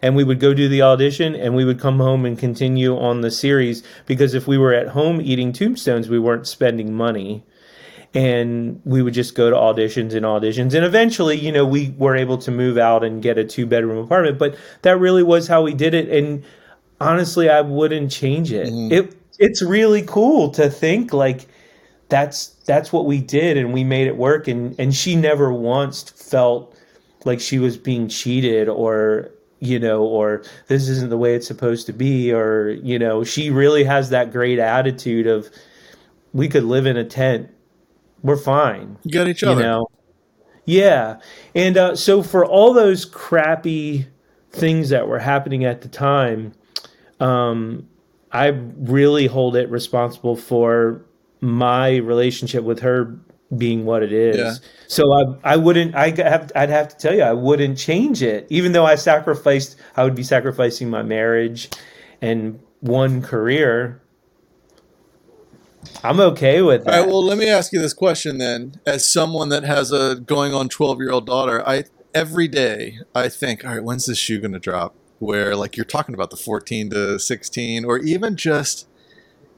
and we would go do the audition and we would come home and continue on the series because if we were at home eating tombstones we weren't spending money and we would just go to auditions and auditions and eventually you know we were able to move out and get a two bedroom apartment but that really was how we did it and honestly i wouldn't change it mm. it it's really cool to think like that's that's what we did and we made it work and and she never once felt like she was being cheated or you know or this isn't the way it's supposed to be or you know she really has that great attitude of we could live in a tent we're fine. You got each other. You know? Yeah. And uh, so for all those crappy things that were happening at the time, um, I really hold it responsible for my relationship with her being what it is. Yeah. So I I wouldn't I have I'd have to tell you I wouldn't change it. Even though I sacrificed I would be sacrificing my marriage and one career. I'm okay with that. All right, well, let me ask you this question then. As someone that has a going on 12 year old daughter, I every day I think, all right, when's this shoe going to drop? Where like you're talking about the 14 to 16, or even just,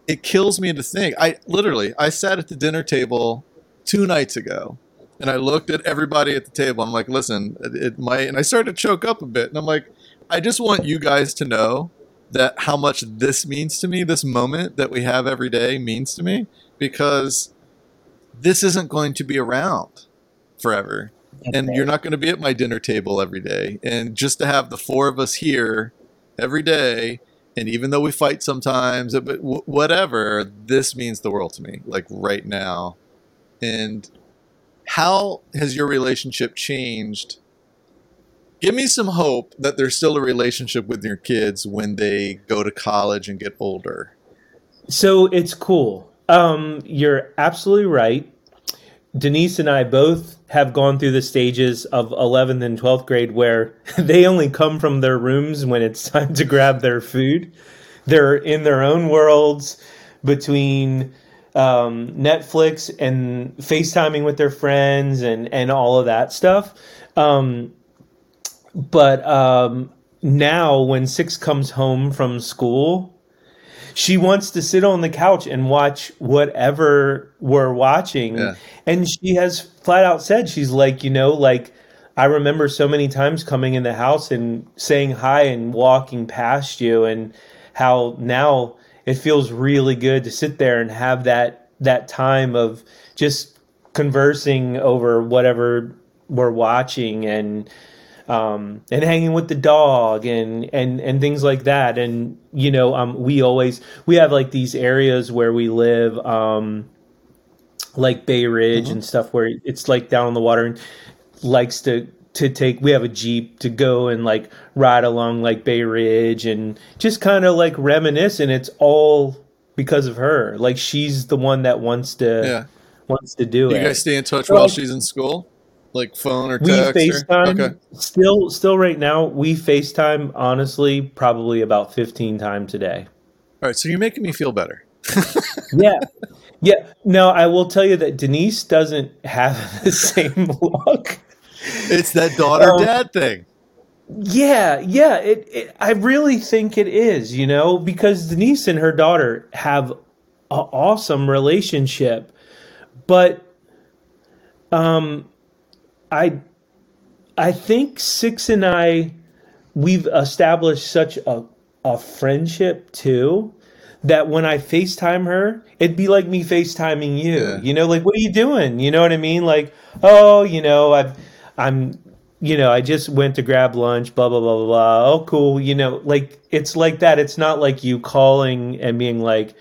it kills me to think. I literally, I sat at the dinner table two nights ago and I looked at everybody at the table. I'm like, listen, it, it might, and I started to choke up a bit. And I'm like, I just want you guys to know that how much this means to me, this moment that we have every day means to me, because this isn't going to be around forever. Okay. And you're not going to be at my dinner table every day. And just to have the four of us here every day, and even though we fight sometimes, but whatever, this means the world to me, like right now. And how has your relationship changed? Give me some hope that there's still a relationship with your kids when they go to college and get older. So it's cool. Um, you're absolutely right. Denise and I both have gone through the stages of 11th and 12th grade where they only come from their rooms when it's time to grab their food. They're in their own worlds between um, Netflix and FaceTiming with their friends and and all of that stuff. Um, but um, now, when Six comes home from school, she wants to sit on the couch and watch whatever we're watching. Yeah. And she has flat out said, she's like, you know, like, I remember so many times coming in the house and saying hi and walking past you, and how now it feels really good to sit there and have that that time of just conversing over whatever we're watching and um, and hanging with the dog and and and things like that and you know um, we always we have like these areas where we live um, like Bay Ridge mm-hmm. and stuff where it's like down on the water and likes to to take we have a jeep to go and like ride along like Bay Ridge and just kind of like reminisce and it's all because of her like she's the one that wants to yeah. wants to do, do it. You guys stay in touch so, while she's in school, like phone or text. We FaceTime. Or? Okay. Still, still right now we FaceTime. Honestly, probably about fifteen times a day. All right, so you're making me feel better. yeah, yeah. No, I will tell you that Denise doesn't have the same look. It's that daughter um, dad thing. Yeah, yeah. It, it, I really think it is. You know, because Denise and her daughter have an awesome relationship, but um, I, I think Six and I, we've established such a a friendship too that when I FaceTime her, it'd be like me FaceTiming you. Yeah. You know, like what are you doing? You know what I mean? Like, oh, you know, I've I'm you know, I just went to grab lunch, blah blah blah blah blah. Oh, cool. You know, like it's like that. It's not like you calling and being like,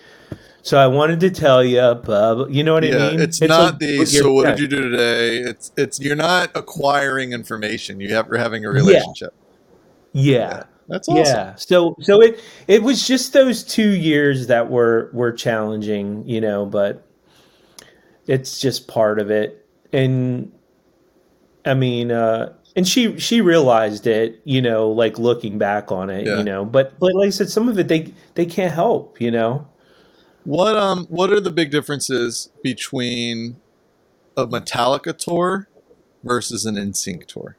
"So I wanted to tell you," blah. you know what yeah, I mean? It's, it's not like, the. So what did you do today? It's it's you're not acquiring information. You have you're having a relationship. Yeah. yeah. yeah. That's awesome. Yeah. So so it it was just those two years that were were challenging, you know, but it's just part of it. And I mean, uh, and she she realized it, you know, like looking back on it, yeah. you know. But but like I said, some of it they they can't help, you know. What um what are the big differences between a Metallica tour versus an NSYNC tour?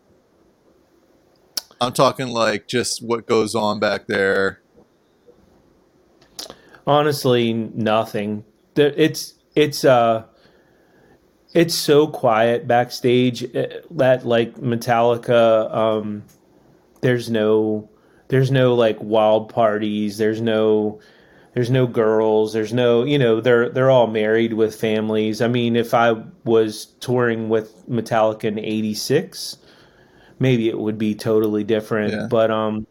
I'm talking like just what goes on back there. Honestly, nothing. It's it's uh it's so quiet backstage eh, that like Metallica um there's no there's no like wild parties, there's no there's no girls, there's no, you know, they're they're all married with families. I mean, if I was touring with Metallica in 86, maybe it would be totally different, yeah. but um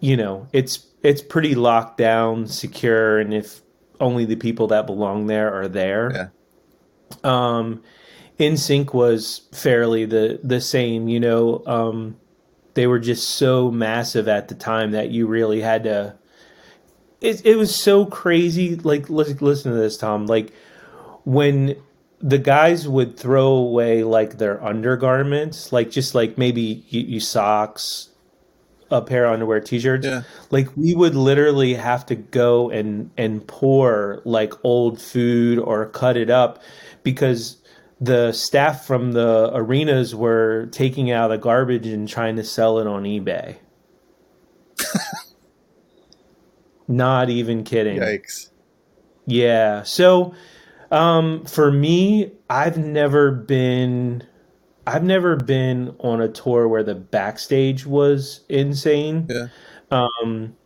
you know, it's it's pretty locked down, secure and if only the people that belong there are there. Yeah um, NSYNC was fairly the the same. You know, um, they were just so massive at the time that you really had to. It it was so crazy. Like listen, listen to this, Tom. Like when the guys would throw away like their undergarments, like just like maybe you, you socks, a pair of underwear, t-shirts. Yeah. Like we would literally have to go and and pour like old food or cut it up because the staff from the arenas were taking out the garbage and trying to sell it on eBay. Not even kidding. Yikes. Yeah. So um, for me, I've never been I've never been on a tour where the backstage was insane. Yeah. Um,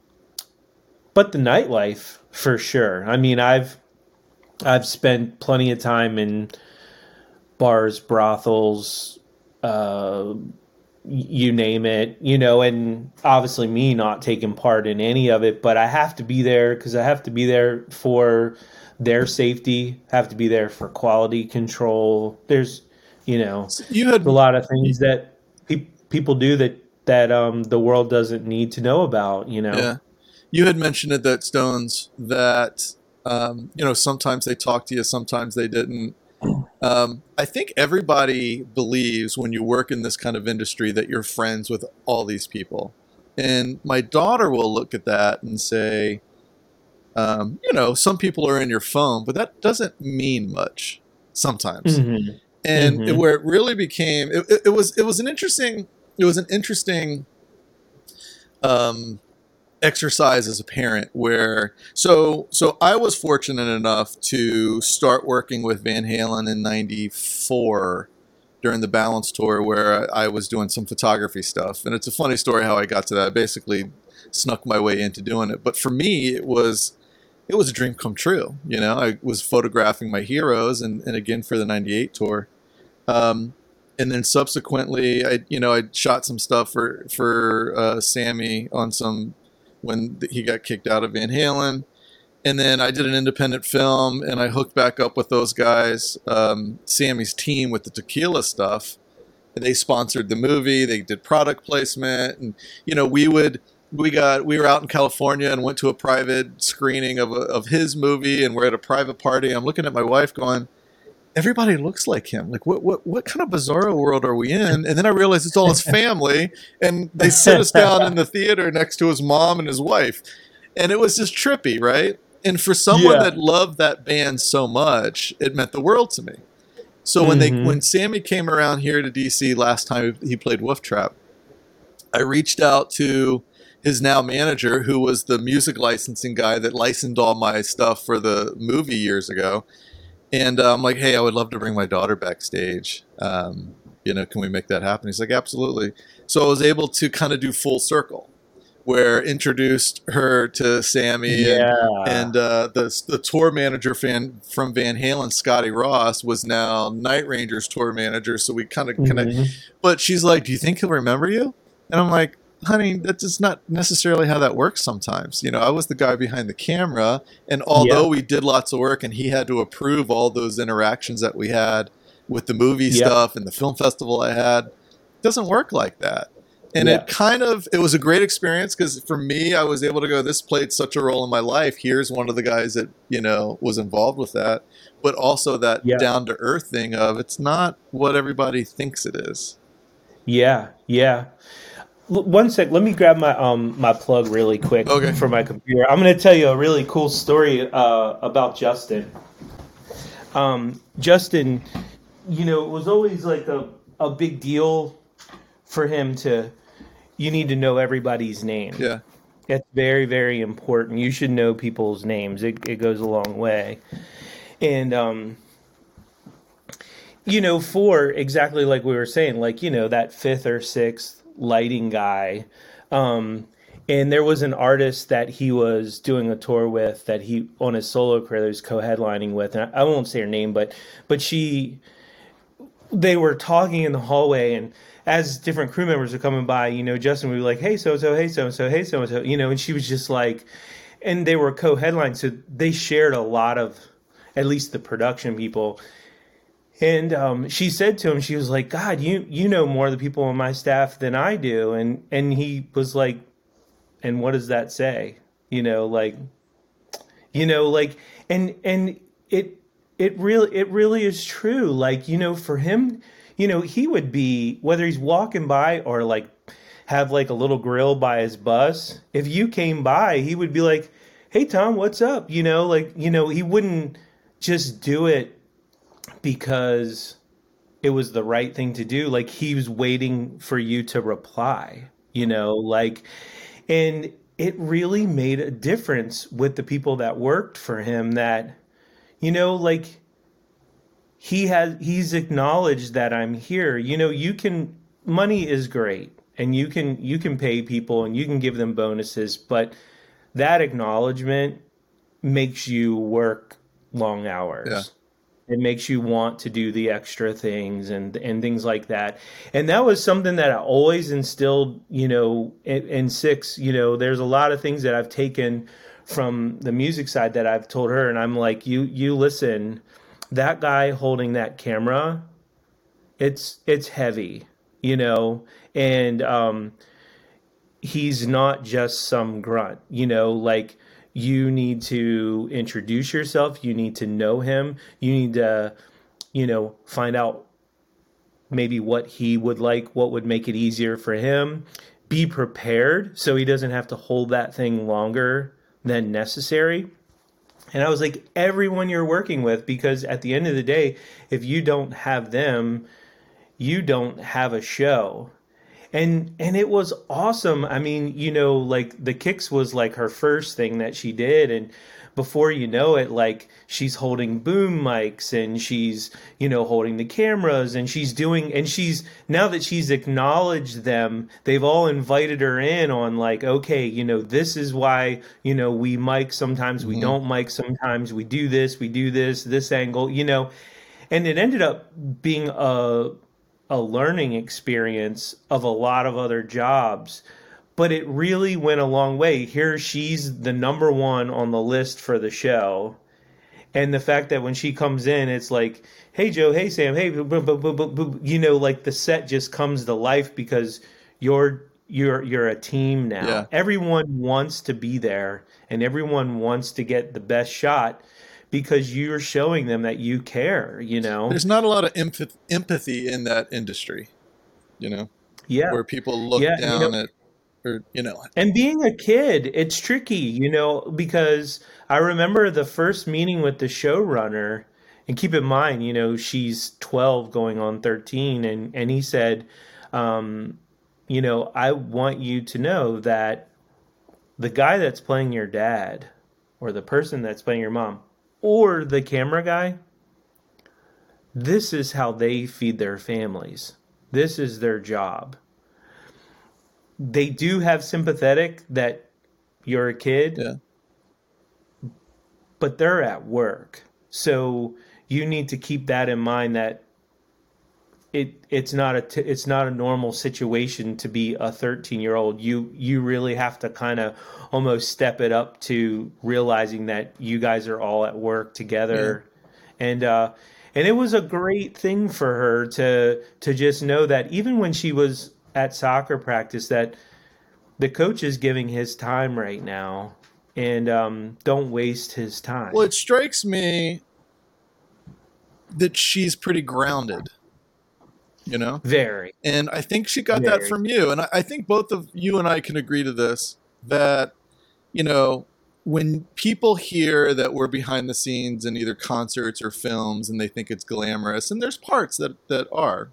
but the nightlife for sure. I mean, I've I've spent plenty of time in bars, brothels, uh, you name it, you know, and obviously me not taking part in any of it, but I have to be there because I have to be there for their safety, have to be there for quality control. There's, you know, you had a lot of things that pe- people do that that um, the world doesn't need to know about, you know. Yeah. You had mentioned it that Stones that um, you know sometimes they talk to you, sometimes they didn't. Um, I think everybody believes when you work in this kind of industry that you're friends with all these people. And my daughter will look at that and say, um, you know, some people are in your phone, but that doesn't mean much sometimes. Mm-hmm. And mm-hmm. It, where it really became, it, it, it, was, it was an interesting, it was an interesting, um, exercise as a parent where so so I was fortunate enough to start working with Van Halen in 94 during the balance tour where I was doing some photography stuff. And it's a funny story how I got to that. I basically snuck my way into doing it. But for me it was it was a dream come true you know? I was photographing my heroes and, and again for the 98 tour. Um, and then subsequently I you know I shot some stuff for for uh, Sammy on some when he got kicked out of Van Halen. And then I did an independent film and I hooked back up with those guys, um, Sammy's team with the tequila stuff. And they sponsored the movie, they did product placement. And, you know, we would, we got, we were out in California and went to a private screening of, a, of his movie and we're at a private party. I'm looking at my wife going, everybody looks like him. Like, what, what, what kind of bizarro world are we in? And then I realized it's all his family, and they sit us down in the theater next to his mom and his wife, and it was just trippy, right? And for someone yeah. that loved that band so much, it meant the world to me. So when mm-hmm. they when Sammy came around here to DC last time he played Wolf Trap, I reached out to his now manager, who was the music licensing guy that licensed all my stuff for the movie years ago and uh, I'm like, hey, I would love to bring my daughter backstage. Um, you know, can we make that happen? He's like, absolutely. So I was able to kind of do full circle, where introduced her to Sammy, yeah. and, and uh, the the tour manager fan from Van Halen, Scotty Ross, was now Night Rangers tour manager. So we kind of mm-hmm. connect. But she's like, do you think he'll remember you? And I'm like, honey, that's just not necessarily how that works sometimes. You know, I was the guy behind the camera, and although yeah. we did lots of work and he had to approve all those interactions that we had with the movie yeah. stuff and the film festival I had, it doesn't work like that. And yeah. it kind of it was a great experience because for me, I was able to go. This played such a role in my life. Here's one of the guys that you know was involved with that, but also that down to earth thing of it's not what everybody thinks it is. Yeah, yeah one sec. Let me grab my um my plug really quick okay. for my computer. I'm going to tell you a really cool story uh, about Justin. Um, Justin, you know, it was always like a a big deal for him to. You need to know everybody's name. Yeah, it's very very important. You should know people's names. It it goes a long way, and um. You know, for exactly like we were saying, like, you know, that fifth or sixth lighting guy. Um, and there was an artist that he was doing a tour with that he on his solo career was co-headlining with and I, I, won't say her name but but she they were talking in the hallway and as different crew members were coming by you know justin would be like hey so so hey so so hey so so you know and she was just like and they were co-headlined so they shared a lot of at least the production people and um, she said to him, she was like, "God, you you know more of the people on my staff than I do." And and he was like, "And what does that say?" You know, like, you know, like, and and it it really it really is true. Like, you know, for him, you know, he would be whether he's walking by or like have like a little grill by his bus. If you came by, he would be like, "Hey, Tom, what's up?" You know, like, you know, he wouldn't just do it because it was the right thing to do. Like he was waiting for you to reply, you know, like, and it really made a difference with the people that worked for him that, you know, like he has, he's acknowledged that I'm here. You know, you can, money is great and you can, you can pay people and you can give them bonuses, but that acknowledgement makes you work long hours. Yeah it makes you want to do the extra things and and things like that. And that was something that i always instilled you know in, in, six you know there's a lot of things that i've taken from the music side that i've told her. And i'm like you you listen that guy holding that camera it's it's heavy you know? And um he's not just some grunt you know? Like you need to introduce yourself. You need to know him. You need to you know find out maybe what he would like what would make it easier for him. Be prepared so he doesn't have to hold that thing longer than necessary. And i was like everyone you're working with because at the end of the day if you don't have them you don't have a show and and it was awesome. I mean you know like the kicks was like her first thing that she did. And before you know it like she's holding boom mics and she's you know holding the cameras and she's doing and she's now that she's acknowledged them they've all invited her in on like okay you know this is why you know we mic sometimes we mm-hmm. don't mic sometimes we do this we do this this angle you know. And it ended up being a a learning experience of a lot of other jobs but it really went a long way. Here she's the number one on the list for the show. And the fact that when she comes in it's like hey joe. Hey sam. Hey you know like the set just comes to life because you're you're you're a team now. Yeah. everyone wants to be there and everyone wants to get the best shot because you're showing them that you care, you know? There's not a lot of empathy in that industry, you know? Yeah. Where people look yeah, down you know, at, or, you know. And being a kid, it's tricky, you know, because I remember the first meeting with the showrunner, and keep in mind, you know, she's 12 going on 13, and, and he said, um, you know, I want you to know that the guy that's playing your dad or the person that's playing your mom or the camera guy, this is how they feed their families. This is their job. They do have sympathetic that you're a kid, yeah. but they're at work. So you need to keep that in mind that it it's not a t- it's not a normal situation to be a 13 year old you you really have to kind of almost step it up to realizing that you guys are all at work together. Yeah. and uh and it was a great thing for her to to just know that even when she was at soccer practice that the coach is giving his time right now and um don't waste his time. Well it strikes me that she's pretty grounded you know? Very. And I think she got Very. that from you. And I, I think both of you and I can agree to this that, you know, when people hear that we're behind the scenes in either concerts or films and they think it's glamorous, and there's parts that, that are,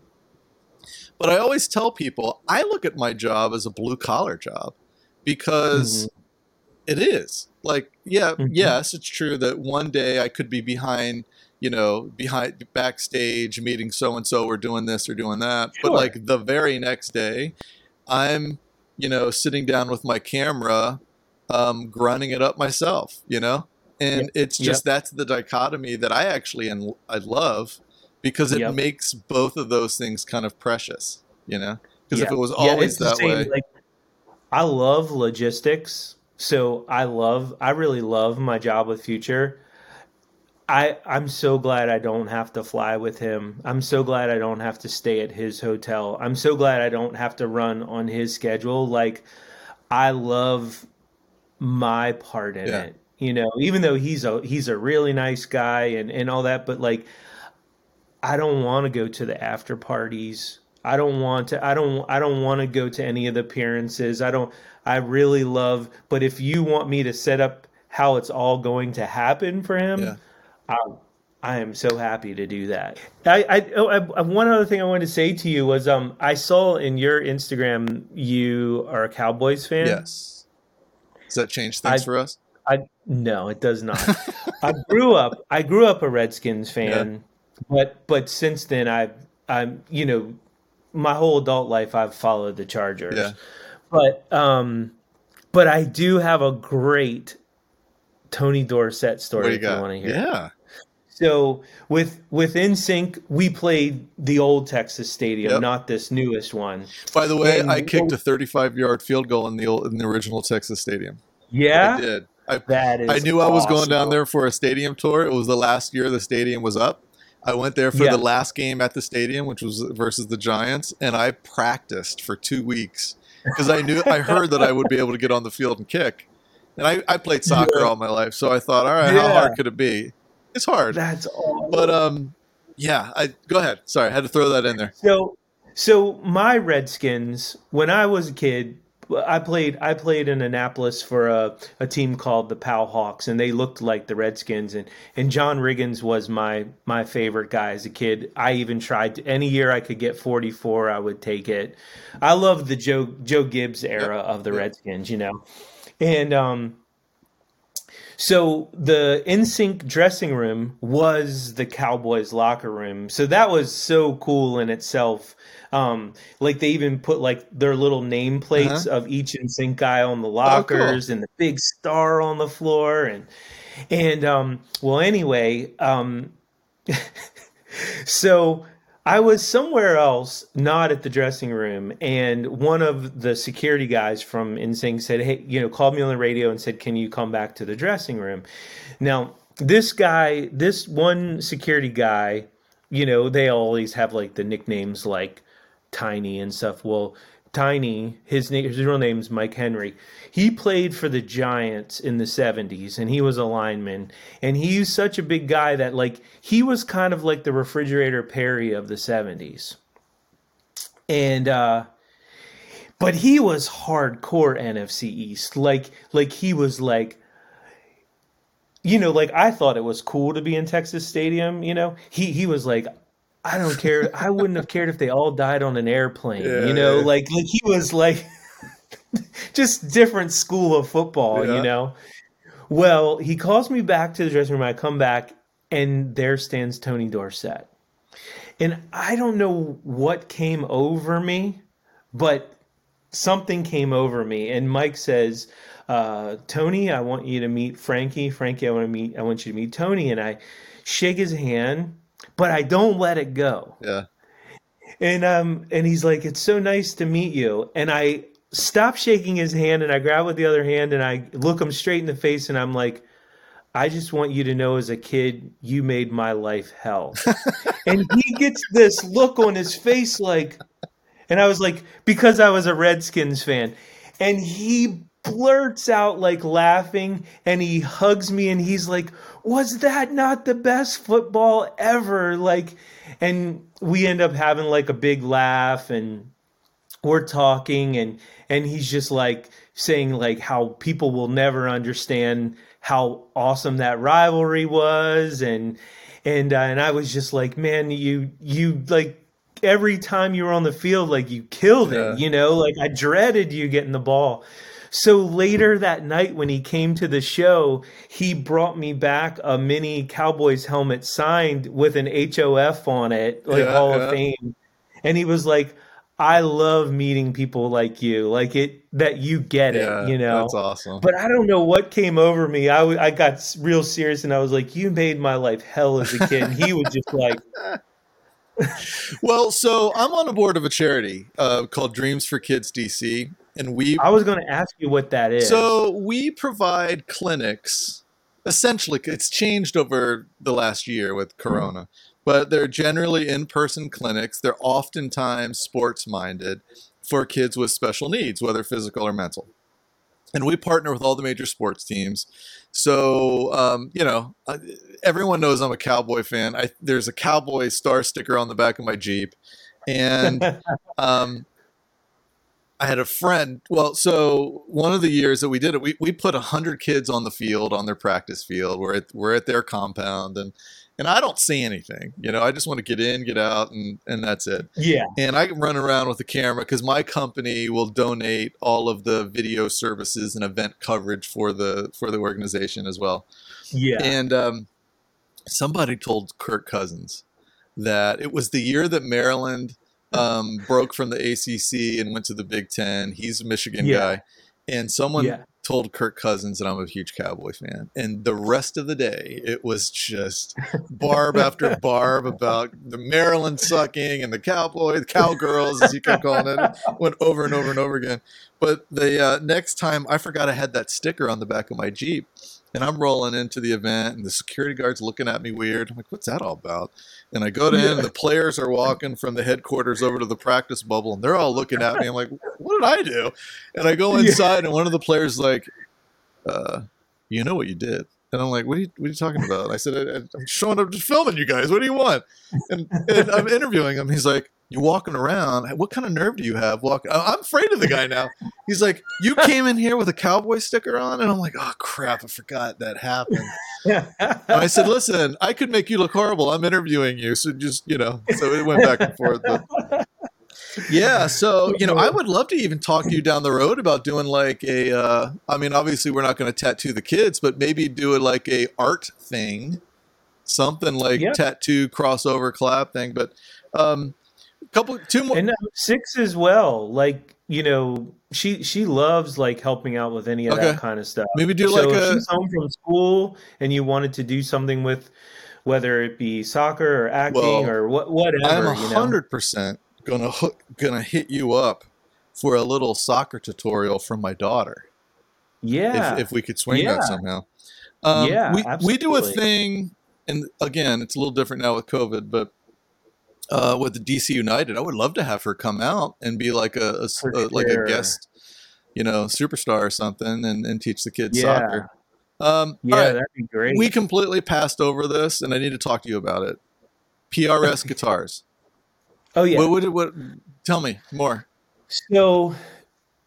but I always tell people I look at my job as a blue collar job because mm-hmm. it is. Like, yeah, mm-hmm. yes, it's true that one day I could be behind you know, behind backstage meeting so and so, we're doing this or doing that. Sure. But like the very next day, I'm, you know, sitting down with my camera, um, grinding it up myself, you know? And yep. it's just yep. that's the dichotomy that I actually and I love because it yep. makes both of those things kind of precious, you know? Because if it was always yeah, that same, way. Like, I love logistics. So I love, I really love my job with Future I I'm so glad I don't have to fly with him. I'm so glad I don't have to stay at his hotel. I'm so glad I don't have to run on his schedule. Like I love my part in yeah. it. You know, even though he's a he's a really nice guy and and all that, but like I don't want to go to the after parties. I don't want to I don't I don't want to go to any of the appearances. I don't I really love but if you want me to set up how it's all going to happen for him, yeah I I am so happy to do that. I, I, oh, I, one other thing I wanted to say to you was um I saw in your Instagram you are a Cowboys fan. Yes. Does that change things I, for us? I no, it does not. I grew up I grew up a Redskins fan, yeah. but but since then I've I'm you know my whole adult life I've followed the Chargers. Yeah. But um but I do have a great Tony Dorsett story if you want to hear. Yeah. So with with NSYNC, we played the old Texas Stadium, yep. not this newest one. By the way, and I kicked a 35 yard field goal in the old, in the original Texas Stadium. Yeah, I did. I, that is I knew awesome. I was going down there for a stadium tour. It was the last year the stadium was up. I went there for yeah. the last game at the stadium, which was versus the Giants, and I practiced for two weeks because I knew I heard that I would be able to get on the field and kick. And I, I played soccer yeah. all my life, so I thought, all right, yeah. how hard could it be? It's hard. That's all. But um, yeah. I go ahead. Sorry, I had to throw that in there. So, so my Redskins when I was a kid, I played I played in Annapolis for a, a team called the Pal Hawks, and they looked like the Redskins. and And John Riggins was my my favorite guy as a kid. I even tried to, any year I could get forty four, I would take it. I loved the Joe Joe Gibbs era yep. of the yep. Redskins, you know, and um, so the NSYNC dressing room was the Cowboys locker room. So that was so cool in itself. Um, like they even put like their little nameplates uh-huh. of each NSYNC guy on the lockers oh, cool. and the big star on the floor and and um, well anyway, um, so I was somewhere else, not at the dressing room, and one of the security guys from NSYNC said, "Hey, you know, called me on the radio and said, "Can you come back to the dressing room?" Now, this guy, this one security guy, you know, they always have like the nicknames like Tiny and stuff. Well, Tiny, his name, his real name's Mike Henry. He played for the Giants in the 70s and he was a lineman. And he's such a big guy that, like, he was kind of like the refrigerator Perry of the 70s. And, uh, but he was hardcore NFC East. Like, like he was like, you know, like I thought it was cool to be in Texas Stadium. You know, he he was like, I don't care. I wouldn't have cared if they all died on an airplane. Yeah, you know, yeah. like like he was like just different school of football. Yeah. You know. Well, he calls me back to the dressing room. I come back, and there stands Tony Dorsett. And I don't know what came over me, but something came over me. And Mike says, uh, "Tony, I want you to meet Frankie. Frankie, I want to meet. I want you to meet Tony." And I shake his hand but I don't let it go. Yeah. And um and he's like, It's so nice to meet you. And I stop shaking his hand and I grab with the other hand and I look him straight in the face and I'm like, I just want you to know as a kid, you made my life hell. and he gets this look on his face like, and I was like, because I was a Redskins fan. And he blurts out like laughing and he hugs me and he's like, Was that not the best football ever? Like, and we end up having like a big laugh and we're talking and and he's just like saying like how people will never understand how awesome that rivalry was and and uh, and I was just like man you you like every time you were on the field like you killed it you know? Like I dreaded you getting the ball so later that night, when he came to the show, he brought me back a mini Cowboys helmet signed with an HOF on it, like yeah, Hall yeah. of Fame. And he was like, I love meeting people like you, like it that you get yeah, it, you know. That's awesome. But I don't know what came over me. I, w- I got real serious and I was like, "You made my life hell as a kid." And he was just like, "Well, so I'm on a board of a charity uh, called Dreams for Kids DC, and we I was going to ask you what that is. So we provide clinics. Essentially, it's changed over the last year with Corona, but they're generally in-person clinics. They're oftentimes sports-minded for kids with special needs, whether physical or mental. And we partner with all the major sports teams. So, um, you know, everyone knows I'm a Cowboy fan. I, there's a Cowboy star sticker on the back of my Jeep. And um, I had a friend. Well, so one of the years that we did it, we, we put hundred kids on the field on their practice field. We're at we're at their compound, and and I don't see anything. You know, I just want to get in, get out, and and that's it. Yeah. And I can run around with the camera because my company will donate all of the video services and event coverage for the for the organization as well. Yeah. And um, somebody told Kirk Cousins that it was the year that Maryland um, broke from the ACC and went to the Big Ten. He's a Michigan Yeah. guy, and someone Yeah. told Kirk Cousins that I'm a huge Cowboy fan. And the rest of the day, it was just barb after barb about the Maryland sucking and the Cowboy, the Cowgirls, as you kept calling it, went over and over and over again. But the uh, next time, I forgot I had that sticker on the back of my Jeep. And I'm rolling into the event, and the security guard's looking at me weird. I'm like, "What's that all about?" And I go to in, and the players are walking from the headquarters over to the practice bubble, and they're all looking at me. I'm like, "What did I do?" And I go Yeah. inside, and one of the players is like, uh, "You know what you did?" And I'm like, "What are you, what are you talking about?" I said, I, "I'm showing up, just filming you guys. What do you want?" And, and I'm interviewing him. He's like, "You're walking around. What kind of nerve do you have walking?" I'm afraid of the guy now. He's like, "You came in here with a cowboy sticker on," and I'm like, "Oh crap! I forgot that happened." I said, "Listen, I could make you look horrible. I'm interviewing you, so just you know." So it went back and forth. But yeah, so you know, I would love to even talk to you down the road about doing like a. Uh, I mean, obviously, we're not going to tattoo the kids, but maybe do it like a art thing, something like Yeah. tattoo crossover collab thing. But um, couple, two more. and uh, six as well. Like you know, she she loves like helping out with any of Okay. that kind of stuff. Maybe do so like if a. she's home from school and you wanted to do something with, whether it be soccer or acting Well, or what whatever, I'm a you know. hundred percent gonna hook, gonna hit you up for a little soccer tutorial from my daughter. Yeah, if, if we could swing Yeah. that somehow. Um, Yeah, we, we do a thing, and again, it's a little different now with COVID, but uh, with the DC United, I would love to have her come out and be like a, a a- like a guest, you know, superstar or something, and, and teach the kids Yeah. soccer. Um, yeah, right, that'd be great. we completely passed over this, and I need to talk to you about it. PRS guitars. oh yeah. What, would what, what? Tell me more. So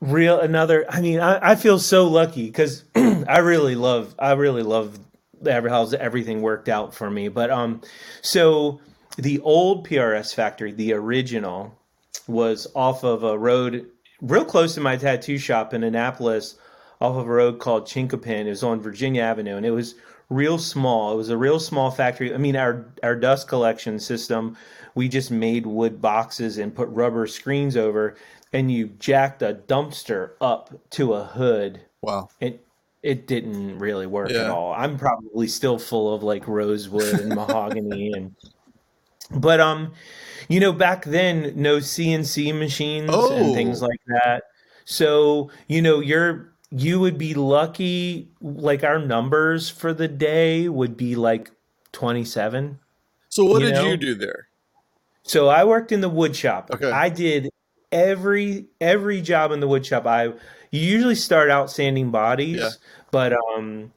real another I mean I, I feel so lucky because I really love I really love every how everything worked out for me. But um so the old PRS factory, the original, was off of a road real close to my tattoo shop in Annapolis, off of a road called Chinquapin. It was on Virginia Avenue and it was real small. It was a real small factory. I mean our our dust collection system, we just made wood boxes and put rubber screens over and you jacked a dumpster up to a hood Wow. it it didn't really work at all. I'm probably still full of like rosewood and mahogany and but um you know back then no CNC machines Oh. and things like that. So, you know, you're you would be lucky like our numbers for the day would be like 27. So what You did know? you do there? So I worked in the wood shop. Okay. I did every every job in the wood shop. I you usually start out sanding bodies, Yeah. but um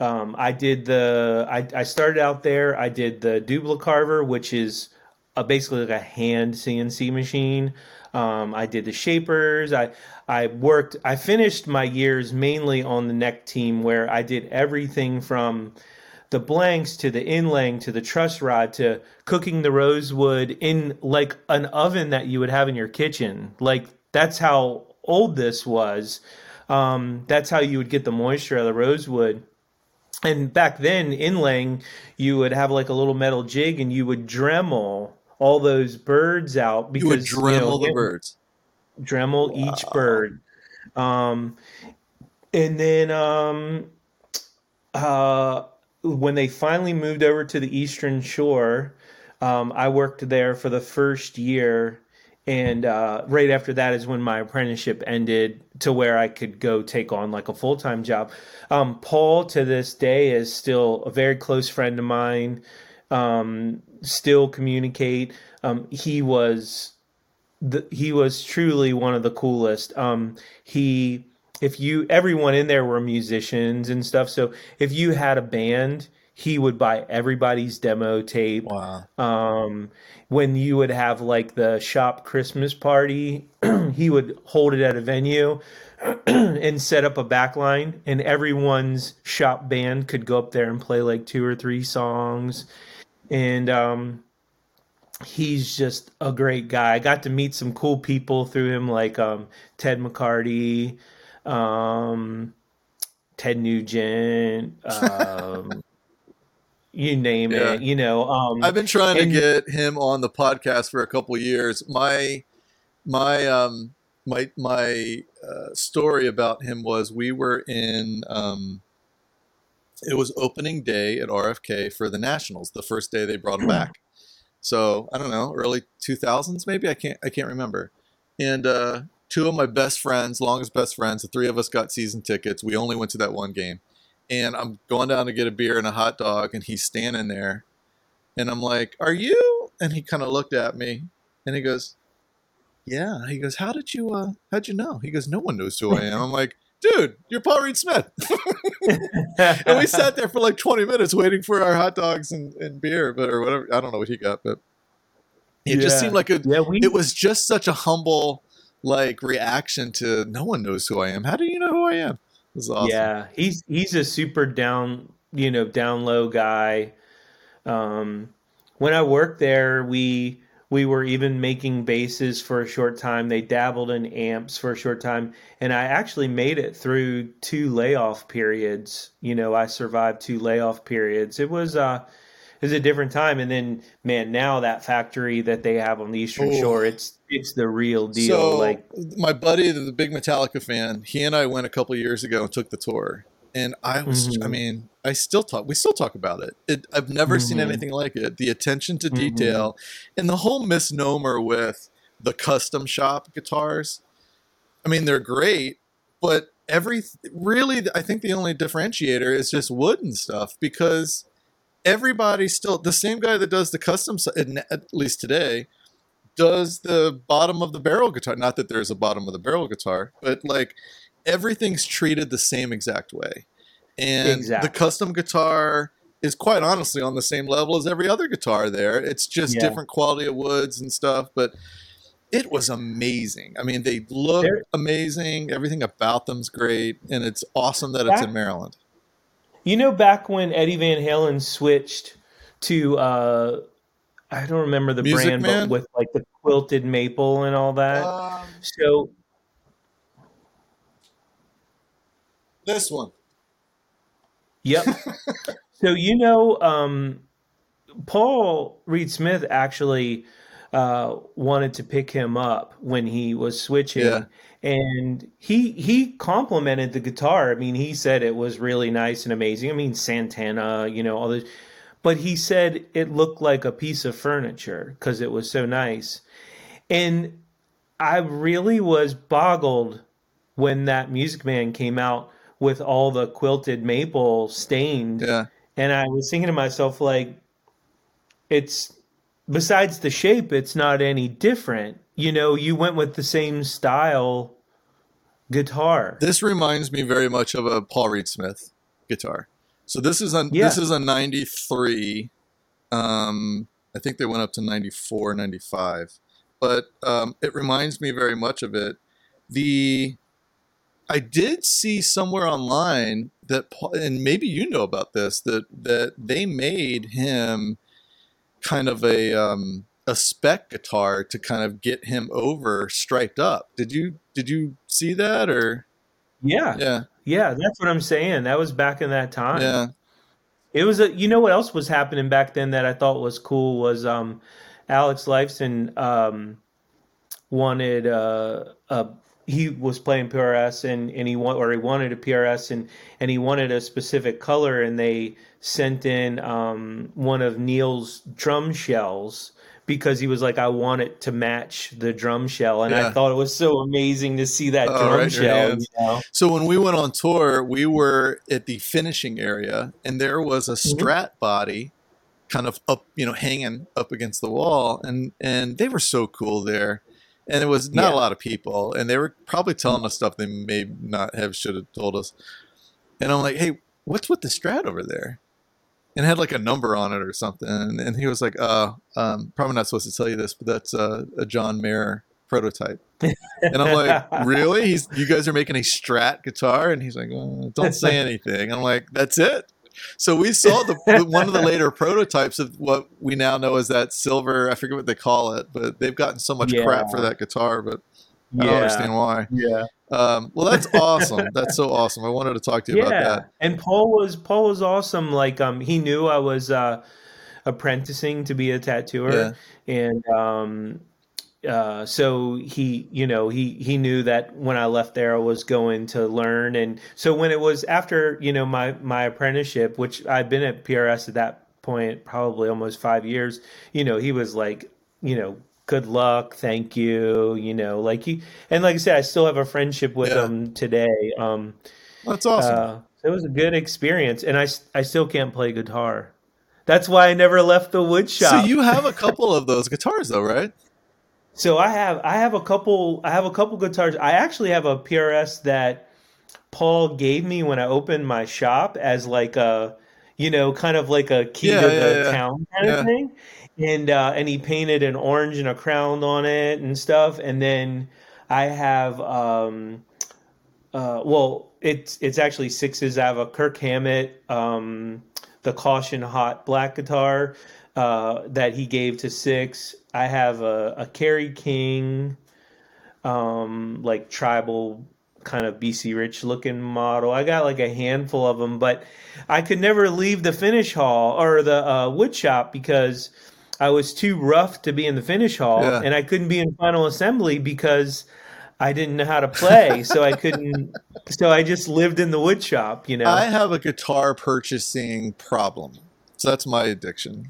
um I did the I, I started out there. I did the duplicarver, which is a, basically like a hand CNC machine. Um, I did the shapers. I I worked. I finished my years mainly on the neck team, where I did everything from the blanks to the inlaying to the truss rod to cooking the rosewood in like an oven that you would have in your kitchen. Like that's how old this was. Um, that's how you would get the moisture out of the rosewood. And back then, inlaying, you would have like a little metal jig and you would Dremel all those birds out because You would you know, Dremel the birds. Dremel each bird. Um, and then um, uh, when they finally moved over to the Eastern Shore, um, I worked there for the first year. And uh, right after that is when my apprenticeship ended to where I could go take on like a full time job. Um, Paul, to this day, is still a very close friend of mine. Um, still communicate. Um, he was the, he was truly one of the coolest. Um, he, if you, everyone in there were musicians and stuff. So if you had a band, he would buy everybody's demo tape. Wow. Um, when you would have like the shop Christmas party, he would hold it at a venue and set up a back line, and everyone's shop band could go up there and play like two or three songs. And um, he's just a great guy. I got to meet some cool people through him, like um, Ted McCarty, um, Ted Nugent. Um, you name yeah. it. You know, um, I've been trying and, to get him on the podcast for a couple years. My my um my my uh, story about him was we were in um, it was opening day at RFK for the Nationals, the first day they brought him back. So I don't know, early two thousands maybe. I can't I can't remember. And uh, two of my best friends, longest best friends, the three of us got season tickets. We only went to that one game and I'm going down to get a beer and a hot dog, and he's standing there, and I'm like, "Are you?" And he kind of looked at me, and he goes, "Yeah." He goes, "How did you? Uh, how'd you know?" He goes, "No one knows who I am." I'm like, "Dude, you're Paul Reed Smith." and we sat there for like 20 minutes waiting for our hot dogs and, and beer, but or whatever. I don't know what he got, but it yeah. just seemed like a. Yeah, we, it was just such a humble like reaction to no one knows who I am. How do you know who I am? Awesome. Yeah, he's he's a super down, you know, down low guy. Um, when I worked there, we we were even making basses for a short time. They dabbled in amps for a short time, and I actually made it through two layoff periods. You know, I survived two layoff periods. It was uh was a different time. And then, man, now that factory that they have on the Eastern Ooh. Shore, it's it's the real deal. So, like my buddy, the big Metallica fan, he and I went a couple years ago and took the tour. And I was, mm-hmm. I mean, I still talk. We still talk about it. it I've never mm-hmm. seen anything like it. The attention to mm-hmm. detail, mm-hmm. and the whole misnomer with the custom shop guitars. I mean, they're great, but every really, I think the only differentiator is just wood and stuff because everybody still the same guy that does the custom at least today does the bottom of the barrel guitar not that there's a bottom of the barrel guitar but like everything's treated the same exact way and exactly. the custom guitar is quite honestly on the same level as every other guitar there it's just yeah. different quality of woods and stuff but it was amazing. I mean, they look They're, amazing. Everything about them's great, and it's awesome that, that it's in Maryland. You know, back when Eddie Van Halen switched to uh, I don't remember the Music brand, Man? but with like the quilted maple and all that. Um, so this one. Yep. so you know, um, Paul Reed Smith actually uh, wanted to pick him up when he was switching, yeah. And he he complimented the guitar. I mean, he said it was really nice and amazing. I mean, Santana, you know, all this, but he said it looked like a piece of furniture because it was so nice, and I really was boggled when that Music Man came out with all the quilted maple stained. Yeah. And I was thinking to myself, like, it's besides the shape, it's not any different. You know, you went with the same style guitar. This reminds me very much of a Paul Reed Smith guitar. So this is a yeah. this is a 93 um I think they went up to 94 95 but um, it reminds me very much of it the I did see somewhere online that and maybe you know about this that that they made him kind of a um, a spec guitar to kind of get him over striped up. Did you did you see that or? Yeah, yeah, yeah. That's what I'm saying. That was back in that time. Yeah, it was a. You know what else was happening back then that I thought was cool was um, Alex Lifeson um, wanted uh, a he was playing PRS and, and he want or he wanted a PRS and and he wanted a specific color and they sent in um, one of Neil's drum shells because he was like I want it to match the drum shell and yeah. I thought it was so amazing to see that oh, drum right shell. You know? So when we went on tour, we were at the finishing area and there was a mm-hmm. Strat body kind of up, you know, hanging up against the wall and and they were so cool there and it was not yeah. a lot of people, and they were probably telling us stuff they may not have should have told us. And I'm like, hey, what's with the strat over there? And had like a number on it or something. And, and he was like, uh, um, probably not supposed to tell you this, but that's uh, a John Mayer prototype. and I'm like, really? He's you guys are making a Strat guitar? And he's like, well, don't say anything. I'm like, that's it. So we saw the one of the later prototypes of what we now know as that silver. I forget what they call it, but they've gotten so much yeah. crap for that guitar. But I don't understand why. Yeah. Um, well, that's awesome. that's so awesome. I wanted to talk to you yeah. about that. And Paul was Paul was awesome. Like um, he knew I was uh, apprenticing to be a tattooer, yeah. and um, uh, so he, you know, he he knew that when I left there, I was going to learn, and so when it was after, you know, my my apprenticeship, which I've been at PRS at that point probably almost five years, you know, he was like, you know, good luck, thank you, you know, like he, and like I said, I still have a friendship with yeah. him today. Um, That's awesome. Uh, it was a good experience, and I I still can't play guitar. That's why I never left the wood shop. So you have a couple of those guitars, though, right? So I have I have a couple I have a couple guitars. I actually have a PRS that Paul gave me when I opened my shop as like a you know kind of like a key yeah, to yeah, the yeah. town kind of thing. And uh, and he painted an orange and a crown on it and stuff. And then I have um uh well it's it's actually Sixx's. I have a Kirk Hammett um the caution hot black guitar uh, that he gave to Sixx. I have a, a Kerry King, um, like tribal kind of BC Rich looking model. I got like a handful of them, but I could never leave the finish hall or the uh, wood shop because I was too rough to be in the finish hall, yeah. and I couldn't be in final assembly because I didn't know how to play, so I couldn't. so I just lived in the wood shop. You know, I have a guitar purchasing problem, so that's my addiction.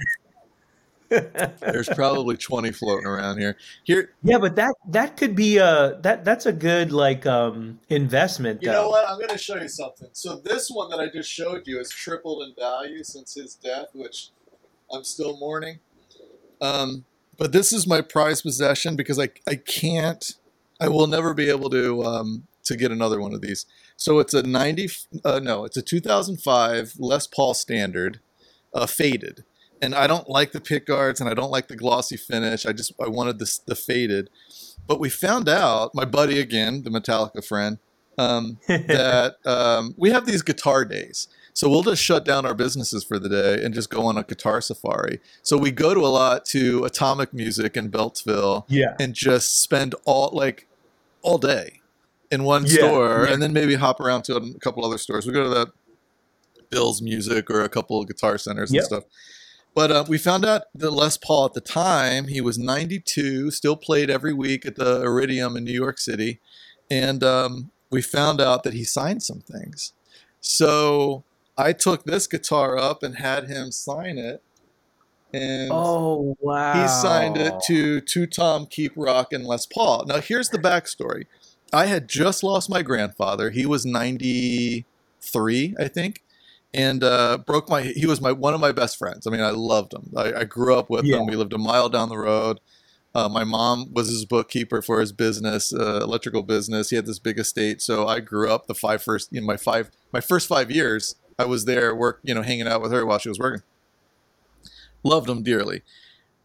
There's probably 20 floating around here. Here Yeah, but that that could be a that that's a good like um investment You though. know what? I'm going to show you something. So this one that I just showed you has tripled in value since his death, which I'm still mourning. Um but this is my prized possession because I I can't I will never be able to um to get another one of these. So it's a 90 uh, no, it's a 2005 Les Paul standard uh, faded and I don't like the pick guards and I don't like the glossy finish. I just I wanted this the faded, but we found out my buddy again, the Metallica friend, um, that um, we have these guitar days. So we'll just shut down our businesses for the day and just go on a guitar safari. So we go to a lot to Atomic Music in Beltsville, yeah, and just spend all like all day in one yeah, store, yeah. and then maybe hop around to a couple other stores. We go to that Bill's Music or a couple of guitar centers yep. and stuff. But uh, we found out that Les Paul at the time, he was 92, still played every week at the Iridium in New York City. And um, we found out that he signed some things. So I took this guitar up and had him sign it. And oh, wow. He signed it to To Tom Keep Rockin' Les Paul. Now, here's the backstory I had just lost my grandfather. He was 93, I think and uh, broke my. He was my one of my best friends. I mean, I loved him. I, I grew up with yeah. him. We lived a mile down the road. Uh, my mom was his bookkeeper for his business, uh, electrical business. He had this big estate, so I grew up the five first, you know, my five, my first five years. I was there, work, you know, hanging out with her while she was working. Loved him dearly,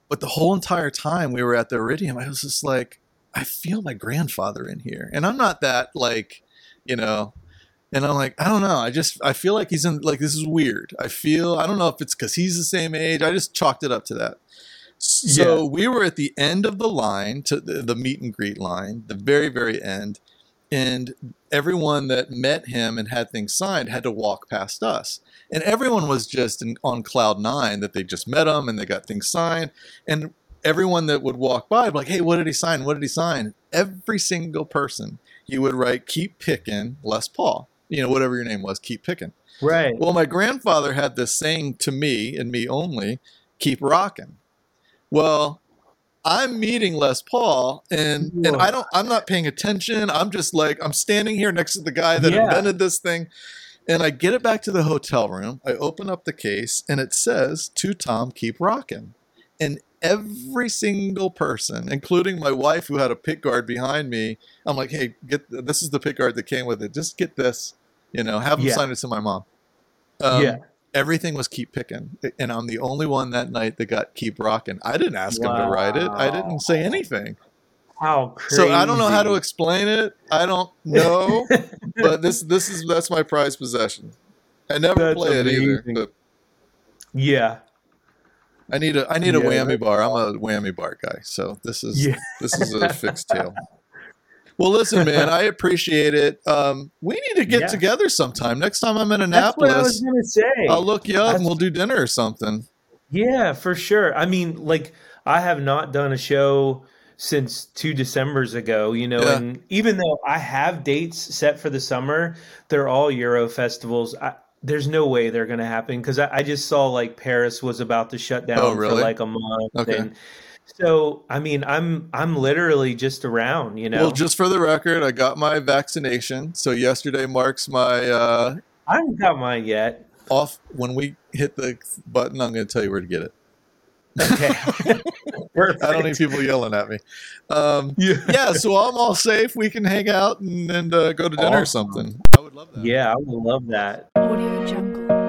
but the whole entire time we were at the Iridium, I was just like, I feel my grandfather in here, and I'm not that like, you know, and I'm like, I don't know. I just I feel like he's in like this is weird. I feel I don't know if it's because he's the same age. I just chalked it up to that. So yeah. we were at the end of the line to the, the meet and greet line, the very very end, and everyone that met him and had things signed had to walk past us. And everyone was just in, on cloud nine that they just met him and they got things signed. And everyone that would walk by, like, hey, what did he sign? What did he sign? Every single person, he would write, keep picking Les Paul you know, whatever your name was, keep picking. Right. Well, my grandfather had this saying to me and me only, keep rocking. Well, I'm meeting Les Paul and Whoa. and I don't I'm not paying attention. I'm just like I'm standing here next to the guy that yeah. invented this thing. And I get it back to the hotel room. I open up the case and it says to Tom, keep rocking. And every single person, including my wife who had a pick guard behind me, I'm like, hey, get this is the pick guard that came with it. Just get this. You know, have them yeah. sign it to my mom. Um, yeah. Everything was keep picking, and I'm the only one that night that got keep rocking. I didn't ask wow. him to write it. I didn't say anything. How crazy. So I don't know how to explain it. I don't know, but this this is that's my prized possession. I never that's play amazing. it either. Yeah, I need a I need yeah, a whammy bar. I'm a whammy bar guy, so this is yeah. this is a fixed tail. Well, listen, man, I appreciate it. Um, we need to get yeah. together sometime. Next time I'm in Annapolis, I was gonna say. I'll look you up and we'll do dinner or something. Yeah, for sure. I mean, like I have not done a show since two December's ago, you know, yeah. and even though I have dates set for the summer, they're all Euro festivals. I, there's no way they're going to happen because I, I, just saw like Paris was about to shut down oh, really? for like a month. Okay. And so, I mean, I'm I'm literally just around, you know. Well, just for the record, I got my vaccination. So yesterday marks my. uh I haven't got mine yet. Off when we hit the button, I'm going to tell you where to get it. Okay. I don't need people yelling at me. Um, yeah. yeah, so I'm all safe. We can hang out and, and uh, go to dinner awesome. or something. I would love that. Yeah, I would love that. Audio Jungle.